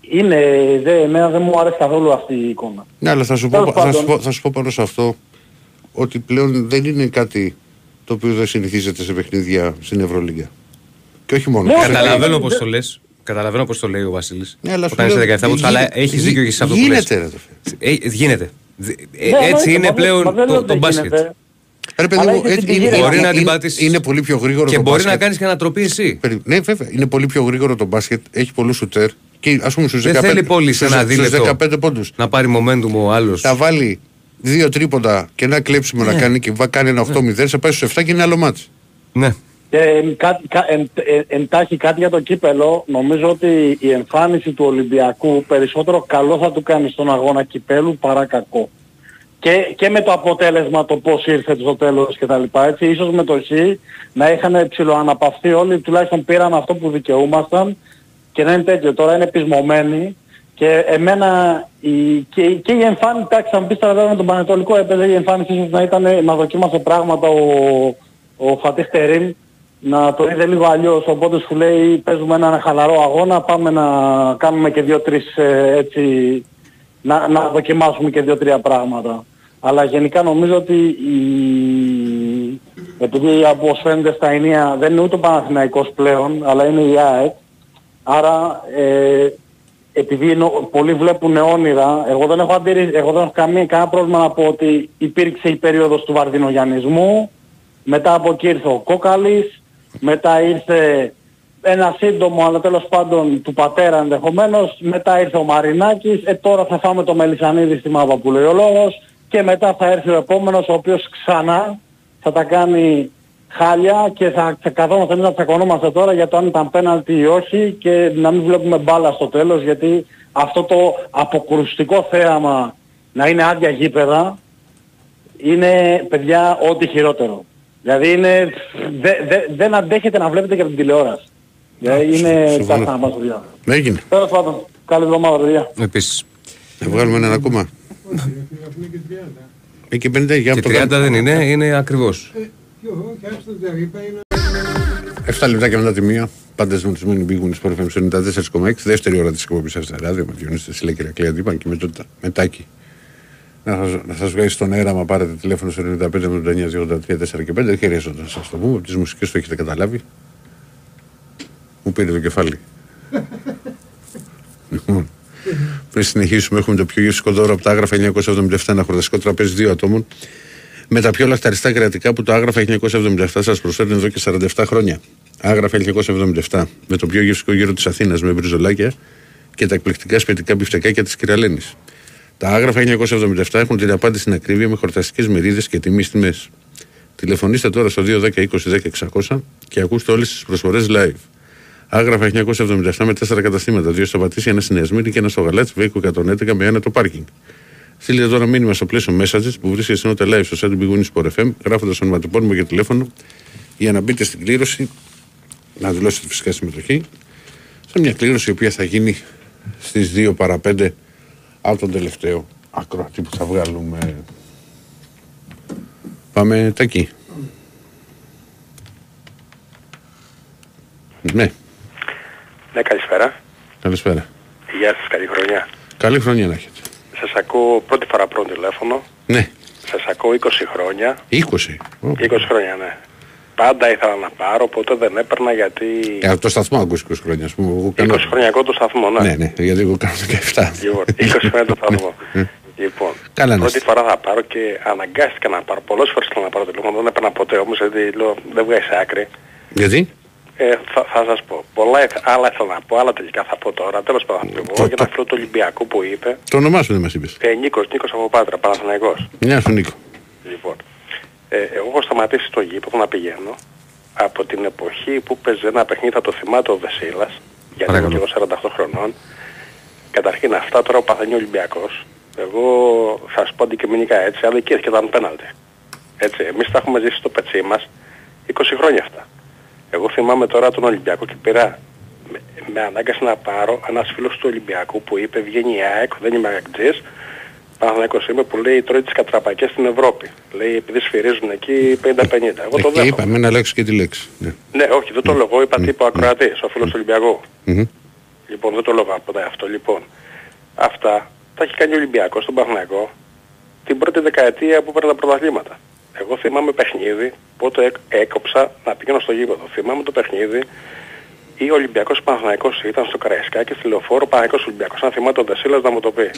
είναι, δε, εμένα δεν μου άρεσε καθόλου αυτή η εικόνα. Ναι, αλλά θα σου, πω, Τέλος θα, σου πάντων. πω, θα σου πω πάνω σε αυτό ότι πλέον δεν είναι κάτι το οποίο δεν συνηθίζεται σε παιχνίδια στην Ευρωλίγα. Και όχι μόνο. Ναι, Σε- Καταλαβαίνω ε, πώς ε, το λες. Καταλαβαίνω πώς το λέει ο Βασίλης. Ναι, αλλά σου Όταν λέω, είσαι 17 πόντους, αλλά γι- έχεις γι- δίκιο και σε αυτό που λες. Γίνεται, ρε, το φίλε. Ε, γίνεται. Δ- ε, Ναι, Έτσι εννοείται, είναι μα δεν- πλέον μα δεν λέω το, ότι το δεν μπάσκετ. Γίνεται. Ρε παιδί Αλλά μου, έχεις έτσι την είναι, πηγή, Μπορεί είναι- να την είναι- πατήσεις. είναι πολύ πιο γρήγορο Και το μπορεί μπάσκετ. να κάνεις και ανατροπή εσύ. Περι- Ναι, βέβαια. Είναι πολύ πιο γρήγορο το μπάσκετ. Έχει πολλούς σουτέρ. Και ας πούμε στους Δεν 15, θέλει πολύ σε στους- ένα στους δίλεπτο 15 πόντους. να πάρει momentum ο άλλος. Θα βάλει δύο τρίποντα και ένα κλέψιμο Ναι. να κάνει και βα- κάνει ένα 8-0, θα πάει στους 7 και είναι άλλο μάτς. Ναι. Και εν, κα- κα- εν- εν- εντάχει κάτι για το κύπελο, νομίζω ότι η εμφάνιση του Ολυμπιακού περισσότερο καλό θα του κάνει στον αγώνα κυπέλου παρά κακό. Και, και με το αποτέλεσμα το πώς ήρθε στο τέλος και τα λοιπά, έτσι, ίσως με το χ να είχαν ψηλοαναπαυθεί όλοι, τουλάχιστον πήραν αυτό που δικαιούμασταν και να είναι τέτοιο. Τώρα είναι πεισμωμένοι και εμένα η, και, και η εμφάνιση, εντάξει, θα μου πεις τώρα βέβαια με τον Πανετολικό έπαιζε η εμφάνιση ίσως να ήταν να δοκίμασε πράγματα ο, ο Φατίχ Τερίμ να το είδε λίγο αλλιώς, οπότε σου λέει παίζουμε έναν χαλαρό αγώνα, πάμε να κάνουμε και δύο-τρεις ε, έτσι, να, να δοκιμάσουμε και δύο-τρία πράγματα. Αλλά γενικά νομίζω ότι η... επειδή όπως φαίνεται στα ενία δεν είναι ούτε ο Παναθηναϊκός πλέον, αλλά είναι η ΑΕΚ, άρα ε, επειδή είναι, πολλοί βλέπουν όνειρα, εγώ δεν έχω, αντίρρηση, εγώ δεν έχω καμία, κανένα πρόβλημα να πω ότι υπήρξε η περίοδος του βαρδινογιαννισμού, μετά από εκεί ήρθε ο Κόκαλης, μετά ήρθε ένα σύντομο αλλά τέλος πάντων του πατέρα ενδεχομένως, μετά ήρθε ο Μαρινάκης, ε, τώρα θα φάμε το Μελισανίδη στη μάπα που λέει ο λόγος και μετά θα έρθει ο επόμενος ο οποίος ξανά θα τα κάνει χάλια και θα, θα καθόμαστε εμείς να τσακωνόμαστε τώρα για το αν ήταν πέναλτι ή όχι και να μην βλέπουμε μπάλα στο τέλος γιατί αυτό το αποκρουστικό θέαμα να είναι άδεια γήπεδα είναι παιδιά ό,τι χειρότερο. Δηλαδή είναι, δε, δε, δεν αντέχετε να βλέπετε και από την τηλεόραση. Δηλαδή είναι συμφωνώ. τα μας παιδιά. Έγινε. Τέλος πάντων, καλή εβδομάδα παιδιά. Επίσης. Θα βγάλουμε έναν ακόμα. Ε, και 50 για Και το 30 κάνουμε. δεν είναι, είναι ακριβώς. 7 λεπτά και μετά τη μία. Πάντα συντονισμένοι μπήκουν στο FM 94,6. Δεύτερη ώρα της εκπομπής σας ράδιο με Διονύση Τεσίλα και Ρακλέα Τύπαν και με το μετάκι. Να σας, να σας βγάζει στον αέρα, μα πάρετε τηλέφωνο στο 95 με 89 83 4 και 5. Δεν χρειάζεται να σας το πούμε, από τις μουσικές το έχετε καταλάβει. Μου πήρε το κεφάλι. [LAUGHS] Λοιπόν, πριν συνεχίσουμε, έχουμε το πιο γευστικό δώρο από τα άγραφα 1977, ένα χορταστικό τραπέζι δύο ατόμων. Με τα πιο λαχταριστά κρεατικά που το άγραφα 1977 σα προσφέρουν εδώ και 47 χρόνια. Άγραφα 1977 με το πιο γευστικό γύρο τη Αθήνα με μπριζολάκια και τα εκπληκτικά σπιτικά μπιφτεκάκια τη Κυραλένη. Τα άγραφα 1977 έχουν την απάντηση στην ακρίβεια με χορταστικέ μερίδε και τιμή τιμέ. Τηλεφωνήστε τώρα στο 210 20 10 600 και ακούστε όλε τι προσφορέ live. Άγραφα 1977 με 4 καταστήματα, 2 στα Πατήσια, ένα στην Εσμύρη και ένα στο Γαλάτσι, Βέικο 111 με ένα το πάρκινγκ. Στείλτε τώρα μήνυμα στο πλαίσιο messages που βρίσκεται στην Ότε Live στο site του Big Win Sport FM, γράφοντας ονοματεπώνυμο για τηλέφωνο για να μπείτε στην κλήρωση, να δηλώσετε φυσικά συμμετοχή, σε μια κλήρωση η οποία θα γίνει στις 2 παρα 5 από τον τελευταίο ακροατή που θα βγάλουμε. Πάμε τακί. Ναι, Ναι, καλησπέρα. καλησπέρα. Γεια σας, καλή χρονιά. Καλή χρονιά να έχετε. Σας ακούω πρώτη φορά πρώτο τηλέφωνο. Ναι, Σας ακούω 20 χρόνια. 20. Ω, 20 χρόνια, ναι. Πάντα ήθελα να πάρω, ποτέ δεν έπαιρνα γιατί... Ε, από το σταθμό ακούς 20 χρόνια, ας πούμε. Εγώ 20 κάνω... χρόνια ακούω το σταθμό, ναι. Ναι, ναι, γιατί εγώ κάνω 17. Λοιπόν, 20 χρόνια το σταθμό. Ε, [LAUGHS] λοιπόν, Καλά να πρώτη είστε. φορά θα πάρω και αναγκάστηκα να πάρω. Πολλές φορές ήθελα να πάρω τηλέφωνο, δεν έπαιρνα ποτέ όμως γιατί λέω δεν βγάζει άκρη. Γιατί; Ε, θα, θα σας πω. Πολλά ήθ- άλλα ήθελα να πω, άλλα τελικά θα πω τώρα. Τέλος πάντων, θα πω εγώ για ένα φίλο του Ολυμπιακού που είπε. Το όνομά σου δεν μας είπες. Ε, Νίκος, Νίκος από Πάτρα, Παναθηναϊκός. Γεια σου Νίκο. Λοιπόν, ε, εγώ έχω σταματήσει στο γήπεδο να πηγαίνω από την εποχή που παίζει ένα παιχνίδι, θα το θυμάται ο Βεσίλας, γιατί είμαι και εγώ 48 χρονών. Καταρχήν αυτά τώρα ο παθαίνει ο Ολυμπιακός. Εγώ θα σου πω αντικειμενικά έτσι, αλλά εκεί και ήταν πέναλτι. Έτσι, εμείς τα έχουμε ζήσει στο πετσί μας 20 χρόνια αυτά. Εγώ θυμάμαι τώρα τον Ολυμπιακό και πήρα με, με ανάγκασε να πάρω ένας φίλος του Ολυμπιακού που είπε βγαίνει η ΑΕΚ, δεν είμαι ΑΕΚΤΖΙς, Παναθηναϊκός είμαι που λέει τρώει τις κατραπακές στην Ευρώπη. Λέει επειδή σφυρίζουν εκεί 50-50. Εγώ το Ε, Και δέχομαι. είπαμε ένα λέξη και τη λέξη. Ναι. Ναι, όχι, δεν το λέω εγώ, είπα τι είπε ο ακροατής, ο φίλος του Ολυμπιακού. Μμμ. Λοιπόν, δεν το λέω από αυτό. Λοιπόν, αυτά τα έχει κάνει ο Ολυμπιακός στον Παναθηναϊκό την πρώτη δεκαετία που παίρνει τα πρωταθλήματα. Εγώ θυμάμαι παιχνίδι, πότε έκ- έκοψα να πηγαίνω στο γήπεδο. Θυμάμαι το παιχνίδι ή ο Ολυμπιακός Παναθηναϊκός ήταν στο Καραϊσκάκι, στη Λεωφόρο Παναθηναϊκός Ολυμπιακός. Αν θυμάται ο Δεσίλας να μου το πει.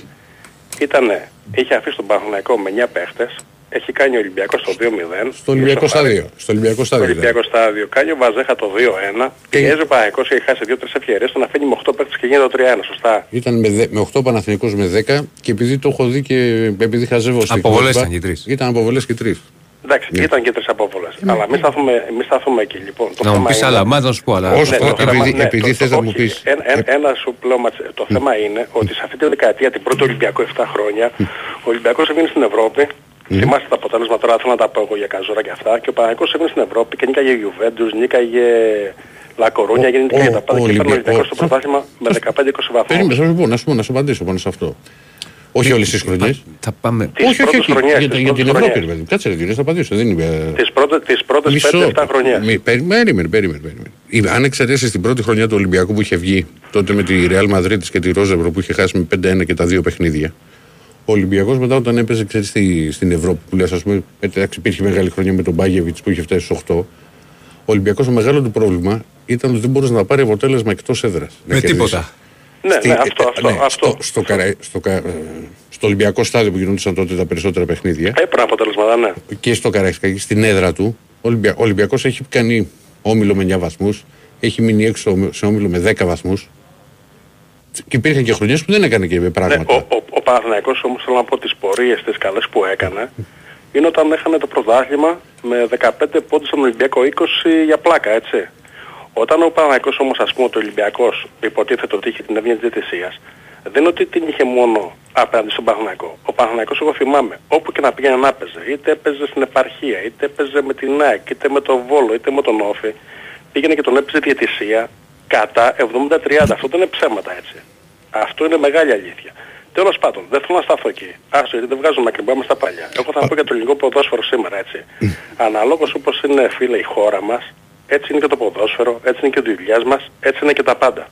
Ήτανε, είχε αφήσει τον Παναθηναϊκό με 9 παίχτες, έχει κάνει ο Ολυμπιακός το 2-0. Στο Ολυμπιακό στάδιο. Στο Ολυμπιακό Στο στάδιο. ήταν. Ολυμπιακό στάδιο. Κάνει ο Βαζέχα το 2-1. Και- Πιέζει ο Παναθηναϊκός, έχει χάσει 2-3 ευκαιρίες, τον αφήνει με 8 παίχτες και γίνεται το 3-1. Σωστά. Ήταν με, δε- με 8 Παναθηνικούς με 10 και επειδή το έχω δει και επειδή χαζεύω στην Αποβολές κόλπα, ήταν και τρεις. Ήταν αποβολές και τρεις. Εντάξει, Ναι. ήταν και τρεις απόβολες. Αλλά μην σταθούμε, μην σταθούμε εκεί λοιπόν. Το Να μου θέμα πεις είναι- άλλα μάτια να σου πω άλλα. Όσο- Ναι, το επειδή- θέμα- επειδή το- θες το- να μου όχι, πεις. Ένα, ένα, ένα σου πλέον, το θέμα είναι ότι σε αυτή τη δεκαετία, την πρώτη Ολυμπιακό 7 χρόνια, ο Ολυμπιακός έβγαινε στην Ευρώπη. Θυμάστε τα αποτέλεσμα τώρα, θέλω να τα πω εγώ για καζόρα και αυτά. Και ο Παναγικός έβγαινε στην Ευρώπη και νίκαγε Γιουβέντους, νίκαγε Λακορόνια, Ο- νίκαγε ο- τα πάντα ο και έφερε ο Ολυμπια- Ολυμπιακός ο- στο πρωτάθλημα με 15-20 βαθμούς. Περίμενε, θα σου πω, να σου πω, να σου απαντήσω πάνω σε αυτό. Όχι όλες τις χρονιές. Θα πάμε. Τις Όχι, όχι, πρώτες όχι. χρονιές, Για, τις για την πρώτες Ευρώπη, χρονιές. ρε παιδί. μου. Κάτσε ρε κύριε, θα απαντήσω. Δεν είμαι... Τις πρώτες, τις πρώτες 5-7 χρονιές. Μη- Περίμενε, περίμενε, περίμενε. περίμενε. Η- Αν εξαιρέσεις την πρώτη χρονιά του Ολυμπιακού που είχε βγει τότε με τη Real Madrid και τη Ρόζεμπρο που είχε χάσει με 5-1 και τα δύο παιχνίδια. Ο Ολυμπιακός μετά όταν έπαιζε ξέρεις, στη, στην Ευρώπη που λες, ας πούμε, εντάξει, υπήρχε μεγάλη χρονιά με τον Μπάγεβιτς που είχε φτάσει στου 8. Ο Ολυμπιακός το μεγάλο του πρόβλημα ήταν ότι δεν μπορούσε να πάρει αποτέλεσμα εκτός έδρας. Με τίποτα. Ναι, Στη- ναι, αυτό, ε, αυτό, ναι, αυτό. Στο, στο, καρα- στο, κα- ε, στο Ολυμπιακό στάδιο που γινόντουσαν τότε τα περισσότερα παιχνίδια Έπαιρνε αποτέλεσματα, ναι. και στο Καραϊσκάκι, στην έδρα του, ο Ολυμπια... ο Ολυμπιακός έχει κάνει όμιλο με 9 βαθμούς, έχει μείνει έξω σε όμιλο με 10 βαθμούς και υπήρχαν και χρονιές που δεν έκανε και Ναι, πράγματα. ο, ο, ο Παναθηναϊκός όμως θέλω να πω τις πορείες τις καλές που έκανε είναι όταν έχανε το πρωτάθλημα με 15 πόντους στον Ολυμπιακό 20 για πλάκα, έτσι. Όταν ο Παναθηναϊκός όμως ας πούμε ότι ο Ολυμπιακός υποτίθεται ότι είχε την εύνοια της διαιτησίας δεν είναι ότι την είχε μόνο απέναντι στον Παναθηναϊκό. Ο Παναθηναϊκός εγώ θυμάμαι όπου και να πήγαινε να έπαιζε είτε έπαιζε στην επαρχία, είτε έπαιζε με την ΑΕΚ, είτε με τον Βόλο, είτε με τον Όφη πήγαινε και τον έπαιζε διαιτησία κατά 70-30. Αυτό δεν είναι ψέματα έτσι. Αυτό είναι μεγάλη αλήθεια. Τέλος πάντων, δεν θέλω να σταθώ εκεί. Άστο, γιατί δεν βγάζουμε ακριβά πάμε στα παλιά. Εγώ θα πω για το ελληνικό ποδόσφαιρο σήμερα, έτσι. Αναλόγως όπως είναι, φίλε, η χώρα μας, έτσι είναι και το ποδόσφαιρο, έτσι είναι και ο δουλειάς μας, έτσι είναι και τα πάντα.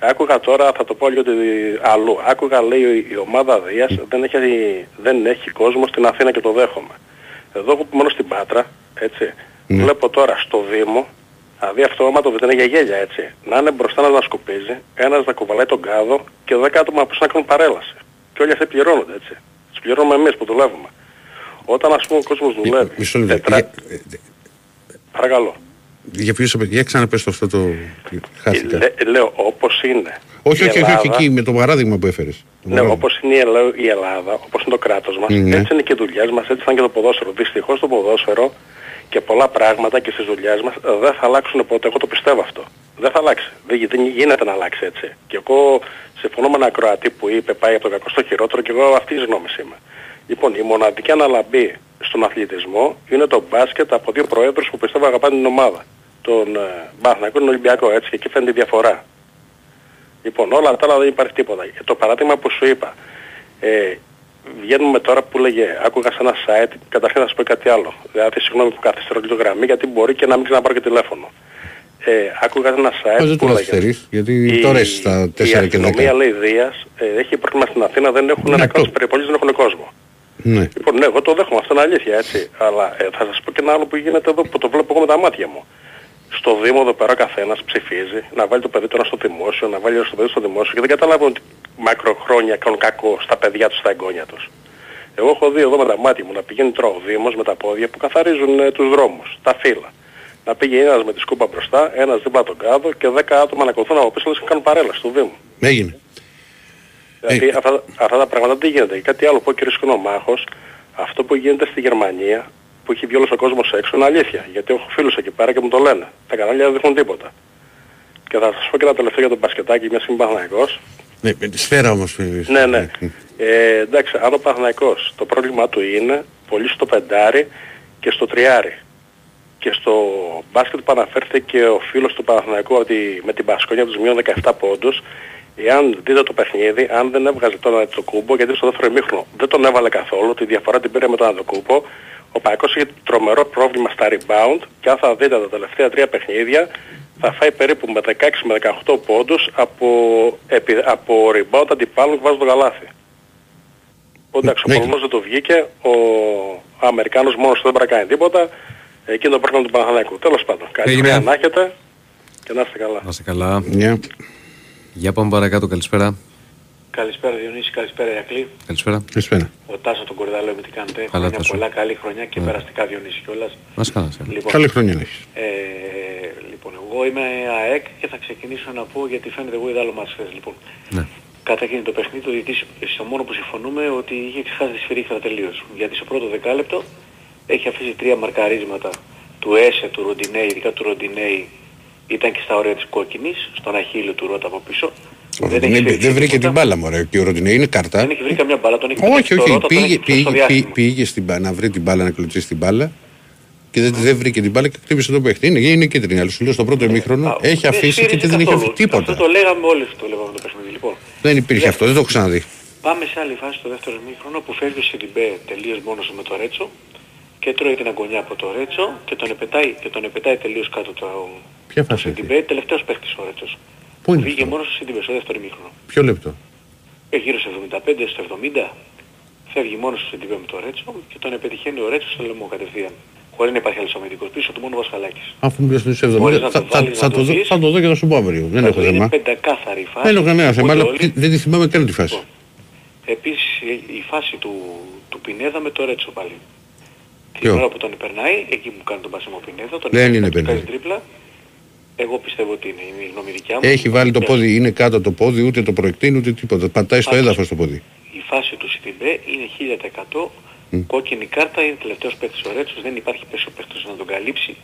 Άκουγα τώρα, θα το πω λίγο ότι- αλλού. Άκουγα, λέει, η- η ομάδα Δίας δεν έχει, δεν έχει κόσμο στην Αθήνα και το δέχομαι. Εδώ που μένω στην Πάτρα, έτσι, Ναι. βλέπω τώρα στο Δήμο, δηλαδή αυτό άμα το δείτε είναι για γέλια, έτσι. Να είναι μπροστά ένας να σκουπίζει, ένας να κουβαλάει τον κάδο και 10 άτομα που να κάνουν παρέλαση. Και όλοι αυτοί πληρώνονται, έτσι. Τους πληρώνουμε εμείς που δουλεύουμε. Όταν ας πούμε ο κόσμος δουλεύει, Μισό λεπτό. Τετρά... Για, παρακαλώ. για, ποιος, για ξαναπες το αυτό το... Χάθηκα. Λέ- λέω όπως είναι. όχι, η όχι, όχι, όχι, Ελλάδα- εκεί με το παράδειγμα που έφερες. Το Ναι, παράδειγμα. όπως είναι η Ελλάδα, η Ελλάδα, όπως είναι το κράτος μας, Ναι. έτσι είναι και οι δουλειές μας, έτσι θα είναι και το ποδόσφαιρο. Δυστυχώς το ποδόσφαιρο και πολλά πράγματα και στις δουλειές μας ε, δεν θα αλλάξουν ποτέ. Εγώ το πιστεύω αυτό. Δεν θα αλλάξει. Δεν, γι- δεν γίνεται να αλλάξει έτσι. Και εγώ συμφωνώ με έναν ακροατή που είπε πάει από το κακό στο χειρότερο και εγώ αυτή τη γνώμη είμαι. Λοιπόν, η μοναδική αναλαμπή στον αθλητισμό είναι το μπάσκετ από δύο προέδρους που πιστεύω αγαπάνε την ομάδα. Τον ε, Παναθηναϊκό και τον Ολυμπιακό έτσι και εκεί φαίνεται η διαφορά. Λοιπόν, όλα τα άλλα δεν υπάρχει τίποτα. Και Το παράδειγμα που σου είπα, ε, βγαίνουμε τώρα που λέγε, άκουγα σε ένα site, καταρχήν να σου πω κάτι άλλο. Δηλαδή, συγγνώμη που καθυστερώ λίγο γραμμή, γιατί μπορεί και να μην ξαναπάρω και τηλέφωνο. Ε, άκουγα σε ένα Πώς site δεν που το λέγε, καθυστερείς, γιατί τώρα είσαι στα 4 η και 10. αστυνομία λέει Δίας, ε, έχει πρόβλημα στην Αθήνα, δεν έχουν Ναι, ένα αυτό. κόσμο, οι περιπολίες δεν έχουν κόσμο. Ναι. Λοιπόν, ναι, εγώ το δέχομαι, αυτό είναι αλήθεια, έτσι. Αλλά ε, θα σας πω και ένα άλλο που γίνεται εδώ που το βλέπω εγώ με τα μάτια μου. Στο Δήμο εδώ πέρα ο καθένας ψηφίζει να βάλει το παιδί του ένα στο δημόσιο, να βάλει το παιδί του στο δημόσιο και δεν καταλάβουν ότι μακροχρόνια κάνουν κακό στα παιδιά τους, στα εγγόνια τους. Εγώ έχω δει εδώ με τα μάτια μου να πηγαίνει τώρα ο Δήμος με τα πόδια που καθαρίζουν ε, τους δρόμους, τα φύλλα. Να πήγε ένας με τη σκούπα μπροστά, ένας δίπλα τον κάδο και δέκα άτομα να ακολουθούν από πίσω λες και κάνουν παρέλαση του Δήμου. Έγινε. Δηλαδή αυτά, αυτά τα πράγματα δεν γίνεται. Και κάτι άλλο που ο κ. Σκονομάχος, αυτό που γίνεται στη Γερμανία, που έχει βγει όλος ο κόσμος έξω, είναι αλήθεια. Γιατί έχω φίλους εκεί πέρα και μου το λένε. Τα κανάλια δεν δείχνουν τίποτα. Και θα σας πω και ένα τελευταίο για τον μπασκετάκι, μια είμαι Παναθηναϊκός. Ναι, με τη σφαίρα όμως. ε, Ναι, ναι. Ε, εντάξει, αν ο Παναθηναϊκός το πρόβλημα του είναι πολύ στο πεντάρι και στο τριάρι. Και στο μπάσκετ που αναφέρθηκε ο φίλος του Παναθηναϊκού ότι με την Πασκόνια τους μείων 17 πόντους, εάν δείτε το παιχνίδι, αν δεν έβγαζε τον Αντοκούμπο, γιατί στο δεύτερο ημίχρονο δεν τον έβαλε καθόλου, τη διαφορά την πήρε με τον Αντοκούμπο, ο Παϊκός είχε τρομερό πρόβλημα στα rebound και αν θα δείτε τα τελευταία τρία παιχνίδια, θα φάει περίπου με 16 με 18 πόντους από, επι, από rebound αντιπάλων και βάζει το καλάθι. Εντάξει, ο Ναι. Πολωνός δεν το βγήκε, ο Αμερικάνος μόνος του δεν μπορεί να κάνει τίποτα, εκεί είναι το πρόβλημα του Παναθηναϊκού. Τέλος πάντων, καλή Έγινε. χρονιά να έχετε και να είστε καλά. Να είστε καλά. Ναι. Για πάμε παρακάτω, καλησπέρα. Καλησπέρα Διονύση, καλησπέρα Ιακλή. Καλησπέρα. Καλησπέρα. Ο Τάσο τον Κορδάλο με τι κάνετε. Καλά, Χρόνια Τάσο. πολλά, καλή χρονιά και Ναι. περαστικά Διονύση κιόλας. Μας κάνας. ε. Λοιπόν, Καλή χρονιά να έχεις. ε, λοιπόν, εγώ είμαι ΑΕΚ και θα ξεκινήσω να πω γιατί φαίνεται εγώ είδα άλλο μάτς χθες. Λοιπόν, Ναι. καταρχήν το παιχνίδι, ο διαιτητής, στο μόνος που συμφωνούμε ότι είχε ξεχάσει τη σφυρίχτρα τελείως. Γιατί στο πρώτο δεκάλεπτο έχει αφήσει τρία μαρκαρίσματα του Έσε, του Ροντινέη, ειδικά του Ροντινέη ήταν και στα όρια της κόκκινης, στον αχύλιο του Ρώτα από πίσω. Ο έχει Ροντινέη φύγει δεν βρήκε τίποτα. την μπάλα μωρέ και ο Ροντινέη είναι καρτά. Δεν έχει βρει καμιά μπάλα, τον έχει πετάξει Όχι, στο όχι, Ρώτα, τον πήγε, έχει πετάξει στο πήγε, διάστημα. πήγε, πήγε στην, μπα- να βρει την μπάλα, να κλωτσίσει την μπάλα και δεν, δεν βρήκε την μπάλα και χτύπησε τον παίχτη. Είναι, είναι κίτρινη, αλλά σου λέω στο πρώτο ημίχρονο έχει Δεν αφήσει και σφύριζε δεν είχε καθόλου. αφήσει τίποτα. Αυτό το λέγαμε όλοι το λέγαμε το παιχνίδι. Λοιπόν, Δεν υπήρχε αυτό, δεν το έχω ξαναδεί. πάμε σε άλλη φάση στο δεύτερο ημίχρονο που φεύγει ο Σιντιμπέ τελείως μόνος του με το Ρέτσο και τρώει την αγωνιά από το Ρέτσο και τον επετάει, και τον επετάει τελείως κάτω το, Ποια το φάση αυτή; Σιντιμπέ, τελευταίος παίχτης ο Ρέτσος. Πού είναι Βγήκε αυτό; μόνος του Σιντιμπέ στο δεύτερο ημίχρονο. Ποιο λεπτό; Ε, γύρω στο 75, στο 70 φεύγει μόνος του Σιντιμπέ με το Ρέτσο και τον επετυχαίνει ο Ρέτσος στο λαιμό κατευθείαν. Χωρίς να υπάρχει άλλος αμυντικός πίσω του μόνο ο Πασχαλάκης. Αφού μπει στους Μπορείς 70, να θα, το θα, βάλεις, θα, να το το δω, δεις. θα το δω και θα σου πω αύριο. Δεν έχω είναι θέμα. πεντακάθαρη φάση. Δεν έχω κανένας θέμα, Ούτε αλλά όλοι. δεν τη θυμάμαι καν τη φάση. Επίσης η- η φάση του, του Πινέδα με το Ρέτσο πάλι. Την Ποιο; ώρα που τον περνάει, εκεί που κάνει τον πάσιμο Πινέδα, τον Δεν κάνει είναι να του πέναλτι. κάνει τρίπλα. Εγώ πιστεύω ότι είναι, είναι η γνώμη δικιά μου. Έχει βάλει το Και πόδι, είναι κάτω το πόδι, ούτε το προεκτείνει ούτε τίποτα. Πατάει στο Πάντως. έδαφος το πόδι. Η φάση του Σιτιμπέ είναι 1000% κόκκινη κάρτα, είναι τελευταίος παίκτης ο Ρέτσος, δεν υπάρχει πίσω παίκτης να τον καλύψει.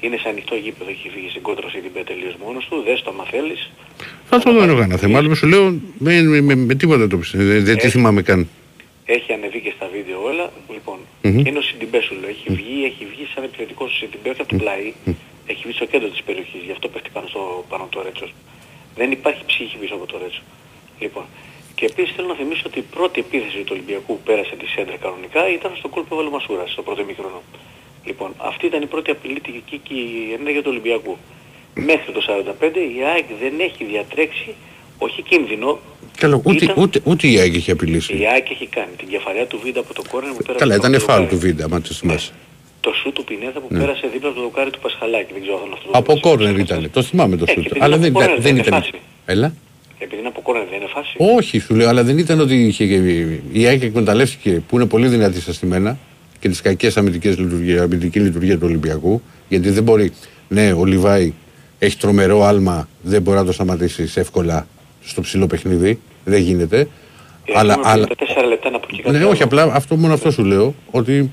Είναι σε ανοιχτό γήπεδο, έχει φύγει στην κόντρα ο Σιτιμπέ τελείως μόνος του, δες το άμα θέλεις. Θα το δω, δεν έχω κανένα θέμα. Αλλά σου λέω με, με, με, με τίποτα το πιστεύω. Δεν, δεν τη Ε. θυμάμαι καν. Έχει ανεβεί και στα βίντεο όλα. Λοιπόν, Μμμ. και είναι ο Σιντιμπέ σου λέω. Έχει βγει, έχει βγει σαν επιθετικός ο Σιντιμπέ, όχι από το πλάι. Έχει βγει στο κέντρο της περιοχής, γι' αυτό πέφτει πάνω, στο, πάνω από το Ρέτσος. Δεν υπάρχει ψυχή πίσω από το Ρέτσο. Λοιπόν, και επίσης θέλω να θυμίσω ότι η πρώτη επίθεση του Ολυμπιακού που πέρασε τη σέντρα κανονικά ήταν στο γκολ που 'βαλε ο Μασούρας, στο πρώτο ημίχρονο. Λοιπόν, αυτή ήταν η πρώτη απειλητική και η ενέργεια του Ολυμπιακού. Μέχρι το 45 η ΑΕΚ δεν έχει διατρέξει, όχι κίνδυνο, Καλά, ούτε, Ήταν- ούτε, ούτε η Άγη είχε απειλήσει. η ΑΕΚ έχει κάνει την κεφαλιά του Βίντα από το κόρνερ που πέρασε Καλά, από ήταν το φάουλ δοκάρι. του βίντεο, άμα το θυμάσαι. Το σου του Πινέδα που Ναι. πέρασε δίπλα από το δοκάρι του Πασχαλάκη. Δεν ξέρω αν αυτός το Από θυμάσαι. κόρνερ ήταν. Το θυμάμαι το Ε, και σούτ. επειδή Αλλά είναι δεν, από ήταν- κόρνερ, δεν δεν είναι ήταν. φάση. Έλα. Επειδή είναι από κόρνερ δεν είναι φάση. Όχι, σου λέω, αλλά δεν ήταν ότι είχε, η ΑΕΚ εκμεταλλεύτηκε που είναι πολύ δυνατή στα στημένα και τις κακές αμυντική λειτουργία του Ολυμπιακού. Γιατί δεν μπορεί. Ναι, ο Λιβάη έχει τρομερό άλμα, δεν μπορεί να το σταματήσει εύκολα στο ψηλό παιχνίδι. Δεν γίνεται. αλλά, Έχουμε αλλά, 54 λεπτά να πω και κάτι ναι, άλλο. όχι, απλά αυτό, μόνο αυτό σου λέω. Ότι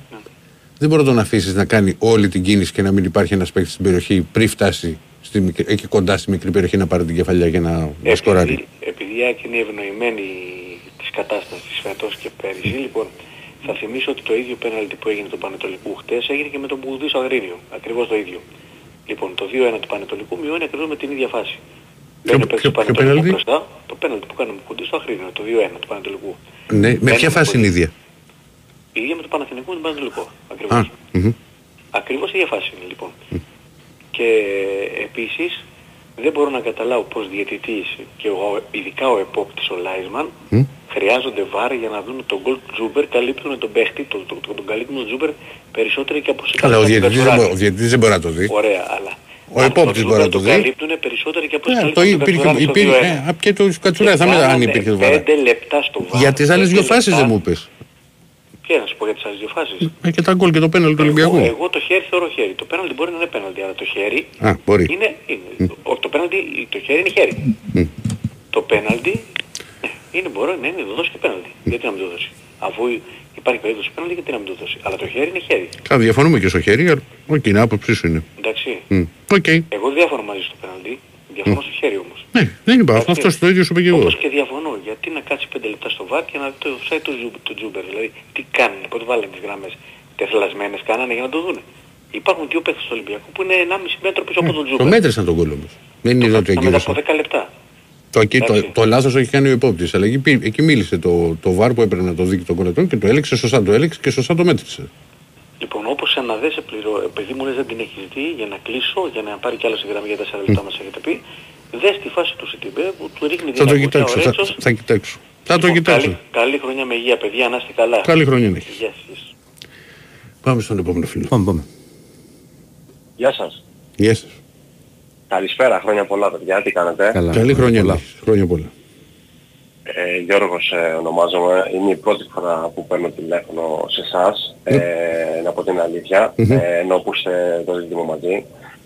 δεν μπορεί να τον αφήσεις να κάνει όλη την κίνηση και να μην υπάρχει ένας παίκτης στην περιοχή πριν φτάσει στη, μικρή- εκεί κοντά στη μικρή περιοχή να πάρει την κεφαλιά για να, να σκοράρει. Επειδή, επειδή η ΑΕΚ είναι ευνοημένη της κατάστασης φέτος και πέρυσι, λοιπόν, θα θυμίσω ότι το ίδιο πέναλτι που έγινε του Πανετολικού χτες έγινε και με τον Μπουδί στο Αγρίνιο. Ακριβώς το ίδιο. Λοιπόν, το 2-1 του Πανετολικού μειώνει ακριβώς με την ίδια φάση. Μπαίνει ο παίκτης του ποιο Πανετολικού πέναλτι; μπροστά, το πέναλτι που κάναμε κουντί στο Αγρίνιο, το 2-1 του Πανετολικού. Ναι, με Μπαίνει ποια ο φάση είναι η ίδια. Η ίδια με το Παναθηναϊκό και τον Πανετολικό. Ακριβώς. Α, μμμ. Ακριβώς η ίδια φάση είναι λοιπόν. Και επίσης δεν μπορώ να καταλάβω πως διαιτητής και ο, ειδικά ο επόπτης ο linesman Μμ. χρειάζονται VAR για να δουν τον γκολ του Τζούμπερ, καλύπτουν τον παίχτη, τον, τον, τον, τον καλύπτουν τον Τζούμπερ περισσότερο και από σε Καλά, ο κάποια διαιτητής δεν, Κατσουράκη. μπο- ο διαιτητής δεν μπορεί να το δει. Ωραία, αλλά Ο επόπτης μπορεί να το δει. καλύπτουν περισσότερο και από σε Ε, καλύπτουν το τον υπήρχε, Κατσουράκη στο υπήρχε, 2-1. ε, απ' και το Κατσουράκη θα Και μετά αν κάνανε υπήρχε βάρα. Πέντε λεπτά στο βάρ. Για τις άλλες δύο πέντε φάσεις λεπτά. δεν μου πες. Και να σου πω για τις άλλες δύο φάσεις; Ε, και τα γκολ και το πέναλ του Ολυμπιακού. Εγώ, εγώ το χέρι θεωρώ χέρι. Το πέναλτι μπορεί να είναι πέναλτι, αλλά το χέρι Α, μπορεί. είναι, είναι ο- το πέναλτι, το χέρι είναι χέρι. Μμ. Το πέναλτι ε, είναι, μπορεί να είναι, να το δώσει και πέναλτι. Γιατί να μην το δώσει; Αφού υπάρχει περίπτωση πέναλτι, γιατί να μην το δώσει. Αλλά το χέρι είναι χέρι. Καλά, διαφωνούμε και στο χέρι, αλλά οκ, η άποψή σου είναι. Εντάξει. Μμ. Οκ. Εγώ διαφωνώ μαζί στο πέναλτι. Διαφωνώ στο χέρι όμως. Ναι, δεν υπάρχει. Εντάξει. Αυτό το ίδιο σου είπα και εγώ. Όπως και διαφωνώ. Γιατί να κάτσει 5 λεπτά στο VAR και να δει το offside του, Ζου- του Τζούμπερ. Δηλαδή, τι κάνουν, πότε βάλανε τις γραμμές. Τεθλασμένες κάνανε για να το δούνε. Υπάρχουν δύο παίχτες στο Ολυμπιακό που είναι 1,5 μέτρο πίσω από τον Το Τζούμπερ. μέτρησαν τον γκολ όμως. Δεν είναι ότι Μετά ακύρωσε. από 10 λεπτά. Το, εκεί, το, Εντάξει. το λάθος έχει κάνει ο υπόπτης. Αλλά εκεί, πή- εκεί μίλησε το, το βάρ που έπαιρνε να το δει και τον κονετών και το έλεξε, σωστά το έλεξε και σωστά το μέτρησε. Λοιπόν, όπως αναδέ σε πληρώ, επειδή μου λες δεν την έχεις δει, για να κλείσω, για να πάρει κι άλλος στη γραμμή για 4 λεπτά μας έχετε πει, δες τη φάση του Σιτιμπέ που του ρίχνει Θα το δυναμωτιά κοιτάξω, ο θα, Ρέτσος. θα κοιτάξω. Θα το Λοιπόν, κοιτάξω. Καλή, καλή χρονιά με υγεία, παιδιά, να είστε καλά. Καλή χρονιά να έχεις. Γεια σας. Πάμε στον επόμενο φίλο. Πάμε, πάμε. Γεια σας. Γεια σας. Καλησπέρα, χρόνια πολλά παιδιά, τι κάνετε; Καλά. Καλή χρονιά να πολλά. έχεις. Χρόνια πολλά. Ε, Γιώργος ε, ονομάζομαι, είναι η πρώτη φορά που παίρνω τηλέφωνο σε εσάς, ε, να πω την αλήθεια, Μμμ. ε, ενώ που είστε το ζήτημα μαζί.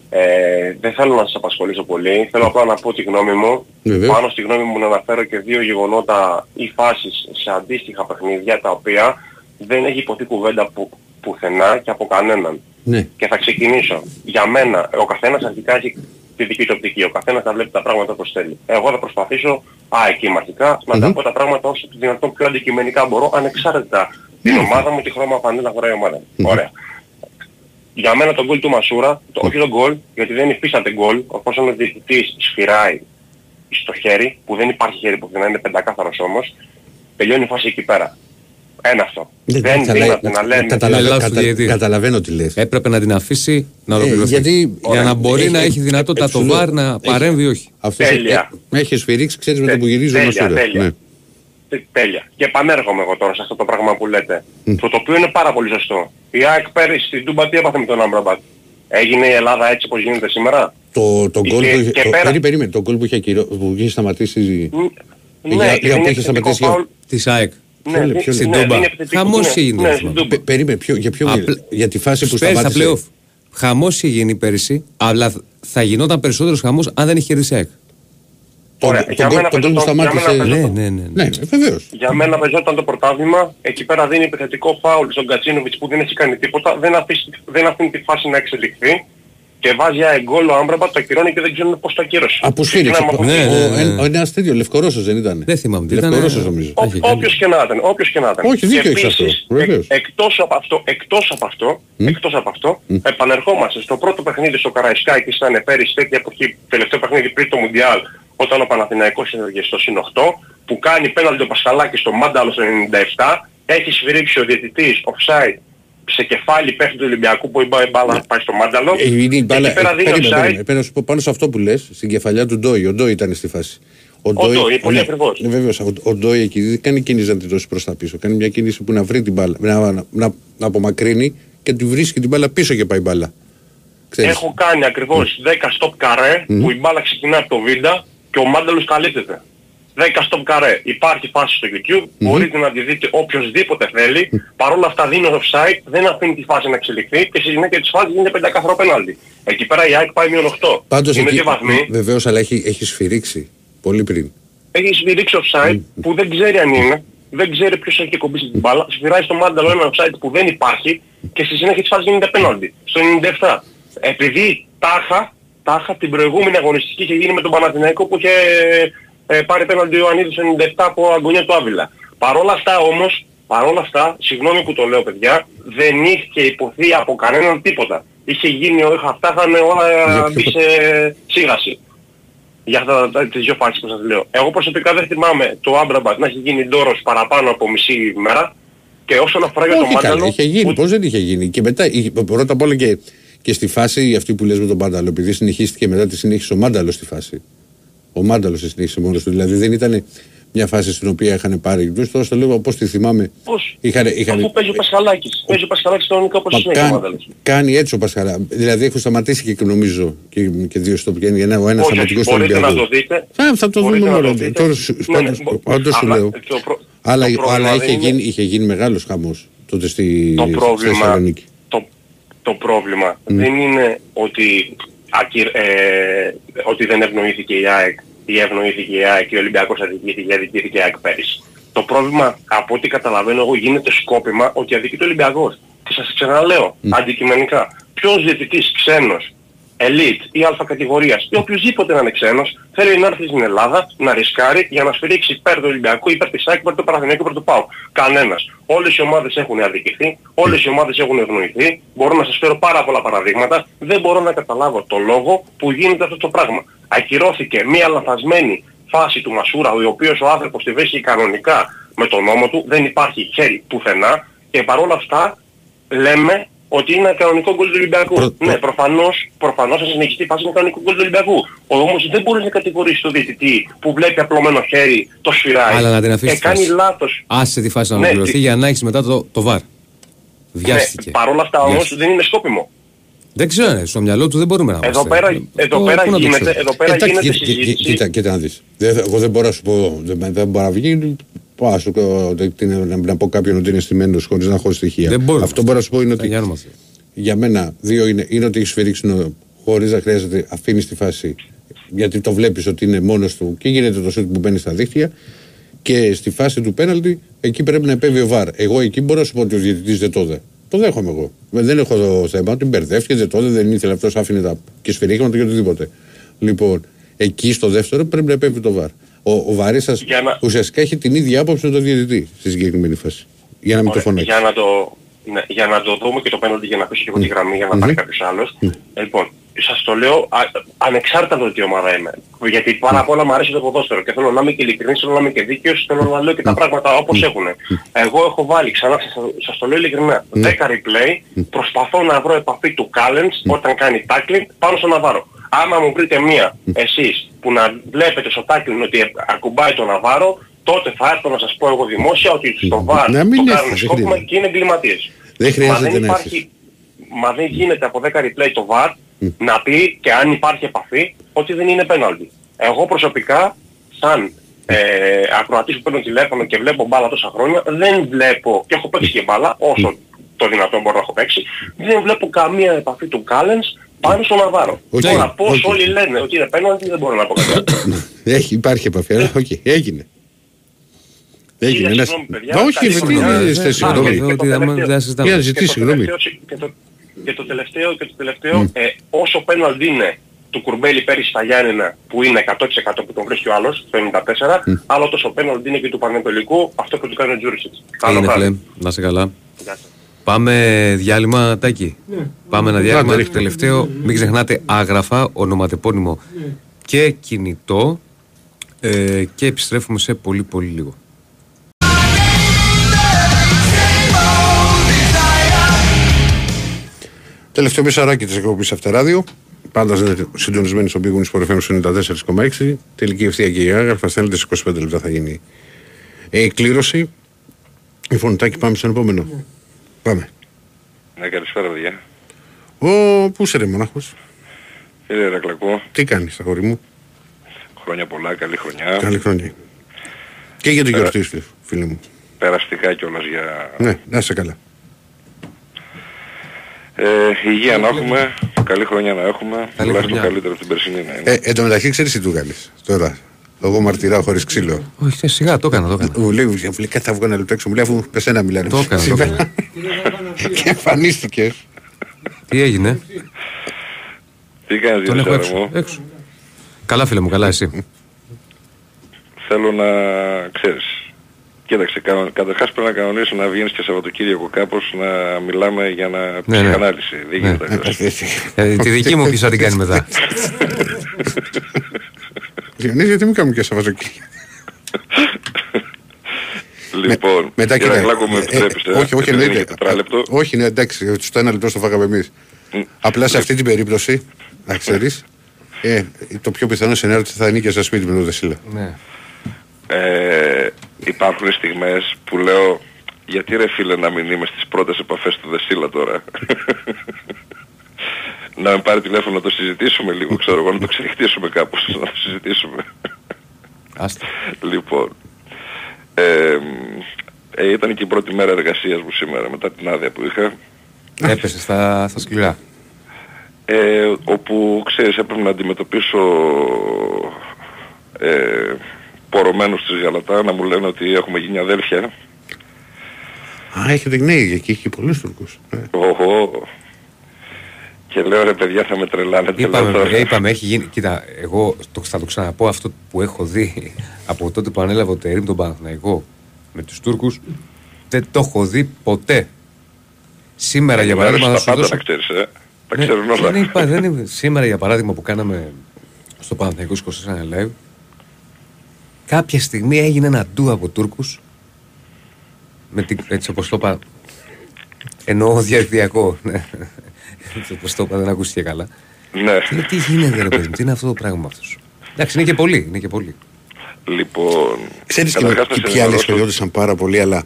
Ε, δεν θέλω να σας απασχολήσω πολύ, θέλω απλά να πω τη γνώμη μου. Βεβαίως. Πάνω στη γνώμη μου να αναφέρω και δύο γεγονότα ή φάσεις σε αντίστοιχα παιχνίδια τα οποία δεν έχει υποθεί κουβέντα που, πουθενά και από κανέναν. Ναι. Και θα ξεκινήσω. Για μένα, ο καθένας αρχικά έχει τη δική του οπτική. Ο καθένας θα βλέπει τα πράγματα όπως θέλει. Εγώ θα προσπαθήσω, α, εκεί αρχικά, να τα Μμμ. πω τα πράγματα όσο το δυνατόν πιο αντικειμενικά μπορώ, ανεξάρτητα την ομάδα μου, τη χρώμα φανέλα χωράει η ομάδα. Ωραία. Για μένα το γκολ του Μασούρα, το, όχι το γκολ, γιατί δεν υφίσταται γκολ, εφόσον ο διαιτητής σφυράει στο χέρι, που δεν υπάρχει χέρι που δεν είναι πεντακάθαρος όμως, τελειώνει η φάση εκεί πέρα. Ένα αυτό. Δεν- δεν καλά, δύναται να λέμε... καταλαβα- λάθος του κατα- διαιτητή. Καταλαβαίνω τι λες. Έπρεπε να την αφήσει να Ε, ολοκληρωθεί. γιατί- για Ωραία. να μπορεί Έχει- να έχει δυνατότητα ε, το σου λέω, βάρ να έχει- παρέμβει ή όχι. Αυτός Τέλεια. ε, έχει σφυρίξει, ξέρεις με το Τε- που γυρίζει ο τέλεια, Μασούρας. τέλεια. Ναι. Τε- Τέλεια. Και επανέρχομαι εγώ τώρα σε αυτό το πράγμα που λέτε. Το, το οποίο είναι πάρα πολύ σωστό. Η ΑΕΚ πέρυσι στην Τούμπα τι έπαθε με τον Άμπραμπατ. Έγινε η Ελλάδα έτσι όπως γίνεται σήμερα; Το, το γκολ Και- που είχε, και το, πέρα- περί- περίμενε, το γκολ που είχε, ακυρω- που είχε σταματήσει Ναι, για, και για είναι που είχε επιθετικό σταματήσει για- φάουλ. Της ΑΕΚ. Ναι, λέει, ναι, ποιο Στην ναι, Τούμπα. είναι επιθετικό, Χαμός ναι, έγινε. ναι, δεν στην θυμάμαι. Τούμπα. Πε- περίμενε, ποιο, για ποιο Απλά- μιλ- για τη φάση που Πέρυσι στα σταμάτησε. playoff. Χαμός είχε γίνει πέρυσι, αλλά θα γινόταν περισσότερος χαμός αν δεν είχε κερδίσει η ΑΕΚ. Το, Ωραία, το, για γκολ- μένα το γκολ που παίζονταν- για σταμάτησε. μένα Ναι, παίζονταν- ναι, ναι. ναι. Ναι, βεβαίως. Για μένα παίζονταν το πρωτάθλημα, εκεί πέρα δίνει επιθετικό φάουλ στον Κατσίνοβιτς που δεν έχει κάνει τίποτα, δεν, αφήσει, δεν αφήνει τη φάση να εξελιχθεί και βάζει γκολ ο Άμπραμπατ, το ακυρώνει και δεν ξέρουν πώς το ακύρωσε. Αποσφύριξε. Ξεκινάμε από Ο- Ναι, εκεί. ναι, ναι. ο- ο- Ένας τέτοιος, Λευκορώσος δεν ήταν. Δεν θυμάμαι τι ήταν. Λευκορώσος νομίζω. Ο- Έχει κάνει. Όποιος και να ήταν, όποιος και να ήταν. Όχι, δίκιο Και έχεις αυτό, επίσης, βεβαίως. εκ- εκτός από αυτό, εκτός από αυτό, εκτός από αυτό, επανερχόμαστε στο πρώτο παιχνίδι στο Καραϊσκάκι, ήταν πέρυσι τέτοια εποχή, τελευταίο παιχνίδι πριν το Μουντιάλ, όταν ο Παναθηναϊκός είναι στο συν 8, που κάνει πέναλτι ο Πασχαλάκης στο Μάνταλο στο 97, έχει σφυρίξει ο διαιτητής offside σε κεφάλι παίχτη του Ολυμπιακού που η μπα- η μπάλα πάει στο Μάνταλο. Ε, είναι η μπάλα- Εκεί πέρα ε, δίνει περίμενε, offside. περίμενε. Πρέπει να σου πω πάνω σε αυτό που λες, στην κεφαλιά του Ντόι. Ο Ντόι ήταν στη φάση. Ο Ντόι, πολύ ακριβώς. Ναι, βεβαίως. Ο, ο Ντόι εκεί δεν κάνει κίνηση να την δώσει προς τα πίσω. Κάνει μια κίνηση που να βρει την μπάλα, να, να, να, να απομακρύνει και του βρίσκει την μπάλα πίσω και πάει η μπάλα. Ξέρεις. Έχω κάνει ακριβώς 10 stop καρέ Μμμ. που η μπάλα ξεκινάει από το βίντα και ο Μάνταλος καλύπτεται. 10 stop καρέ. Υπάρχει φάση στο YouTube, μπορείτε να τη δείτε οποιοσδήποτε θέλει. Παρ' όλα αυτά δίνει offside, δεν αφήνει τη φάση να εξελιχθεί και στη συνέχεια της φάσης γίνεται πεντακάθαρο πέναλτι. Εκεί πέρα η ΑΕΚ πάει μείον 8. Πάντως Είναι εκεί, δύο βαθμοί. βεβαίως, αλλά έχει, έχει σφυρίξει πολύ πριν. Έχει σφυρίξει offside που δεν ξέρει αν είναι. Δεν ξέρει ποιος έχει κομπήσει την μπάλα. Σφυράει στο Μάνταλο ένα offside που δεν υπάρχει και στη συνέχεια της φάσης γίνεται πέναλτι. Στο 97. Επειδή τάχα, τάχα την προηγούμενη αγωνιστική είχε γίνει με τον Παναθηναϊκό που είχε ε, πάρει πέναντι ο Ιωαννίδης 97 από αγωνία του Άβυλα. Παρόλα αυτά όμως, παρόλα αυτά, συγγνώμη που το λέω παιδιά, δεν είχε υποθεί από κανέναν τίποτα. Είχε γίνει, αυτά είχαν όλα μπει σε σίγαση. Για αυτά τα- τις δύο φάσεις που σας λέω. Εγώ προσωπικά δεν θυμάμαι το Άμπραμπατ να έχει γίνει ντόρος παραπάνω από μισή μέρα και όσον αφορά για το Όχι καλά, Μάνταλο, είχε γίνει. Πώς δεν είχε γίνει. Και μετά, είχε- πρώτα απ' όλα και, και στη φάση αυτή που λες με τον Μάνταλο, επειδή συνεχίστηκε μετά τη συνέχισε ο Μάνταλο στη φάση. Ο Μάνταλος τη συνέχισε μόνος του. Δηλαδή δεν ήταν μια φάση στην οποία είχαν πάρει. Τους τώρα στο λέω πώ τη θυμάμαι. πώς, Είχαν, είχαν, αφού παίζει ο Πασχαλάκης. Παίζει ο Πασχαλάκης κανονικά όπως Μα συνέχεια ο κάν- Μάνταλος. κάνει έτσι ο Πασχαλά. Δηλαδή έχουν σταματήσει και νομίζω και, και δύο στο πιάνει. Ένα, ο ένας Όχι, σταματικός στο μπορείτε να Ολυμπιακό. το δείτε. Θα, θα το Μπορείτε δούμε να το μόνος. δείτε. Τώρα, σου- Ναι, ναι, πάντως- μπο- πάντως σου αλλά λέω. το προ- Αλλά, το πρόβλημα αλλά δεν είχε, είναι- γίνει, είχε γίνει μεγάλος χαμός τότε στη, το στη πρόβλημα, Θεσσαλονίκη. το, το πρόβλημα δεν είναι ότι, ακυρ, ε, ότι δεν ευνοήθηκε η ΑΕΚ ή ευνοήθηκε η ΑΕΚ και ο Ολυμπιακός αδικήθηκε, αδικήθηκε η ΑΕΚ πέρυσι. Το πρόβλημα από ό,τι καταλαβαίνω εγώ γίνεται σκόπιμα ότι αδικείται ο Ολυμπιακός. Και σας ξαναλέω, αντικειμενικά, ποιος διαιτητής ξένος elite ή αλφα κατηγορίας ή οποιοδήποτε να είναι ξένος θέλει να έρθει στην Ελλάδα να ρισκάρει για να σφυρίξει υπέρ του Ολυμπιακού, υπέρ της ΑΕΚ, υπέρ του Παναθηναϊκού, υπέρ του ΠΑΟ. Κανένας. Όλες οι ομάδες έχουν αδικηθεί, όλες οι ομάδες έχουν ευνοηθεί. Μπορώ να σας φέρω πάρα πολλά παραδείγματα. Δεν μπορώ να καταλάβω το λόγο που γίνεται αυτό το πράγμα. Ακυρώθηκε μια λαθασμένη φάση του Μασούρα, ο οποίος ο άνθρωπος τη βρίσκει κανονικά με τον νόμο του, δεν υπάρχει χέρι πουθενά και παρόλα αυτά λέμε ότι είναι κανονικό γκολ του Ολυμπιακού. Ναι, προφανώς, προφανώς θα συνεχιστεί η φάση με κανονικό γκολ του Ολυμπιακού. Όμως δεν μπορείς να κατηγορήσεις τον διαιτητή που βλέπει απλωμένο χέρι, το σφυράει. Αλλά να την αφήσεις Ε, τη κάνει φάση. λάθος. Άσε τη φάση να Ναι, ολοκληρωθεί τι- για να έχεις μετά το, το βαρ. Βιάστηκε. Ναι, παρόλα αυτά όμως Βιάστηκε. δεν είναι σκόπιμο. Δεν ξέρω, ε, στο μυαλό του δεν μπορούμε να Εδώ είμαστε. πέρα, εδώ Το- πέρα πού να το γίνεται, ξέρω. εδώ πέρα Εντάξει, γίνεται κοίτα, κοίτα, συζήτηση. κοίτα, κοίτα να δεις. Δεν, εγώ δεν μπορώ να σου πω, δεν, δεν μπορώ να βγει, πάω να σου πω, ότι είναι- να, να πω κάποιον ότι είναι στημένος χωρίς να έχω στοιχεία. Δεν μπορώ. Αυτό μπορώ να σου πω είναι ότι Τα είμαστε. για μένα δύο είναι, είναι ότι έχεις σφυρίξει χωρίς να χρειάζεται, αφήνεις τη φάση γιατί το βλέπεις ότι είναι μόνος του και γίνεται το σούτ που μπαίνει στα δίχτυα και στη φάση του πέναλτι εκεί πρέπει να επέβει ο ΒΑΡ. Εγώ εκεί μπορώ να σου πω ότι ο διαιτητής δεν το έδε. Το δέχομαι εγώ. Δεν έχω το θέμα ότι μπερδεύτηκε, δεν το έδε, δεν ήθελε αυτός, άφηνε τα και σφυρίχματα και οτιδήποτε. Λοιπόν, εκεί στο δεύτερο πρέπει να επέβει το ΒΑΡ. Ο, ο Βαρίσας Για να- ουσιαστικά έχει την ίδια άποψη με τον διαιτητή στη συγκεκριμένη φάση. Για να μην το Ωραία, φωνάξεις. για, να το, ναι, για να το δούμε και το πέναλτι για να πείσω και εγώ τη γραμμή για να πάρει κάποιος άλλος. Λοιπόν, σας το λέω α, ανεξάρτητα από το τι ομάδα είμαι. Γιατί πάρα πολλά μου αρέσει το ποδόσφαιρο και θέλω να είμαι και ειλικρινής, θέλω να είμαι και δίκαιος, θέλω να λέω και τα πράγματα όπως έχουν. Εγώ έχω βάλει, ξανά σας, σας το λέω ειλικρινά, 10 replay, προσπαθώ να βρω επαφή του Callens όταν κάνει tackling πάνω στο Ναβάρο. Άμα μου βρείτε μία εσείς που να βλέπετε στο tackling ότι ακουμπάει τον Ναβάρο, τότε θα έρθω να σας πω εγώ δημόσια ότι στο VAR Να μην το έρθεις, κάνουν δεν σκόπιμα χρειάζεται. και είναι εγκληματίες. Δεν χρειάζεται Μα δεν να υπάρχει, μα δεν γίνεται από 10 replay το VAR να πει και αν υπάρχει επαφή ότι δεν είναι πέναλτι. Εγώ προσωπικά, σαν ε, ακροατής που παίρνω τηλέφωνο και βλέπω μπάλα τόσα χρόνια, δεν βλέπω, και έχω παίξει και μπάλα, όσο το δυνατό μπορώ να έχω παίξει, δεν βλέπω καμία επαφή του Κάλενς πάνω στον Ναβάρο. Οκ, Τώρα πώς οκ. όλοι λένε ότι είναι πέναλτι δεν μπορώ να πω κάτι. άλλο. [LAUGHS] Έχει, υπάρχει επαφή. αλλά οκ, έγινε. Έγινε. Χίλια ένας- συγγνώμη, παιδιά. Μα Όχι, Καλή με τι χρονιά. δεν είστε Α, συγγνώμη. και το Ότι άμα τελευταίο- δεν συζητάμε. Για να και ζητήσει το συγγνώμη. τελευταίο- Και το, και το τελευταίο, και το τελευταίο ε, όσο πέναλτι είναι του Κουρμπέλη πέρυσι στα Γιάννενα που είναι 100% που τον βρίσκει ο άλλος, το 94, άλλο τόσο πέναλτι είναι και του Πανεπολικού, αυτό που του κάνει ο Τζούρισιτς. Καλό Έγινε βράδυ. φίλε, να είσαι καλά. Γεια σας. Πάμε διάλειμμα, Τάκη. Πάμε ένα διάλειμμα. Τελευταίο, μην ξεχνάτε άγραφα, ονοματεπώνυμο και κινητό. Ε, και επιστρέφουμε σε πολύ πολύ λίγο. Τελευταίο μισαράκι της εκπομπής Αυτεράδιο. Πάντα είναι συντονισμένοι στον πίγον Σπορ FM 94,6. Τελική ευθεία και η άγραφα. Στέλνετε σε 25 λεπτά θα γίνει η εκκλήρωση. Λοιπόν, Τάκη, πάμε στον επόμενο. Πάμε. Ναι, καλησπέρα παιδιά. Ο, πού είσαι ρε μονάχος; Κύριε Ρακλακό, Τι κάνεις, αγόρι μου; χρόνια πολλά, καλή χρονιά. Καλή χρόνια. Και για την Πέρα- γιορτή σου, φίλε μου. Περαστικά κιόλας για Ναι, να είσαι καλά. ε, υγεία να έχουμε, καλή χρονιά να έχουμε, τουλάχιστον χρονιά. καλύτερο από την περσινή να είναι. Ε, εν τω μεταξύ ξέρεις τι του κάνεις τώρα. Εγώ μαρτυράω χωρίς ξύλο. Όχι, σιγά, το έκανα, το έκανα. Μου λέει, μου λέει, κάτι θα βγω να λεπτό έξω. Μου λέει, αφού με σένα μιλάνε. Το έκανα, το Σήμερα. έκανα. Και εμφανίστηκες. Τι έγινε, Τι κάνεις Τον έχω Διονύση έξω. μου. έξω. Καλά, φίλε μου, καλά, εσύ. Θέλω να ξέρεις. Κοίταξε, κανο- καταρχάς πρέπει να κανονίσω να βγαίνεις και Σαββατοκύριακο κάπως να μιλάμε για να Ναι, ναι. ψυχανάλυση. Δεν Ναι. γίνεται αλλιώς. Ε, τη δική μου ποιος θα την κάνει μετά. Διονύση, γιατί μην κάνουμε και Σαββατοκύριακο. Λοιπόν, Μετά κύριε κοίτα, Αγλάκο, μου ε, επιτρέπεις, ε, ε, όχι, όχι, επειδή είναι εννοείται. και τετράλεπτο. Όχι, ναι, εντάξει, στο ένα λεπτό στο φάγαμε εμείς. Απλά σε αυτή την περίπτωση, να ξέρεις, ε, το πιο πιθανό σενάριο ότι θα νίκησε στο σπίτι με τον Δεσίλα. Ναι. Ε, υπάρχουν στιγμές που λέω γιατί ρε φίλε να μην είμαι στις πρώτες επαφές του Δεσίλα τώρα; [LAUGHS] να με πάρει τηλέφωνο να το συζητήσουμε λίγο, ξέρω εγώ, να το ξεχτίσουμε κάπως, να το συζητήσουμε. Άστα. λοιπόν, ε, ε, ήταν και η πρώτη μέρα εργασίας μου σήμερα μετά την άδεια που είχα. Έπεσες στα, στα σκληρά. ε, όπου ξέρεις έπρεπε να αντιμετωπίσω ε, πορωμένους της Γαλατά να μου λένε ότι έχουμε γίνει αδέλφια. Α, έχετε ναι, εκεί έχει πολλούς Τούρκους. Οχο. Και λέω ρε παιδιά θα με τρελάνετε. Είπαμε, λέω, τώρα. παιδιά, είπαμε, έχει γίνει. Κοίτα, εγώ το, θα το ξαναπώ αυτό που έχω δει από τότε που ανέλαβε ο Τερήμ τον Παναθηναϊκό με τους Τούρκους. Δεν το έχω δει ποτέ. Σήμερα για Ενημέρωση παράδειγμα. να τα σου πάντα δώσω- να ξέρεις, ε. Τα Ναι, ξέρουν όλα. Δεν είπα, δεν είπα. Σήμερα για παράδειγμα που κάναμε στο Παναθηναϊκό 24 live, κάποια στιγμή έγινε ένα ντου από Τούρκους με την, έτσι όπως το είπα, εννοώ διαδικτυακό. ναι. Έτσι όπως το είπα δεν ακούστηκε καλά. Ναι. Και λέω, τι γίνεται ρε παιδί μου, τι είναι αυτό το πράγμα αυτός; Εντάξει, είναι και πολύ, είναι και πολύ. Λοιπόν, Ξέρεις και, καταρχάς με- να και σε ποιοι άλλοι ενημερώσω- σχολιόντουσαν πάρα πολύ, αλλά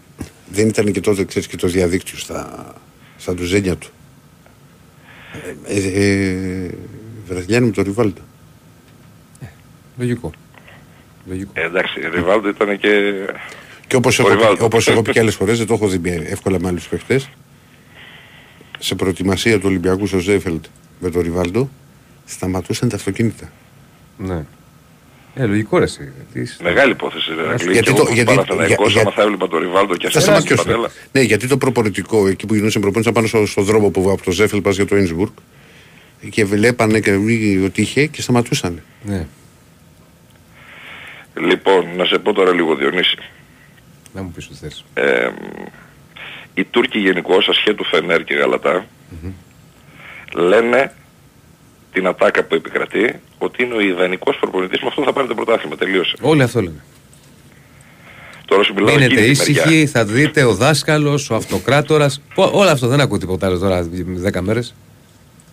δεν ήταν και τότε ξέρεις, και το διαδίκτυο στα, στα ντουζένια του. Ε, ε, ε, Βραζιλιάνοι με το Ριβάλτα. Λογικό. Λογικό. Ε, εντάξει, η Ριβάλντο ήταν και... Και όπως Ο έχω, πει- Ριβάλντο. όπως έχω πει και άλλες φορές, δεν το έχω δει με- εύκολα με άλλους παίχτες. Σε προετοιμασία του Ολυμπιακού στο Ζέφελτ με το Ριβάλντο, σταματούσαν τα αυτοκίνητα. Ναι. Ε, λογικό ρε εσύ. Τι είσαι- Μεγάλη υπόθεση, ρε Ρακλή. Γιατί Και το- εγώ γιατί- γιατί, Παναθηναϊκός, για- άμα θα έβλεπα το Ριβάλντο και Θα αυτό σταματήσω. Ναι, γιατί το προπονητικό, εκεί που γινόταν προπονητή, πάνω στο, στο δρόμο που από το Ζέφελ πας για το Ίνσμπουργκ και βλέπανε και ότι είχε και σταματούσαν. Ναι. Λοιπόν, να σε πω τώρα λίγο Διονύση. Να μου πεις ό,τι θες. Ε, οι Τούρκοι γενικώς ασχέτου Φενέρ και γαλατα λένε την ατάκα που επικρατεί ότι είναι ο ιδανικός προπονητής με αυτό θα πάρει το πρωτάθλημα. Τελείωσε. Όλοι αυτό λένε. Τώρα σου μιλάω Μείνετε εκείνη τη μεριά. ήσυχοι, θα δείτε ο δάσκαλος, ο αυτοκράτορας. Πο- Όλο αυτό δεν ακούω τίποτα άλλο τώρα, 10 μέρες.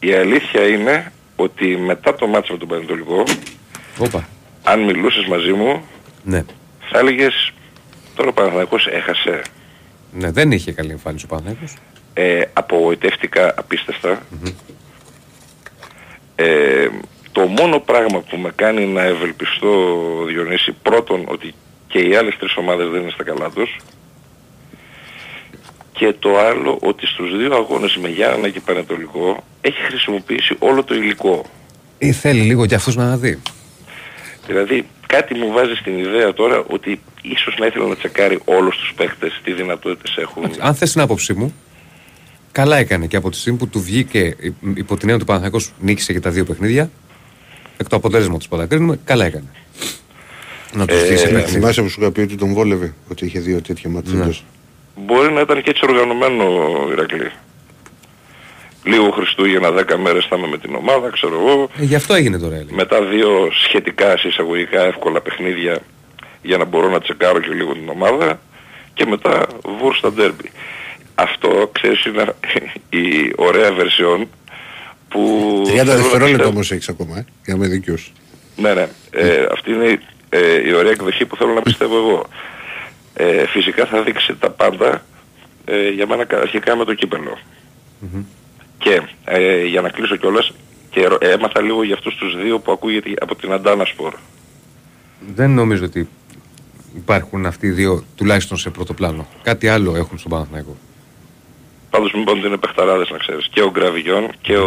Η αλήθεια είναι ότι μετά το μάτσο με τον Πανετολικό, Όπα. αν μιλούσες μαζί μου, Ναι. θα έλεγες τώρα ο Παναθηναϊκός έχασε. Ναι, δεν είχε καλή εμφάνιση ο Παναθηναϊκός. Ε, απογοητεύτηκα απίστευτα. Ε, το μόνο πράγμα που με κάνει να ευελπιστώ Διονύση πρώτον ότι και οι άλλες τρεις ομάδες δεν είναι στα καλά τους και το άλλο ότι στους δύο αγώνες με Γιάννα και Πανετολικό έχει χρησιμοποιήσει όλο το υλικό. Ή θέλει λίγο κι αυτός να δει. Δηλαδή κάτι μου βάζει στην ιδέα τώρα ότι ίσως να ήθελα να τσεκάρει όλους τους παίκτες τι δυνατότητες έχουν. Αν θες την άποψή μου, καλά έκανε και από τη στιγμή που του βγήκε υ- υπό την έννοια του Παναθηναϊκός νίκησε και τα δύο παιχνίδια. Εκ του αποτέλεσματος που τα κρίνουμε, καλά έκανε. Να τους βγει σε Ε, παιχνίδι. θυμάσαι που σου είχα πει ότι τον βόλευε, ότι είχε δύο τέτοια μάτια. Ναι. εντός. Μπορεί να ήταν και έτσι οργανωμένο Ηρακλή. Λίγο Χριστούγεννα 10 μέρες θα είμαι με την ομάδα, ξέρω εγώ. Ε, γι' αυτό έγινε τώρα, έλεγε. Μετά δύο σχετικά σε εισαγωγικά εύκολα παιχνίδια για να μπορώ να τσεκάρω και λίγο την ομάδα και μετά βούρ στα ντέρμπι. Αυτό, ξέρεις, είναι [LAUGHS] η ωραία βερσιόν που... 30 θέλω να δευτερόλεπτα πιστεύω- όμως έχεις ακόμα, ε, για να είμαι δίκαιος. ναι, ναι. Ε, αυτή είναι ε, η ωραία εκδοχή που θέλω να πιστεύω εγώ. Ε, φυσικά θα δείξει τα πάντα ε, για μένα κα- αρχικά με το κυπελο Και ε, για να κλείσω κιόλας και ρω- έμαθα λίγο για αυτούς τους δύο που ακούγεται από την Αντάνα Σπορ. Δεν νομίζω ότι υπάρχουν αυτοί οι δύο τουλάχιστον σε πρώτο πλάνο. Κάτι άλλο έχουν στον Παναθηναϊκό. Πάντως μην πω ότι είναι παιχταράδες να ξέρεις. Και ο Γκραβιγιόν και ο...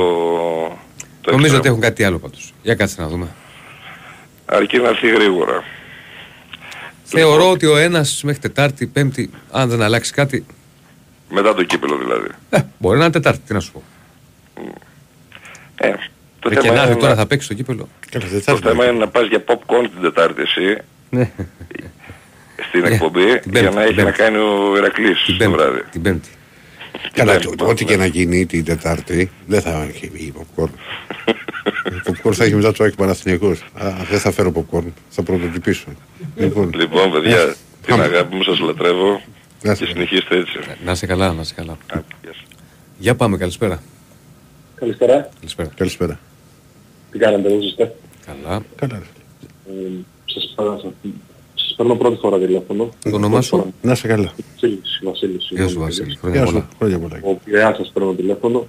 το Νομίζω εξτρέμ. ότι έχουν κάτι άλλο πάντως. Για κάτσε να δούμε. Αρκεί να έρθει γρήγορα. Θεωρώ ότι ο ένας μέχρι Τετάρτη, Πέμπτη, αν δεν αλλάξει κάτι, Μετά το κύπελο δηλαδή. ε, μπορεί να είναι Τετάρτη, τι να σου πω. Ε, Το Ε, και θέμα να είναι δει τώρα να- θα παίξεις το κύπελο. Το θέμα είναι να πας για popcorn την Τετάρτη εσύ Ναι. στην Ναι, εκπομπή την για Πέμπτη, να έχει την να Πέμπτη. κάνει ο Ηρακλής το βράδυ. Την Πέμπτη. Καλά, Την το- Πέμπτη, ό,τι και να γίνει την Τετάρτη δεν θα έχει βγει popcorn. [LAUGHS] popcorn θα έχει μετά το Άκη Παναθηναϊκός. Α, Δεν θα φέρω popcorn, θα πρωτοτυπήσω. Λοιπόν, Λοιπόν, παιδιά, την αγάπη μου σας λατρεύω Να και συνεχίστε έτσι. Να είσαι καλά, να είσαι καλά. Για πάμε, καλησπέρα. Καλησπέρα. Καλησπέρα. Καλησπέρα. Τι κάνετε, πώς είστε. Καλά. Καλά. Ε, σας, παρά- σας παίρνω πρώτη φορά τηλέφωνο. Το όνομά σου. Να είσαι καλά. Βασίλης, Βασίλης. Γεια σου, συγγνώμη, Βασίλη. κύριε. Χρόνια Γεια σου. πολλά. Χρόνια πολλά. Ο Πειραιάς σας παίρνω τηλέφωνο.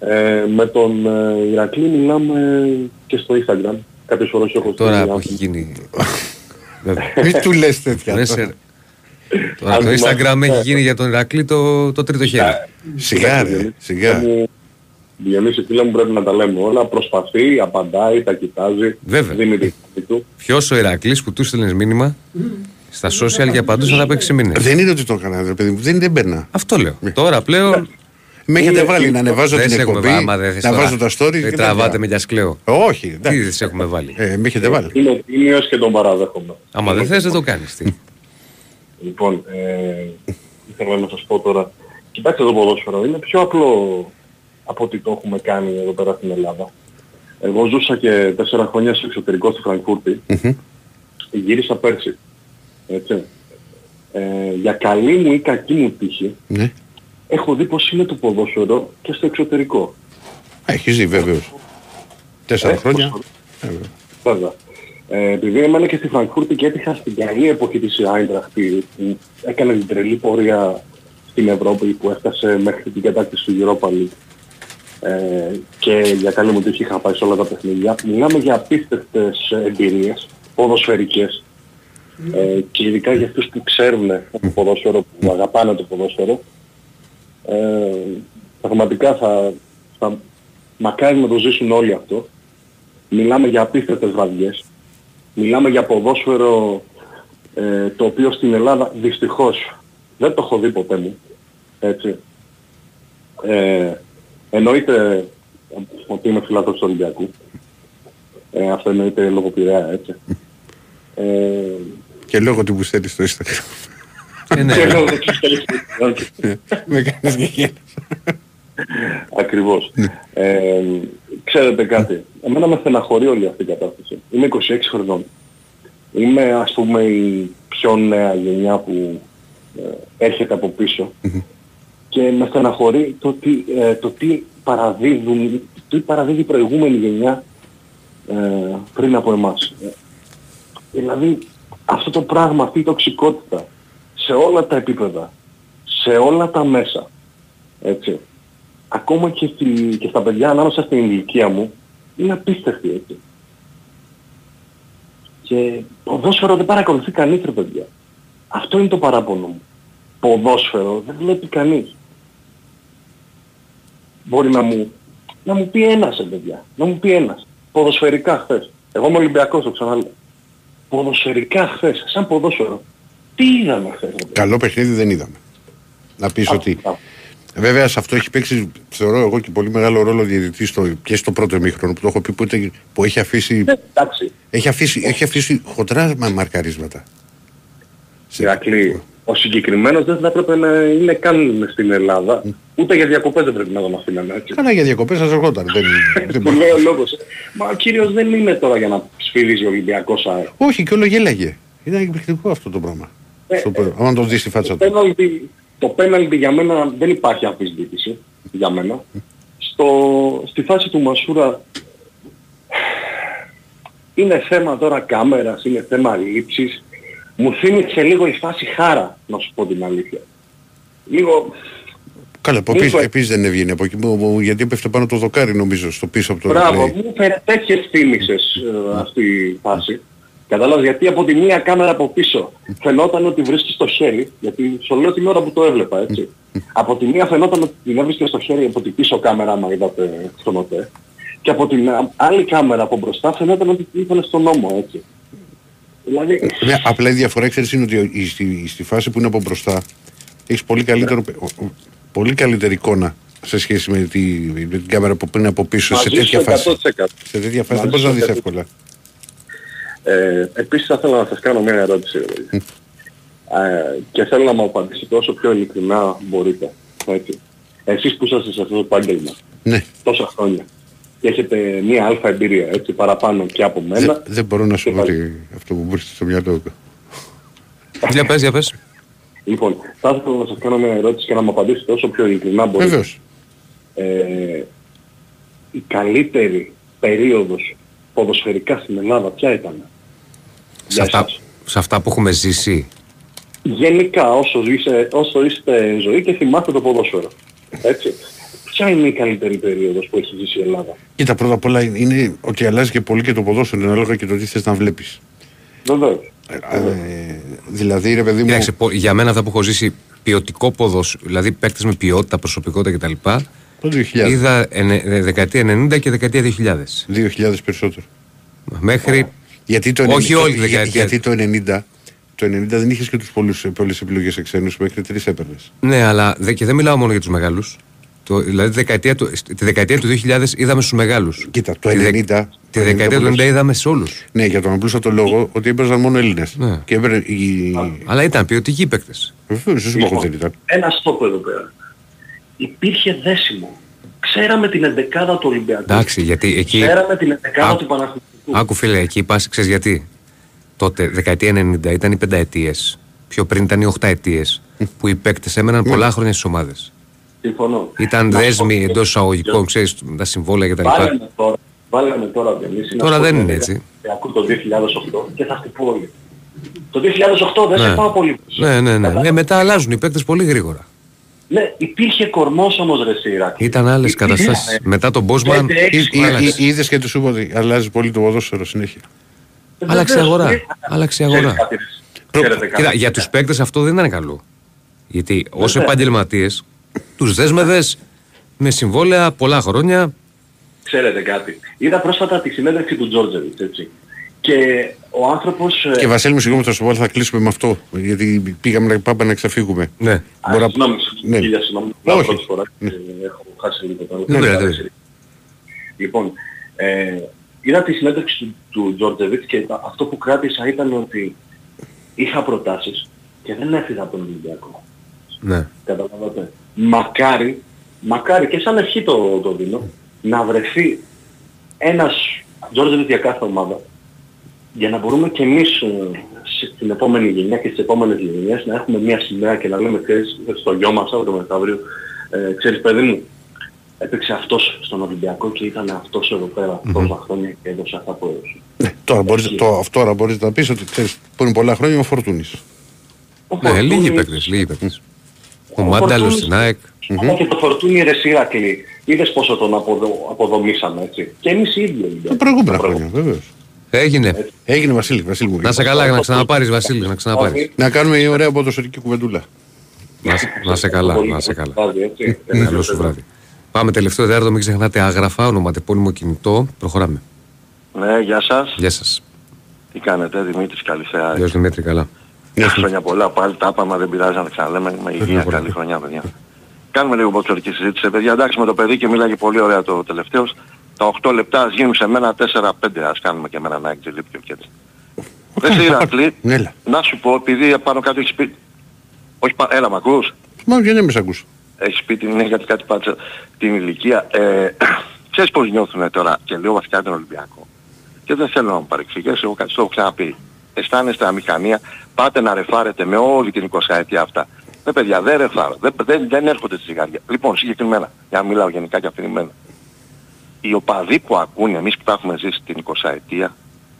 Ε, με τον ε, Ηρακλή μιλάμε και στο Instagram. Κάποιες φορές έχω Τώρα στείλει που άνθρωποι. έχει γίνει. Βέβαια. Μην του λες τέτοια. Δεν σε- Τώρα Αν το θυμάσαι- Instagram έχει γίνει για τον Ηρακλή το, το τρίτο χέρι. Σιγά ρε, σιγά. Μου- Διονύση φίλε μου πρέπει να τα λέμε όλα. Προσπαθεί, απαντάει, τα κοιτάζει. Βέβαια. Δίνει τη γνώμη του. Ποιος ο Ηρακλής που του στέλνεις μήνυμα στα social για παντού θα τα παίξει μήνες; Δεν είναι ότι το έκανα, ρε παιδί μου. Δεν δεν παίρνα. Αυτό λέω. Τώρα πλέον Με έχετε Είναι βάλει εκεί. να ανεβάζω δεν την σε έχουμε εκπομπή, βάλει. άμα δεν θες να τώρα. βάζω τα stories. Δεν και τραβάτε τέτοια. με γιασκλέο. Όχι, Τι εντάξει. δεν σε έχουμε βάλει. Ε, με έχετε βάλει. Είναι τίμιος και τον παραδέχομαι. Άμα δεν θες δεν το κάνεις. Τι. Λοιπόν, ε, ήθελα να σας πω τώρα. Κοιτάξτε το ποδόσφαιρο, είναι πιο απλό από ό,τι το έχουμε κάνει εδώ πέρα στην Ελλάδα. Εγώ ζούσα και τέσσερα χρόνια στο εξωτερικό στη Φραγκφούρτη. Γύρισα πέρσι. Έτσι. Ε, για καλή μου ή κακή μου τύχη, Ναι. έχω δει πως είναι το ποδόσφαιρο και στο εξωτερικό. Έχεις ζει βέβαιος. Τέσσερα Ε, χρόνια. πώς- Ε, βέβαια. Βέβαια. Ε, επειδή έμενα και στη Φραγκφούρτη και έτυχα στην καλή εποχή της Άιντραχτ που έκανε την τρελή πορεία στην Ευρώπη που έφτασε μέχρι την κατάκτηση του Europa League ε, και για καλή μου τύχη είχα πάει σε όλα τα παιχνίδια. Μιλάμε για απίστευτες εμπειρίες, ποδοσφαιρικές ε, και ειδικά για αυτούς που ξέρουν το ποδόσφαιρο, που αγαπάνε το ποδόσφαιρο. Ε, πραγματικά θα, θα μακάρι να το ζήσουν όλοι αυτό. Μιλάμε για απίστευτες βραδιές. Μιλάμε για ποδόσφαιρο ε, το οποίο στην Ελλάδα δυστυχώς δεν το έχω δει ποτέ μου. Έτσι. Ε, εννοείται ότι είμαι φιλάθλος του Ολυμπιακού. Ε, αυτό εννοείται λόγω Πειραιά, έτσι. Ε, Και λόγω του που στέλνει στο Instagram. Ε, ναι. και λόγω του στέλνεις- [LAUGHS] Με κάνεις και γέλας. Ακριβώς. Ε, ξέρετε κάτι, εμένα με στεναχωρεί όλη αυτή η κατάσταση. Είμαι 26 χρονών. Είμαι ας πούμε η πιο νέα γενιά που ε, έρχεται από πίσω και με στεναχωρεί το τι, ε, το τι παραδίδουν, το τι παραδίδει η προηγούμενη γενιά ε, πριν από εμάς. Ε, δηλαδή αυτό το πράγμα, αυτή η τοξικότητα σε όλα τα επίπεδα, σε όλα τα μέσα, έτσι, ακόμα και, στη, και στα παιδιά ανάμεσα στην ηλικία μου, είναι απίστευτη έτσι. Και ποδόσφαιρο δεν παρακολουθεί κανείς ρε παιδιά. Αυτό είναι το παράπονο μου. Ποδόσφαιρο δεν βλέπει κανείς. Μπορεί να μου, να μου πει ένας ρε παιδιά. Να μου πει ένας. Ποδοσφαιρικά χθες. Εγώ είμαι Ολυμπιακός το ξαναλέω. Ποδοσφαιρικά χθες. Σαν ποδόσφαιρο. Τι είδαμε χθες ρε παιδιά; Καλό παιχνίδι δεν είδαμε. Να πεις Α, ότι... α. Βέβαια σε αυτό έχει παίξει, θεωρώ εγώ και πολύ μεγάλο ρόλο ο διαιτητής στο, και στο πρώτο ημίχρονο που το έχω πει που, ήταν- που έχει αφήσει, Ε, Εντάξει. έχει αφήσει, έχει αφήσει χοντρά μα- μαρκαρίσματα. Ηρακλή, ο συγκεκριμένος δεν θα έπρεπε να είναι καν στην Ελλάδα. Ούτε για διακοπές δεν πρέπει να τον αφήνανε έτσι. Καλά για διακοπές σας ερχόταν. δεν, [LAUGHS] δεν Του λέει ο λόγος. Μα ο κύριος δεν είναι τώρα για να σφυρίζει ο Ολυμπιακός ΑΕ. Όχι και όλο γέλαγε. Ήταν εκπληκτικό αυτό το πράγμα. Ε, Στο πρώτο. Άμα το δεις στη φάτσα Το του. πέναλτι, το πέναλτι για μένα δεν υπάρχει αμφισβήτηση. Για μένα. Στο, στη φάση του Μασούρα [SIGHS] είναι θέμα τώρα κάμερας, είναι θέμα λήψης. Μου θύμισε λίγο η φάση χάρα, να σου πω την αλήθεια. Λίγο Καλά, από Μου επίσης, είπε- επίσης δεν έβγαινε από εκεί, μου- μου- γιατί έπεφτε πάνω το δοκάρι νομίζω στο πίσω από το Μπράβο, replay. μου φέρε τέτοιες θύμησες ε, αυτή η φάση. Κατάλαβες γιατί από τη μία κάμερα από πίσω φαινόταν ότι βρίσκεις στο χέρι, γιατί σου λέω την ώρα που το έβλεπα έτσι. από τη μία φαινόταν ότι την έβρισκες στο χέρι από την πίσω κάμερα, άμα είδατε στον ΟΤΕ. Και από την α- άλλη κάμερα από μπροστά φαινόταν ότι την ήταν στον νόμο έτσι. Δηλαδή, Βέβαια, απλά η διαφορά ξέρεις είναι ότι η- στη, στη φάση που είναι από μπροστά έχεις πολύ, καλύτερο, ο- ο- πολύ καλύτερη εικόνα σε σχέση με, τη, με την κάμερα που πριν από πίσω σε Μαζί τέτοια σου φάση. 100%. Σε τέτοια φάση Μαζί δεν μπορείς να σου δεις 100%. εύκολα. Ε, επίσης θα ήθελα να σας κάνω μια ερώτηση. ε, και θέλω να μου απαντήσετε όσο πιο ειλικρινά μπορείτε. Έτσι. Εσείς που είσαστε σε αυτό το επάγγελμα Ναι. τόσα χρόνια και έχετε μια αλφα εμπειρία έτσι παραπάνω και από μένα. Δεν, δεν μπορώ να σου πω ότι αυτό που μου έρχεται στο μυαλό του. Για πες, για πες. Λοιπόν, θα ήθελα να σας κάνω μια ερώτηση και να μου απαντήσετε όσο πιο ειλικρινά μπορείτε. Βεβαίως. Ε, η καλύτερη περίοδος ποδοσφαιρικά στην Ελλάδα ποια ήταν; Σε αυτά, σε αυτά που έχουμε ζήσει. Γενικά όσο, είσαι, όσο είστε ζωή και θυμάστε το ποδόσφαιρο. Έτσι. Ποια είναι η καλύτερη περίοδος που έχει ζήσει η Ελλάδα; Κοίτα, πρώτα απ' όλα είναι ότι αλλάζει και πολύ και το ποδόσφαιρο ανάλογα και το τι θες να βλέπεις. Βεβαίως. Ε, δηλαδή, ρε παιδί μου, Κοίταξε, πο- για μένα αυτά που έχω ζήσει ποιοτικό ποδόσφαιρο, δηλαδή παίκτες με ποιότητα, προσωπικότητα κτλ. το 2000. Είδα ενε- ε, δεκαετία 90 και δεκαετία 2000. 2000 περισσότερο. Μέχρι. Γιατί το Όχι 90 όλη τη για- δεκαετία. Γιατί το 90, το 90 δεν είχες και τους πολλούς, πολλές επιλογές σε ξένους, μέχρι τρεις έπαιρνες. Ναι, αλλά δε, και δεν μιλάω μόνο για τους μεγάλους. Δηλαδή τη δεκαετία, του, τη δεκαετία του 2000 είδαμε στους μεγάλους. Κοίτα, το Τη δε- 90... Τη δεκαετία του 90 είδαμε σε όλους. Ναι, για τον απλούστατο λόγο ότι έπαιζαν μόνο Έλληνες. Ναι. Και έπαιρνε η... Αλλά ήταν ποιοτικοί παίκτες. Βεβαίως, δεν σου πω εγώ δεν ήταν. Ένα στόχο εδώ πέρα. Υπήρχε δέσιμο. Ξέραμε την εντεκάδα του Ολυμπιακού. Εντάξει, γιατί εκεί. Ξέραμε την εντεκάδα Άκου- του Παναθηναϊκού. Άκου φίλε, εκεί πας, ξέρεις γιατί; Τότε, δεκαετία 90 ήταν οι πενταετίες. Πιο πριν ήταν οι οχταετίες. που οι παίκτες έμεναν πολλά χρόνια στις ομάδες. Συμφωνώ. Ήταν Να σου πω δέσμοι και- εντός εισαγωγικών, ξέρεις, τα συμβόλαια κτλ. Βάλαμε τώρα, βάλαμε τώρα ότι εμείς είναι Τώρα αυτό δεν το είναι έτσι. Ολυμπιακού το 2008 και θα χτυπώ όλοι. Το 2008 δεν σε Ναι. πάω πολύ πίσω. Ναι, ναι, ναι. Ε, μετά αλλάζουν οι παίκτες πολύ γρήγορα. Ναι, υπήρχε κορμός όμως ρε Σιράκ. Ήταν άλλες καταστάσεις. Μετά τον Μπόσμαν. Πέντε, έξι Ή- ή- άλλαξε. ή- Είδες και τους σου είπα ότι αλλάζει πολύ το ποδόσφαιρο συνέχεια. Άλλαξε η Βεβαίως, αγορά. ναι. Άλλαξε η Ξέρεις αγορά. κάτι, ξέρετε κάτι. Κοίτα, για τους παίκτες αυτό δεν ήταν καλό. Γιατί ως Βέβαια. Επαγγελματίε τους δέσμευες με συμβόλαια πολλά χρόνια. Ξέρετε κάτι. Είδα πρόσφατα τη συνέντευξη του Τζόρτζεβιτς, έτσι. Και ο άνθρωπος... ε, Και Βασίλη μου, συγγνώμη, θα σου πω, θα κλείσουμε με αυτό. Γιατί πήγαμε να πάμε να ξεφύγουμε. Ναι. Α, Μπορώ να- Συγγνώμη, Ναι. χίλια συγγνώμη. Όχι. Όχι. Πρώτη φορά ε, έχω χάσει λίγο το Δεν πειράζει, δεν πειράζει. Λοιπόν, ε, είδα τη συνέντευξη του, του Τζόρτζεβιτς και τα- αυτό που κράτησα ήταν ότι είχα προτάσεις και δεν έφυγα από τον Ολυμπιακό. Ναι. Καταλαβαίνετε. Μακάρι, μακάρι και σαν ευχή το, το δίνω, να βρεθεί ένας Τζόρτζεβιτ για κάθε ομάδα για να μπορούμε και εμείς ε, στην επόμενη γενιά και στις επόμενες γενιές να έχουμε μια σημαία και να λέμε ξέρεις στο γιο μας αύριο μεθαύριο ε, ξέρεις παιδί μου έπαιξε αυτός στον Ολυμπιακό και ήταν αυτός εδώ πέρα τόσα χρόνια και έδωσε αυτά που έδωσε. Ναι, τώρα μπορείς, το, αυτό τώρα μπορείς να πεις ότι ξέρεις, πριν πολλά χρόνια ο Φορτούνης. Ο Ναι, λίγοι Φορτούνης- παίκτες. Λίγοι παίκτες. Ο Ο Μάνταλο Φορτούνης- στην ΑΕΚ. Αλλά και το φορτούνι ρε Σιράκλη, είδες πόσο τον αποδο, αποδομήσαμε έτσι. Και εμείς οι ίδιοι Τα Ολυμπιακοί. προηγούμενα χρόνια, βεβαίως. Έγινε. Έγινε Βασίλη, Βασίλη μου. Να σε καλά, να ξαναπάρεις Βασίλη, να ξαναπάρεις. Να κάνουμε μια ωραία ποδοσφαιρική κουβεντούλα. Να σε- Να σε καλά, Πολύ να σε καλό καλά. βράδυ, έτσι. Καλό σου βράδυ. Πάμε τελευταίο τέταρτο, μην ξεχνάτε άγραφα, ονοματεπώνυμο κινητό. Προχωράμε. Ναι, γεια σας. Γεια σας. Τι κάνετε, Δημήτρης, καλησπέρα. Γεια σου Δημήτρη, καλά. Χρόνια πολλά, πάλι τα είπαμε, δεν πειράζει να τα ξαναλέμε. Με υγεία, πολλά. καλή χρονιά, παιδιά. Κάνουμε λίγο μποτσορική συζήτηση, παιδιά. Εντάξει, με το παιδί και μίλαγε πολύ ωραία το τελευταίος. Τα 8 λεπτά ας γίνουν σε μένα 4-5, ας κάνουμε και εμένα ένα εκτζελίπιο και έτσι. Δεν σε Ηρακλή, Έλα. να σου πω, επειδή πάνω κάτω έχεις πει... Όχι, πα- έλα, μ' ακούς; Μα γιατί δεν με σ' ακούς. Έχεις πει την, γιατί κάτι πάτσα την ηλικία. Ε, [CLEARS THROAT] ξέρεις πώς νιώθουν τώρα και λέω βασικά τον Ολυμπιακό. Και δεν θέλω να μου παρεξηγήσεις, εγώ κάτι το έχω ξαναπεί. Αισθάνεστε αμηχανία, πάτε να ρεφάρετε με όλη την 20 ετία αυτά. Ναι παιδιά, δεν ρεφάρω, δεν, δεν, δεν έρχονται στη ζυγαριά. Λοιπόν, συγκεκριμένα, για να μιλάω γενικά και αφηρημένα. Οι οπαδοί που ακούνε, εμείς που τα έχουμε ζήσει την 20 ετία,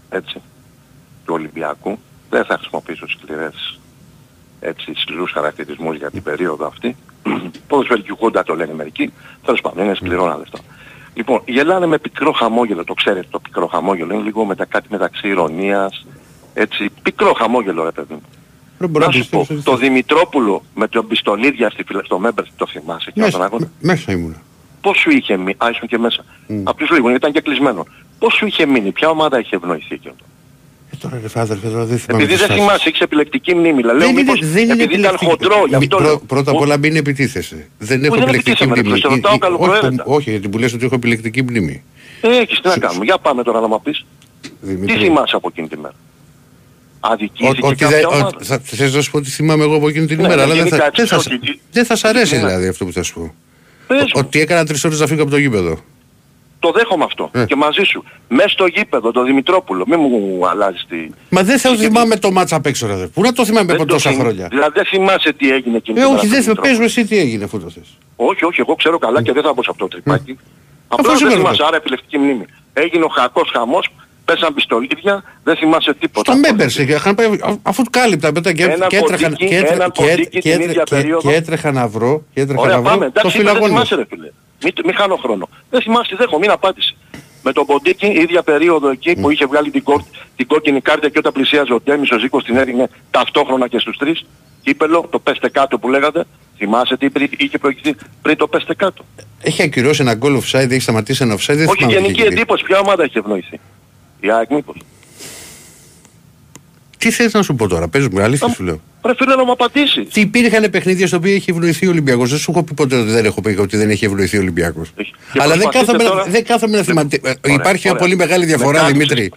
έτσι, του Ολυμπιακού, δεν θα χρησιμοποιήσω σκληρές έτσι, σκληρούς χαρακτηρισμούς για την περίοδο αυτή. [CLEARS THROAT] Ποδοσφαιρική χούντα το λένε μερικοί, τέλος πάντων είναι σκληρό ένα λεφτό. Λοιπόν, γελάνε με πικρό χαμόγελο, το ξέρετε το πικρό χαμόγελο, είναι λίγο μετα, κάτι μεταξύ ηρωνίας, έτσι, πικρό χαμόγελο ρε παιδί μου. Να σου πω, το Δημητρόπουλο με τον Πιστολίδια στη φυλα... στο Μέμπερ το θυμάσαι και μέσα, τον Μέσα ήμουν. Πώς σου είχε μείνει, α ήσουν και μέσα. Mm. Απ' τους λίγους, ήταν και κλεισμένο. Πώς σου είχε μείνει, ποια ομάδα είχε ευνοηθεί και αυτό. Ε, τώρα ρε τώρα δεν θυμάμαι. Επειδή δεν θυμάσαι, έχεις επιλεκτική μνήμη. Λέω, δεν μήπως, δεν είναι επειδή ήταν χοντρό, γι' αυτό πρω, Πρώτα απ' όλα μην επιτίθεσαι. Δεν έχω επιλεκτική μνήμη. Ε, ε, όχι, γιατί που λες ότι έχω επιλεκτική μνήμη. Ε, έχεις, τι να κάνουμε. Για πάμε τώρα να μου πεις. Τι θυμάσαι από εκείνη τη μέρα; Αδική και κάποια ομάδα. Θα να σου πω ότι θυμάμαι εγώ από εκείνη την ναι, ημέρα, ναι, αλλά δεν θα σ' αρέσει ναι. δηλαδή αυτό που θα σου πω. Ότι έκανα τρεις ώρες να φύγω από το γήπεδο. Το δέχομαι αυτό. Ε. Και μαζί σου. Μέσα στο γήπεδο, το Δημητρόπουλο. Μην μου αλλάζεις τη. Μα δεν θα θυμάμαι το μάτσα απ' έξω, ρε. Πού να το θυμάμαι από τόσα χρόνια; Δηλαδή δεν θυμάσαι τι έγινε και ε, όχι, δεν θα εσύ τι έγινε αφού το θες. Όχι, όχι, εγώ ξέρω καλά ε. και δεν θα πω σε αυτό το ε. τρυπάκι. Mm. Απλά δεν θυμάσαι, άρα επιλεκτική μνήμη. Έγινε ο χακός χαμός πέσαν πιστολίδια, δεν θυμάσαι τίποτα. Στον Μπέμπερς είχαν πάει, αφού κάλυπτα μετά και, και έτρεχαν, και, έτρεχαν, και, έτρεχαν, και, έτρεχαν, και, και, έτρεχαν να βρω, και έτρεχαν Ωραία, να βρω το Εντάξει, δεν θυμάσαι ρε φίλε. Μην, χάνω χρόνο. Δεν θυμάσαι, δεν έχω μην απάντησε. Με τον Ποντίκη, ίδια περίοδο εκεί που είχε βγάλει την, την κόκκινη κάρτα και όταν πλησίαζε ο Τέμις, ο Ζήκος την έδινε ταυτόχρονα και στους τρεις. Κύπελο, το πέστε κάτω που λέγατε. Θυμάσαι τι είχε προηγηθεί πριν το πέστε κάτω. Έχει ακυρώσει ένα γκολ offside, έχει σταματήσει ένα offside. Όχι, γενική εντύπωση, ποια ομάδα έχει ευνοηθεί; Η Τι θες να σου πω τώρα, πες μου, αλήθεια σου λέω. Φίλε να μου απαντήσεις. Τι υπήρχαν παιχνίδια στα οποίο έχει ευνοηθεί ο Ολυμπιακός. Δεν σου έχω πει ποτέ ότι δεν έχω πει ότι δεν έχει ευνοηθεί ο Ολυμπιακός. Αλλά δεν κάθομαι, δεν κάθομαι να θυμάμαι. Ε, υπάρχει μια πολύ μεγάλη διαφορά, Δημήτρη.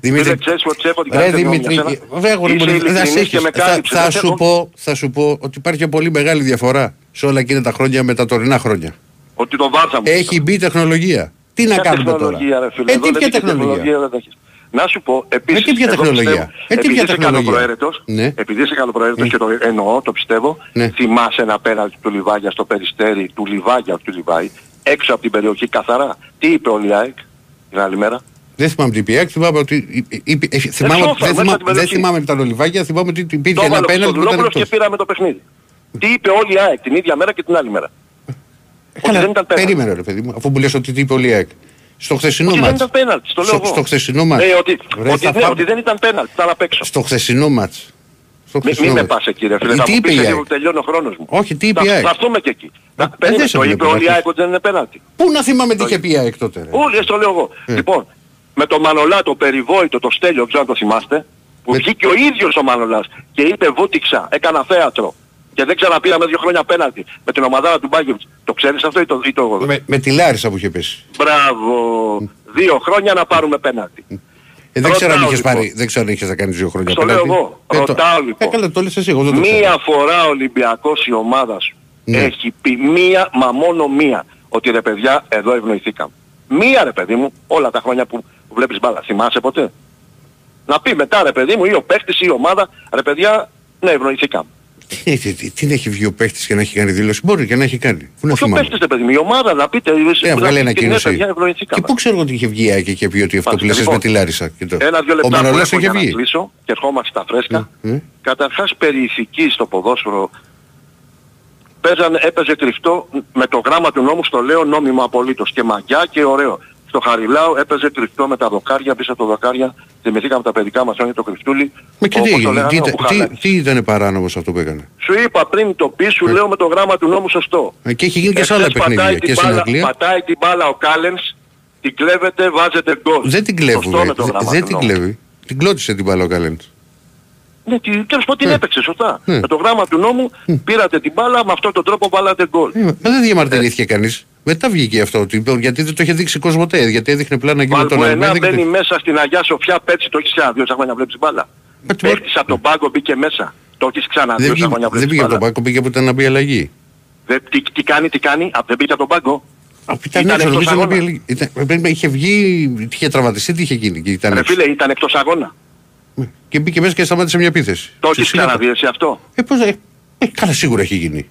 Δημήτρη, ρε Δημήτρη, θα σου πω, θα σου πω ότι υπάρχει μια πολύ μεγάλη διαφορά σε όλα εκείνα τα χρόνια με τα τωρινά χρόνια. Ότι το βάζαμε. Έχει μπει τεχνολογία. Τι να κάνουμε τώρα; Ρε, φίλε. Ε, τι ποια τεχνολογία; Να σου πω, επίσης... Ε, τι ποια τεχνολογία; Ε, τι ποια τεχνολογία; Ναι. Επειδή είσαι καλοπροαίρετος ναι. και το εννοώ, το πιστεύω, ναι. θυμάσαι ένα πέναλτι του Λιβάγια στο Περιστέρι, του Λιβάγια, του Λιβάη, έξω από την περιοχή καθαρά. Τι είπε ο Λιάεκ την άλλη μέρα; Δεν θυμάμαι τι είπε, θυμάμαι. Θυμάμαι, δεν, θυμάμαι, δεν θυμάμαι ότι ο Λιβάγια, και πήραμε το παιχνίδι. Τι είπε όλοι ΑΕΚ την ίδια μέρα και την άλλη μέρα; Καλά, δεν ήταν. Περίμενε ρε παιδί μου, αφού μου λες ότι είπε ο Λιέκ. Στο χθεσινό ότι μάτς. Δεν ήταν πέναλτι, στο λέω. Στο χθεσινό μάτς. Ε, ότι, ρε, ότι, ναι, ότι δεν ήταν πέναλτι, θα απ' έξω. Στο χθεσινό μάτς. Στο με πας εκεί ρε φίλε, ε, θα μου πεις λίγο τελειώνει ο χρόνος μου. Όχι, τι είπε η ΑΕΚ; Θα έρθουμε και εκεί. Ε, να, ε, περίμενε, το είπε ο Λιέκ ότι δεν είναι πέναλτι. Πού να θυμάμαι τι είχε πει η ΑΕΚ τότε. Όλοι, το λέω εγώ. Λοιπόν, με το Μανολά, το περιβόητο, το στέλιο, ξέρω αν το θυμάστε, που βγήκε ο ίδιος ο Μανολάς και είπε βούτυξα, έκανα θέατρο και δεν ξαναπήραμε δύο χρόνια πέναντι με την ομαδάρα του Μπάγκεβιτς. Το ξέρεις αυτό ή το... Ή το... Με, με τη Λάρισα που είχε πέσει. Μπράβο. Δύο χρόνια να πάρουμε πέναντι. Ε, δεν, ξέρω αν είχες λοιπόν. πάρει, δεν ξέρω αν είχες να κάνεις δύο χρόνια πέναντι. Το λέω εγώ. Ε, Ρωτάω λοιπόν. Ε, καλά, το λες εσύ, εγώ δεν το ξέρω. Μία φορά ο Ολυμπιακός η ομάδα σου ναι. έχει πει μία, μα μόνο μία, ότι ρε παιδιά εδώ ευνοηθήκαμε. Μία ρε παιδί μου όλα τα χρόνια που βλέπεις μπάλα. Θυμάσαι ποτέ; Να πει μετά ρε παιδί μου ή ο παίχτης ή η ομάδα ρε παιδιά ναι ευνοηθήκαμε. Ε, τι, τι, τι, να έχει βγει ο παίχτης και να έχει κάνει δήλωση; Μπορεί και να έχει κάνει. Πού να θυμάμαι; Ο παίχτη, η ομάδα να πείτε. Ε, βγάλε ένα κοινό. Και πού ξέρω ότι είχε βγει η και πει ότι αυτό που λε λοιπόν, με τη Λάρισα. Ένα-δυο λεπτά που έχω για να κλείσω και ερχόμαστε στα φρέσκα. Mm. Καταρχάς περί ηθικής στο ποδόσφαιρο παίζαν, έπαιζε κρυφτό με το γράμμα του νόμου στο λέω νόμιμο απολύτως και μαγιά και ωραίο στο Χαριλάου έπαιζε κρυφτό με τα δοκάρια, πίσω από τα δοκάρια. Θυμηθήκαμε τα παιδικά μας χρόνια το κρυφτούλι. Μα και τι, λέγανε, τι, τι, τι, ήταν παράνομος αυτό που έκανε; Σου είπα πριν το πίσω, σου ε. λέω με το γράμμα του νόμου σωστό. Ε, και έχει γίνει και σε άλλα παιχνίδια. Και στην Αγγλία. Πατάει την μπάλα ο Κάλενς, την κλέβεται, βάζεται γκολ. Δεν την κλέβει. Δεν την κλέβει. Την κλώτησε την μπάλα ο Κάλενς. Ναι, τέλος πώ την ε. έπαιξε σωστά. Με το γράμμα του νόμου πήρατε την μπάλα, με αυτόν τον τρόπο βάλατε γκολ. Δεν διαμαρτυρήθηκε κανείς. Μετά βγήκε αυτό γιατί δεν το είχε δείξει κοσμοτέ, γιατί έδειχνε πλάνα εκείνο τον ναι, Αλμέδα. να μπαίνει μέσα στην Αγιά Σοφιά, πέτσι το έχεις ξανά δύο χρόνια βλέπεις μπάλα. Ε, Παίχτης από τον πάγκο μπήκε μέσα. Το έχεις ξανά δύο χρόνια βλέπεις μπάλα. Δεν πήγε από τον πάγκο, πήγε από την αμπή αλλαγή. Τι, τι κάνει, τι κάνει, δεν πήγε από τον πάγκο. Ήταν, ήταν εκτός αγώνα. Ήταν, ε, ε, είχε βγει, είχε τραυματιστεί, τι είχε γίνει. Ήταν Ρε φίλε, ήταν εκτός αγώνα. Ναι, και μπήκε μέσα και σταμάτησε μια επίθεση. Το έχεις ξαναδεί εσύ αυτό; Ε, πώς, ε, καλά σίγουρα έχει γίνει.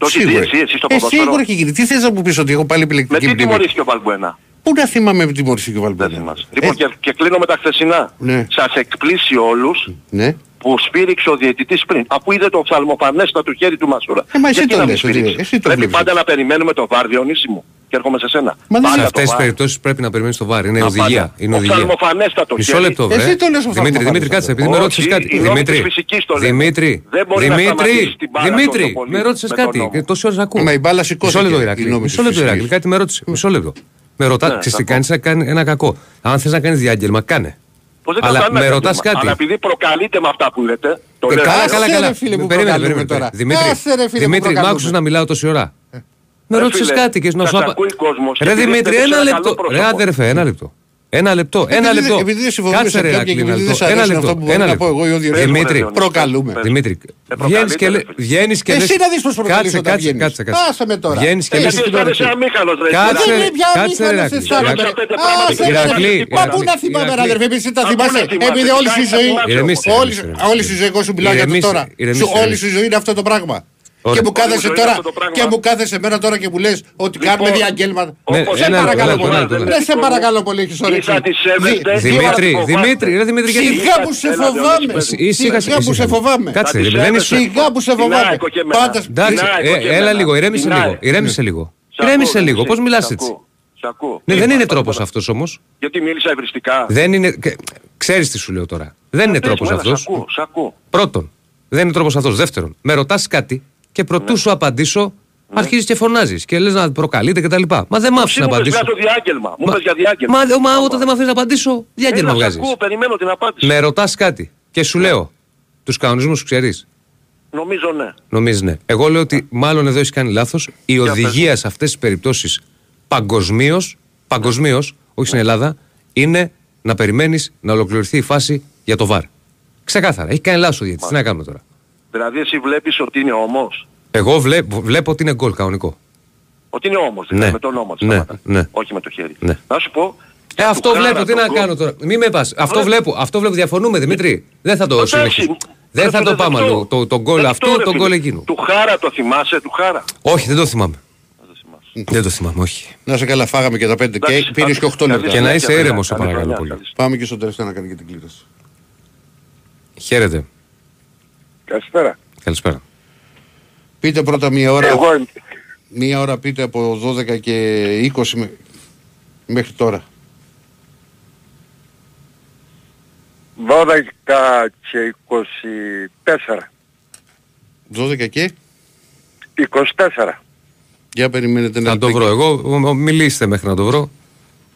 Το έχει δει εσύ, εσύ στο ε, ποδόσφαιρο. Σίγουρα έχει γίνει. Τι θες να μου πεις ότι έχω πάλι επιλεκτική με τι τιμωρήθηκε ο Βαλμπουένα; Πού να θυμάμαι με τι τιμωρήθηκε ο Βαλμπουένα; Δεν θυμάσαι. Λοιπόν, ε. και, και κλείνω με τα χθεσινά. Ναι. Σας εκπλήσει όλους ναι που σφύριξε ο διαιτητής πριν. Αφού είδε το ψαλμοφανέστα του χέρι του Μασούρα. Ε, μα εσύ το λες, εσύ το Πρέπει πάντα να περιμένουμε το βάρ, Διονύση μου. Και έρχομαι σε σένα. Μα δεν σε αυτές τι περιπτώσεις πρέπει να περιμένεις το βάρ. Είναι οδηγία. Πάντα. Είναι οδηγία. Οφθαλμοφανέστατο. Μισό λεπτό, βρε. Εσύ το λες Δημήτρη, Δημήτρη, κάτσε, επειδή με ρώτησες κάτι. Δημήτρη, Δημήτρη, Δημήτρη, Δημήτρη, με ρώτησες κάτι. Τόση ώρα ακούω. Μα η μπάλα σηκώθηκε. Μισό λεπτό, Ηράκλειο. Κάτι με ρώτησες. Μισό λεπτό. Με ρωτά, ξέρεις τι κάνεις, ένα κακό. Αν θες να κάνεις διάγγελμα, κάνε. Πως δεν Αλλά κάνω κανένα με ρωτάς ζήτημα. κάτι; Αλλά επειδή προκαλείτε με αυτά που λέτε, το Ε, λέω. καλά, εγώ. καλά, Άσε, καλά. ρε, φίλε, που Περίμενε, προκαλούμε περίμενε. τώρα. Δημήτρη, Άσε, ρε, φίλε, που Δημήτρη, μ' προκαλούμε. άκουσες να μιλάω τόση ώρα. Με Ρε, ρώτησες φίλε, κάτι και να σας σου απα- ακούει κόσμος και Ρε επειδή Δημήτρη, έχετε ένα ένα λεπτό. καλό Ρε πρόσωπο. αδερφέ, ένα λεπτό. Ένα λεπτό, ένα Επειδή- λεπτό. επειδή δεν συμφωνούμε Κάτσε σε ρε κάποια και Ρακλή, ένα επειδή δεν λεπτό. σ' αρέσουν Ένα αυτά λεπτό. που μπορεί Ένα να πω λεπτό. εγώ ή ο Διονύσης. Δημήτρη, Πες μου, προκαλούμε. Δημήτρη, Ε, βγαίνεις και λες- βγαίνεις και λες... Εσύ να δεις πως προκαλείς Κάτσε, όταν κάτσε, βγαίνεις. κάτσε, κάτσε. Άσε με τώρα. Βγαίνεις και Ε, λες... γιατί Αισθάνεσαι αμήχανος, ρε. Κάτσε, Δεν ρε, είναι πια κάτσε, ρε, αμήχανος Ρακλή. αισθάνομαι. Ρακλή. Άσε, Ηρακλή, ρε, Ηρακλή, Μα πού Ηρακλή, να θυμάμαι ρε Ηρακλή. αδερφέ, επειδή εσύ τα Μα θυμάσαι. πού να θυμάσαι, Επειδή όλη σου η κοιτάξτε, ζωή, κοιτάξτε. Ηρεμήστε, όλη, ηρεμήστε, όλη σου η ζωή, εγώ σου μιλάω για το Ηρεμήστε, τώρα. ηρεμήστε, Σου- Όλη ηρεμήστε. σου η ζωή είναι αυτό το πράγμα. Ωραία. Και μου Όλη κάθεσαι σου τώρα είναι αυτό το πράγμα. και μου κάθεσαι εμένα τώρα και μου λες ότι κάνουμε διαγγέλματα. Ναι, Όπως Σε ένα λεπτό, παρακαλώ ένα λεπτό, πολύ. ένα λεπτό. Δεν σε παρακαλώ πολύ, έχεις όρεξη. Ίσα τη σέβεστε. Δι- Δημήτρη, Φοβάστε. Δημήτρη, ρε Δημήτρη, γιατί... Σιγά που σε Έλα, φοβάμαι. Διονύση, πες. Ήσυχα, Σιγά που ήσυχα. σε φοβάμαι. Κάτσε, Θα ρε, τις δεν έβεσαι. είσαι... Σιγά που σε Την φοβάμαι. ΑΕΚ και εμένα. Πάντα Εντάξει, Την ΑΕΚ ε, και έλα εμένα. λίγο, ηρέμησε Την λίγο, ΑΕΚ. ηρέμησε λίγο. Σ' ακούω, Ηρέμησε Διονύση. λίγο, πώς μιλάς Σ' έτσι; ακούω. Σ' ακούω. Ναι, δεν είναι Είπα, τρόπος είπα. αυτός όμως. Γιατί μίλησα ευρυστικά. Δεν είναι... και- Ξέρεις τι σου λέω τώρα. Δεν είναι Πες μου, τρόπος έλα, αυτός. Σ' ακούω, σ' ακούω. Πρώτον, δεν είναι τρόπος αυτός. Δεύτερον, με ρωτάς κάτι και προτού σου απαντήσω, αρχίζεις και φωνάζεις και λες να προκαλείτε κτλ. Μα δεν μ' άφησες Εσύ να μου πες απαντήσω. βγάζω διάγγελμα. Μου Μα- πες για διάγγελμα. Μα, μα όταν δεν με αφήνεις να απαντήσω, διάγγελμα Έλα, σ' βγάζεις. ακούω, περιμένω την απάντηση. Με ρωτάς κάτι και σου λέω, τους κανονισμούς ξέρεις; Νομίζω ναι. Νομίζεις ναι. Εγώ λέω ότι μάλλον εδώ έχεις κάνει λάθος. Η οδηγία σε αυτές τις περιπτώσεις παγκοσμίως, παγκοσμίως, όχι στην Ελλάδα, είναι να περιμένεις να ολοκληρωθεί η φάση για το ΒΑΡ. Ξεκάθαρα. Έχει κάνει λάθος ο διαιτητής. Τι να κάνουμε τώρα; Δηλαδή εσύ βλέπεις ότι είναι όμως. Εγώ βλέπω, βλέπω ότι είναι γκολ κανονικό. Ότι είναι όμως. Δηλαδή Ναι. με τον νόμο. Ναι, σταμάτας. ναι. Όχι με το χέρι. Ναι. Να σου πω. Ε, αυτό του Χάρα βλέπω. Τι τον να γκολ. κάνω τώρα. Μην με πας. Αυτό βλέπω. Αυτό βλέπω. Διαφωνούμε, Δημήτρη; Δεν θα το Εντάξει. συνεχίσουμε. Δεν Ρε θα φίλε, το πάμε δεκτό. αλλού. Το, το γκολ Δεκτό, αυτού, ρε το φίλε. γκολ εκείνου. Του Χάρα το θυμάσαι, του Χάρα; Όχι, δεν το θυμάμαι. Δεν το θυμάμαι, όχι. Να σε καλά, φάγαμε και τα πέντε και Εντάξει, πήρες και 8 λεπτά. Και να είσαι Καλή ήρεμος, σε χρονιά, παρακαλώ καλή πολύ. χρονιά. Πάμε και στο τελευταίο να κάνει και την κλήρωση. Χαίρετε. Καλησπέρα. Καλησπέρα. Πείτε πρώτα μία ώρα. Εγώ Μία ώρα πείτε από 12 και 20 με- μέχρι τώρα. 12 και 24. 12 και; 24. για περιμένετε να Θα το βρω εγώ. Ο- ο- Μιλήστε μέχρι να το βρω.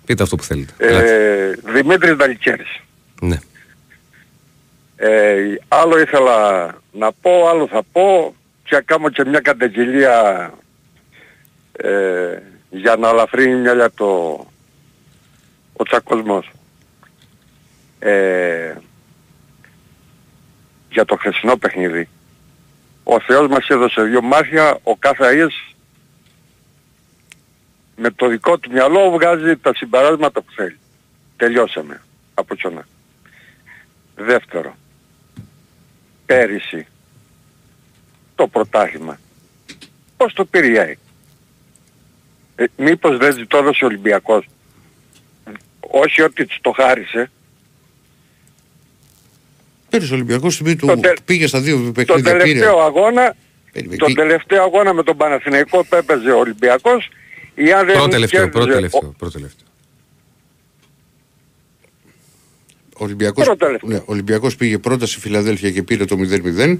Πείτε αυτό που θέλετε. Ελάτε. Ε, Δημήτρης Δαλικέρης. Ναι. Ε, άλλο ήθελα να πω, άλλο θα πω και να κάνω και μια καταγγελία ε, για να αλαφρύνει μια το ο τσακωσμός. Ε, για το χθεσινό παιχνίδι. Ο Θεός μας έδωσε δύο μάτια, ο κάθε αΐς με το δικό του μυαλό βγάζει τα συμπεράσματα που θέλει. Τελειώσαμε από τσονά. Δεύτερο, πέρυσι το πρωτάθλημα. Πώς το πήρε η ΑΕΚ. Ε, μήπως δεν το έδωσε ο Ολυμπιακός; Όχι ότι της το χάρισε. Πέρυσι ο Ολυμπιακός τιμή του Το τε- πήγε στα δύο Το παιχνίδια πήρε. τελευταίο αγώνα, Περίμενε, τον τι- τελευταίο αγώνα με τον Παναθηναϊκό που έπαιζε ο Ολυμπιακός ή αν δεν Πρώτο τελευταίο, κέρδιζε πρώτο ο- τελευταίο, πρώτο τελευταίο. Ο Ολυμπιακός, Πρώτο τελευταίο. ναι, ο Ολυμπιακός πήγε πρώτα στη Φιλαδέλφια και πήρε το 0-0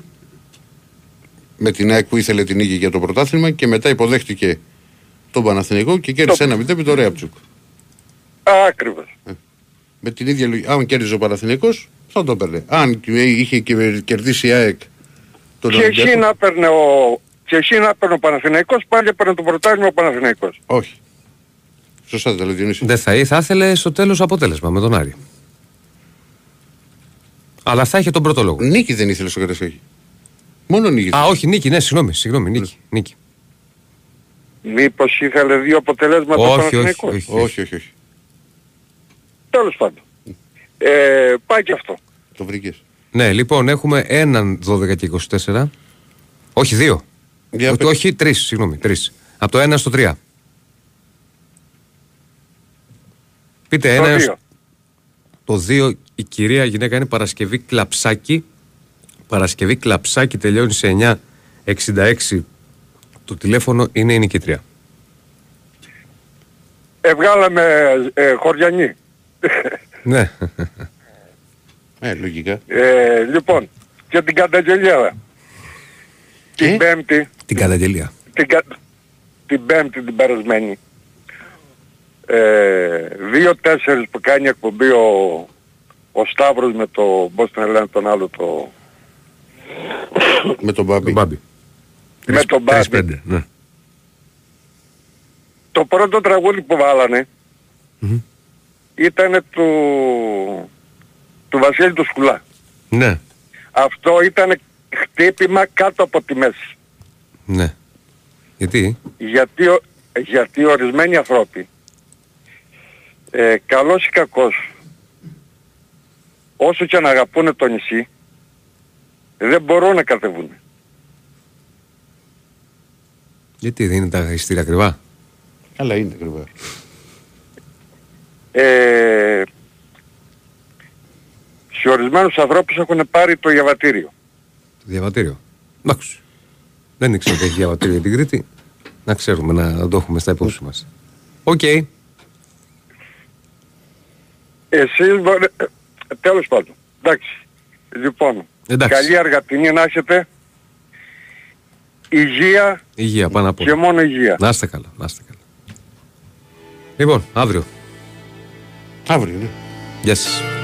με την ΑΕΚ που ήθελε την νίκη για το πρωτάθλημα και μετά υποδέχτηκε τον Παναθηναϊκό και κέρδισε ένα 0 με τον Ρέαπτσουκ. Άκριβος. Με την ίδια λογική. Αν κέρδιζε ο Παναθηναϊκός θα το έπαιρνε. Αν και είχε και κερδίσει η ΑΕΚ τον Και εσύ Ολυμπιακό. να παίρνε ο, και εσύ να παίρνε ο Παναθηναϊκός, πάλι έπαιρνε το πρωτάθλημα ο Παναθηναϊκός. Όχι. Σωστά τα λέει Διονύση. Δεν θα, ή- θα ήθελε στο τέλος αποτέλεσμα με τον Άρη. Αλλά θα είχε τον πρώτο λόγο. Νίκη δεν ήθελε στο Καρασιόγη. Μόνο νίκη. Α, όχι, νίκη, ναι, συγγνώμη, συγγνώμη, νίκη. νίκη. Μήπως ήθελε δύο αποτελέσματα ο Όχι, όχι, Παναθηναϊκός. όχι. όχι, όχι, όχι. Τέλος πάντων. Ε, πάει και αυτό. Το βρήκες. Ναι, λοιπόν, έχουμε έναν 12 και 24. Όχι, δύο. Για όχι, πες. όχι, τρεις, συγγνώμη, τρεις. Από το 1 στο 3. Πείτε Το ένα έως- δύο. Το 2 η κυρία γυναίκα είναι Παρασκευή Κλαψάκη. Παρασκευή Κλαψάκη τελειώνει σε 9.66. Το τηλέφωνο είναι η νικητρία. Ε, βγάλαμε ε, χωριανή. ναι. Ε, λογικά. Ε, λοιπόν, και την καταγγελία. Την πέμπτη, Την καταγγελία. την, κα... την πέμπτη την περασμένη. Ε, δύο τέσσερις που κάνει εκπομπή ο, ο Σταύρος με το, πώς τον λένε τον άλλο το, Με τον Μπάμπη. Μπάμπη. με τον Μπάμπη. 3-5, ναι. Το πρώτο τραγούδι που βάλανε ήταν του, του Βασίλη του Σκουλά. Ναι, Αυτό ήταν χτύπημα κάτω από τη μέση. ναι. Γιατί, Γιατί, ο- γιατί ορισμένοι ανθρώποι, ε, καλός ή κακός, όσο και να αγαπούνε το νησί, δεν μπορούν να κατεβούν. γιατί δεν είναι τα εισιτήρια ακριβά; Αλλά είναι ακριβά. Ε, σε ορισμένους ανθρώπους έχουν πάρει το διαβατήριο. Το διαβατήριο. Εντάξει. Δεν ήξερα ότι έχει διαβατήριο για την Κρήτη. Να ξέρουμε, να, να το έχουμε στα υπόψη μας. Οκ. Εσείς μπορεί... ε, Τέλος πάντων. Εντάξει. Λοιπόν, Εντάξει. καλή αργατινή να έχετε. Υγεία Υγεία, πάνω από και μόνο υγεία. Να είστε καλά, να είστε καλά. Λοιπόν, αύριο. Αύριο, ναι. Γεια σας.